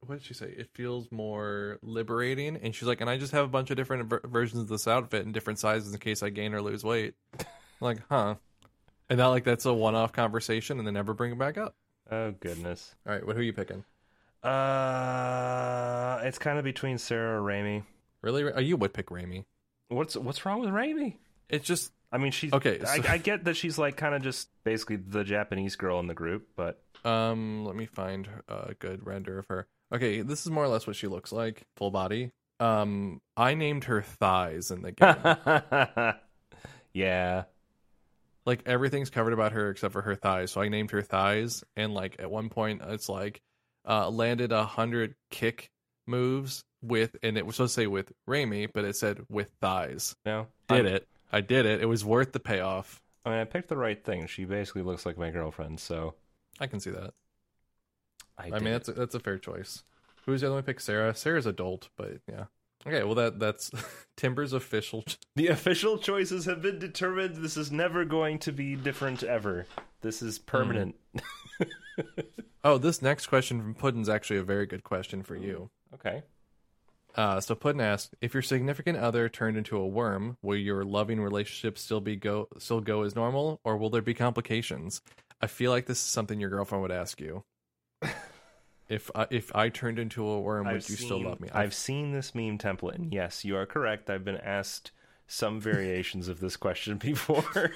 A: what did she say? It feels more liberating." And she's like, "And I just have a bunch of different ver- versions of this outfit in different sizes in case I gain or lose weight." I'm like, huh? And that like that's a one off conversation, and they never bring it back up.
C: Oh goodness.
A: All right, what who are you picking?
C: Uh, it's kind of between Sarah or Reimi.
A: Really? are you would pick Reimi.
C: What's what's wrong with Reimi?
A: It's just
C: I mean, she's
A: Okay,
C: I, I get that she's like kind of just basically the Japanese girl in the group, but
A: Um, let me find a good render of her. Okay, this is more or less what she looks like, full body. Um, I named her thighs in the game.
C: yeah,
A: like everything's covered about her except for her thighs. So I named her thighs, and like at one point, it's like uh landed a hundred kick moves with, and it was supposed to say with Reimi, but it said with thighs.
C: no,
A: Did
C: I,
A: it? I did it. It was worth the payoff.
C: I mean, I picked the right thing. She basically looks like my girlfriend, so
A: I can see that.
C: I,
A: I, mean, that's a, that's a fair choice. Who's the other one? Pick Sarah. Sarah's adult, but yeah. Okay, well that that's Timber's official.
C: the official choices have been determined. This is never going to be different ever. This is hmm. permanent.
A: Oh, this next question from Puddin's actually a very good question for you.
C: Okay.
A: Uh, so Puddin asked, if your significant other turned into a worm, will your loving relationship still be go still go as normal, or will there be complications? I feel like this is something your girlfriend would ask you. if I, if I turned into a worm, would
C: I've
A: you still love me?
C: I've seen this meme template, and yes, you are correct. I've been asked some variations of this question before.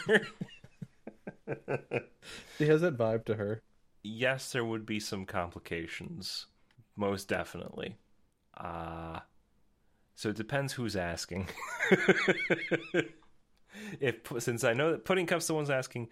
A: she has that vibe to her.
C: yes, there would be some complications, most definitely. Uh so it depends who's asking. if since I know that Pudding Cup's the one's asking,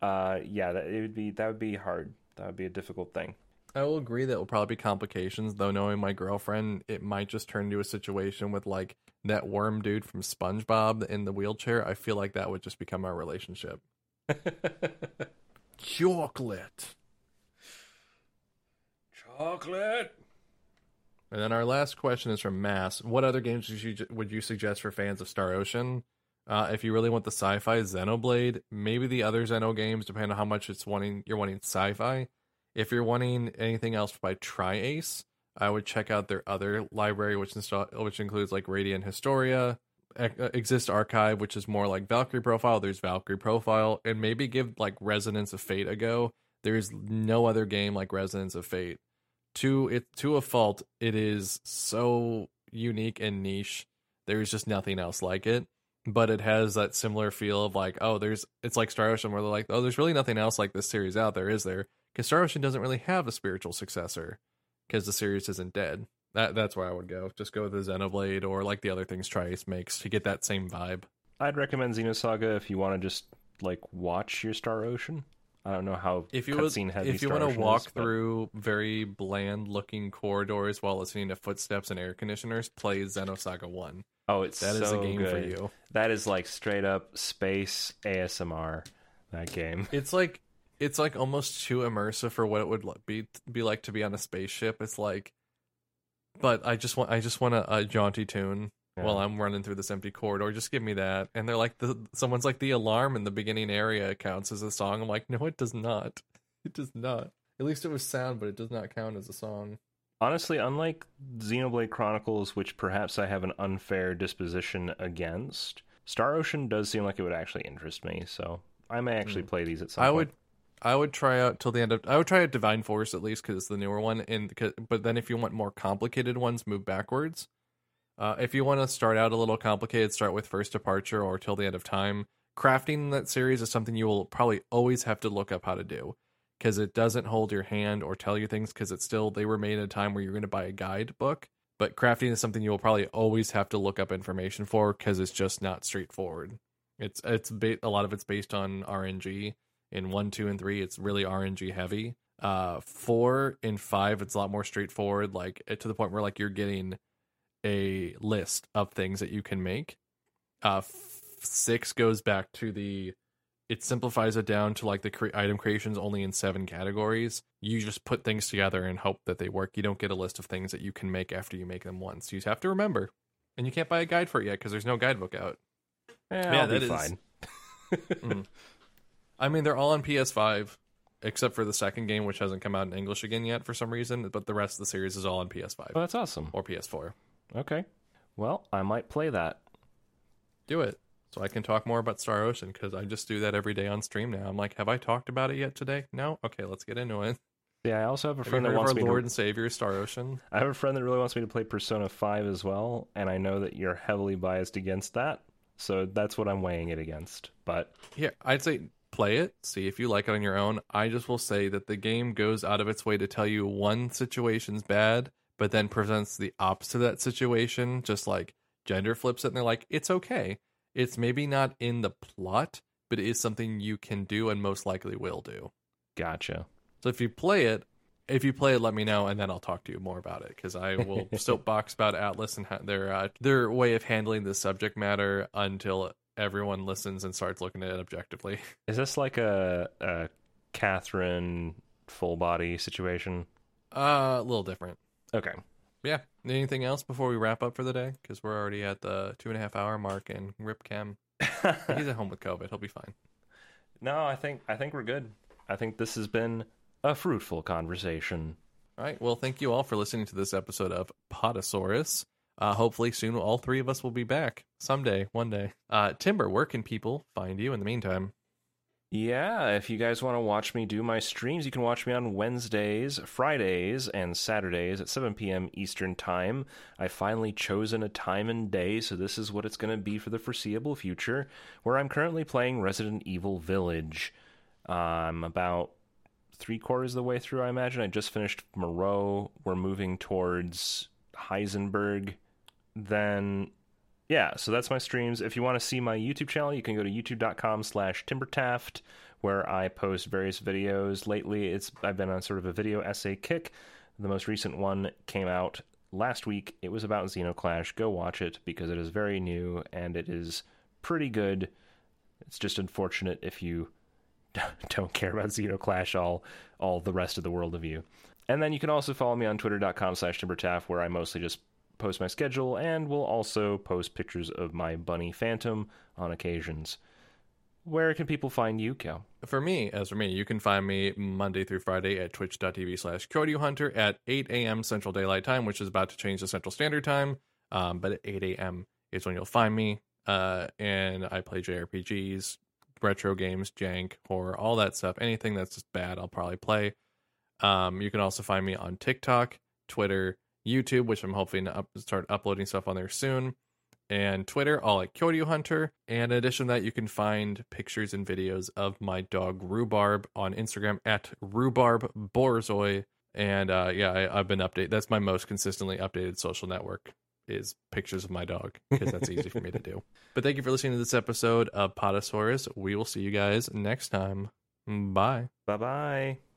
C: uh, yeah, that it would be that would be hard. That would be a difficult thing.
A: I will agree that will probably be complications, though. Knowing my girlfriend, it might just turn into a situation with like that worm dude from SpongeBob in the wheelchair. I feel like that would just become our relationship. Chocolate.
C: Chocolate.
A: And then our last question is from Mass. What other games would you, would you suggest for fans of Star Ocean? Uh, if you really want the sci-fi, Xenoblade, maybe the other Xeno games, depending on how much it's wanting. You're wanting sci-fi. If you're wanting anything else by Tri-Ace, I would check out their other library, which which includes like Radiant Historia, uh, Exist Archive, which is more like Valkyrie Profile. There's Valkyrie Profile, and maybe give like Resonance of Fate a go. There's no other game like Resonance of Fate to it to a fault it is so unique and niche there's just nothing else like it but it has that similar feel of like, oh, there's it's like Star Ocean where they're like, oh, there's really nothing else like this series out there, is there? Because Star Ocean doesn't really have a spiritual successor because the series isn't dead. That that's where I would go. Just go with the Xenoblade or like the other things tri-Ace makes to get that same vibe.
C: I'd recommend Xenosaga if you want to just like watch your Star Ocean. I don't know how
A: If you
C: cutscene heavy
A: if you want to walk
C: is, but-
A: through very bland looking corridors while listening to footsteps and air conditioners, play Xenosaga One.
C: oh, it's
A: That is
C: so
A: a game
C: good.
A: for you.
C: That is like straight up space ASMR. That game.
A: It's like it's like almost too immersive for what it would be be like to be on a spaceship. It's like, but I just want I just want a, a jaunty tune while I'm running through this empty corridor. Just give me that. And they're like the someone's like the alarm in the beginning area counts as a song. I'm like, no, it does not. It does not. At least it was sound, but it does not count as a song.
C: Honestly, unlike Xenoblade Chronicles, which perhaps I have an unfair disposition against, Star Ocean does seem like it would actually interest me. So I may actually hmm. play these at some.
A: I
C: point.
A: would, I would try out till the end of. I would try out Divine Force at least because it's the newer one. And but then if you want more complicated ones, move backwards. Uh, if you want to start out a little complicated, start with First Departure or Till the End of Time. Crafting that series is something you will probably always have to look up how to do because it doesn't hold your hand or tell you things because it's still they were made at a time where you're going to buy a guidebook. But crafting is something you will probably always have to look up information for because it's just not straightforward. It's it's ba- a lot of it's based on RNG. In one, two, and three, it's really RNG heavy. Uh, four and five, it's a lot more straightforward. Like eh, to the point where like you're getting a list of things that you can make. Uh, f- six goes back to the it simplifies it down to like the cre- item creations only in seven categories. You just put things together and hope that they work. You don't get a list of things that you can make after you make them once. You have to remember, and you can't buy a guide for it yet because there's no guidebook out.
C: Eh,
A: Yeah,
C: I'll
A: that
C: be
A: is-
C: fine.
A: I mean, they're all on PS5 except for the second game, which hasn't come out in English again yet for some reason. But the rest of the series is all on PS5
C: Oh, that's awesome.
A: or PS4.
C: Okay. Well, I might play that.
A: Do it so I can talk more about Star Ocean because I just do that every day on stream now. I'm like, have I talked about it yet today? No. Okay, let's get into it.
C: Yeah, I also have a
A: Have
C: friend that wants
A: our
C: me
A: Lord
C: to.
A: and Savior Star Ocean?
C: I have a friend that really wants me to play Persona 5 as well, and I know that you're heavily biased against that, so that's what I'm weighing it against. But
A: Yeah, I'd say play it, see if you like it on your own. I just will say that the game goes out of its way to tell you one situation's bad, but then presents the opposite of that situation, just like gender flips it and they're like, it's okay. It's maybe not in the plot, but it is something you can do and most likely will do.
C: gotcha.
A: So if you play it, if you play it, let me know, and then I'll talk to you more about it because I will soapbox about Atlus and their uh, their way of handling the subject matter until everyone listens and starts looking at it objectively.
C: Is this like a, a Catherine full body situation?
A: Uh, a little different.
C: Okay.
A: Yeah. Anything else before we wrap up for the day? Because we're already at the two and a half hour mark, and Rip Cam, he's at home with COVID. He'll be fine.
C: no, I think I think we're good. I think this has been a fruitful conversation.
A: All right. Well, thank you all for listening to this episode of Potosaurus. Uh, hopefully soon all three of us will be back someday, one day. Uh, Timber, where can people find you in the meantime?
C: Yeah, if you guys want to watch me do my streams, you can watch me on Wednesdays, Fridays, and Saturdays at 7 p.m. Eastern Time. I've finally chosen a time and day, so this is what it's going to be for the foreseeable future, where I'm currently playing Resident Evil Village. I'm about three quarters of the way through, I imagine. I just finished Moreau. We're moving towards Heisenberg. Then yeah, so that's my streams. If you want to see my YouTube channel, you can go to youtube.com slash timbertaft, where I post various videos. Lately, it's I've been on sort of a video essay kick. The most recent one came out last week. It was about Xenoclash. Go watch it because it is very new and it is pretty good. It's just unfortunate if you don't care about Xenoclash all all the rest of the world of you. And then you can also follow me on twitter.com slash timbertaft, where I mostly just post my schedule and will also post pictures of my bunny phantom on occasions. Where can people find you, Cal?
A: For me, as for me, you can find me Monday through Friday at twitch.tv slash Hunter at 8 a.m. Central Daylight Time, which is about to change to Central Standard Time. Um, but at 8 a.m. is when you'll find me. Uh, and I play JRPGs, retro games, jank, horror, all that stuff. Anything that's just bad, I'll probably play. Um, you can also find me on TikTok, Twitter, YouTube, which I'm hoping to up, start uploading stuff on there soon. and Twitter, all at Kyoto Hunter. And in addition to that, you can find pictures and videos of my dog Rhubarb on Instagram at Rhubarb Borzoi. And uh, yeah, I, I've been updated. That's my most consistently updated social network is pictures of my dog because that's easy for me to do. But thank you for listening to this episode of Potosaurus. We will see you guys next time. Bye.
C: Bye bye.